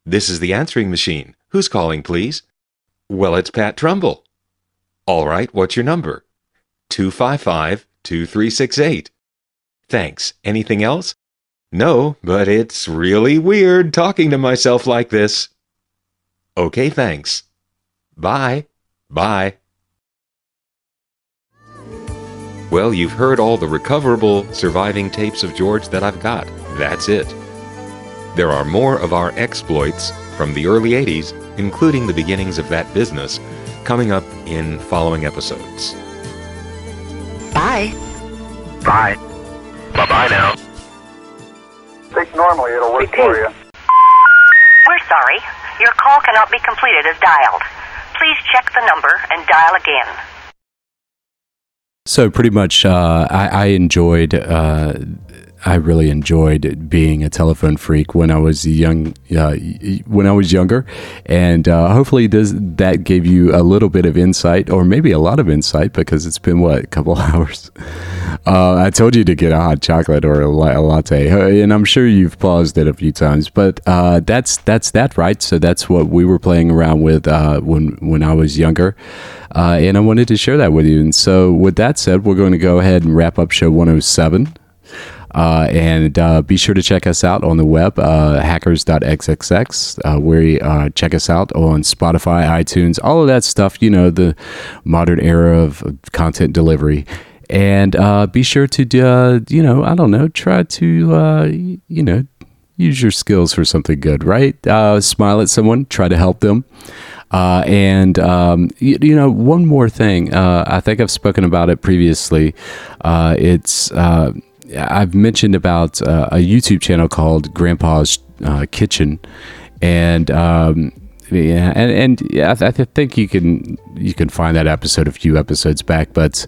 This is the answering machine. Who's calling, please? Well, it's Pat Trumbull. All right, what's your number? 255 2368. Thanks. Anything else? No, but it's really weird talking to myself like this. Okay, thanks. Bye. Bye. Well, you've heard all the recoverable surviving tapes of George that I've got. That's it. There are more of our exploits from the early 80s, including the beginnings of that business, coming up in following episodes. Bye. Bye. Bye-bye now. Think normally it'll work for you. We're sorry. Your call cannot be completed as dialed. Please check the number and dial again. So pretty much, uh, I, I enjoyed. Uh, I really enjoyed being a telephone phreak when I was young. Uh, when I was younger, and uh, hopefully, does that gave you a little bit of insight, or maybe a lot of insight, because it's been what a couple hours. Uh, I told you to get a hot chocolate or a, latte, and I'm sure you've paused it a few times. But uh, that's that's that, right? So that's what we were playing around with uh, when when I was younger, uh, and I wanted to share that with you. And so, with that said, we're going to go ahead and wrap up show 107. Uh, and uh, be sure to check us out on the web, uh, hackers.xxx. Uh, where uh, check us out on Spotify, iTunes, all of that stuff. You know, the modern era of content delivery. And uh, be sure to, uh, you know, I don't know, try to, you know, use your skills for something good, right? Smile at someone, try to help them. Uh, and um, you, you, know, one more thing. Uh, I think I've spoken about it previously. Uh, it's I've mentioned about uh, a YouTube channel called Grandpa's uh, Kitchen, and um, yeah, and and yeah, I, th- I, think you can you can find that episode a few episodes back. But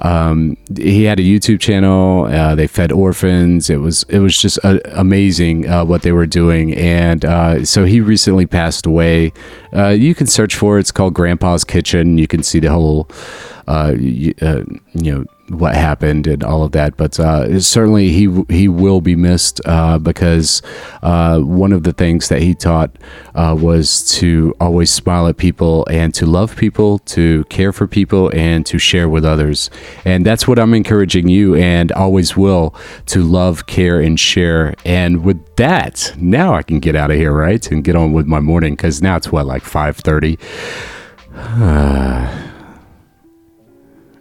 um, he had a YouTube channel. Uh, they fed orphans. It was it was just uh, amazing uh, what they were doing. And uh, so he recently passed away. Uh, you can search for it. It's called Grandpa's Kitchen. You can see the whole you, you know what happened and all of that. But uh, certainly he he will be missed uh, because uh, one of the things that he taught uh, was to always smile at people and to love people, to care for people, and to share with others. And that's what I'm encouraging you and always will to love, care, and share. And with that, now I can get out of here, right, and get on with my morning because now it's what like five thirty.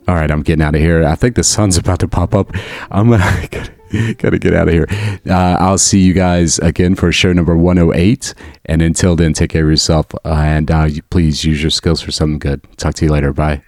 All right, I'm getting out of here. I think the sun's about to pop up. I'm uh, gotta, get out of here. Uh, I'll see you guys again for show number 108. And until then, take care of yourself uh, and please use your skills for something good. Talk to you later. Bye.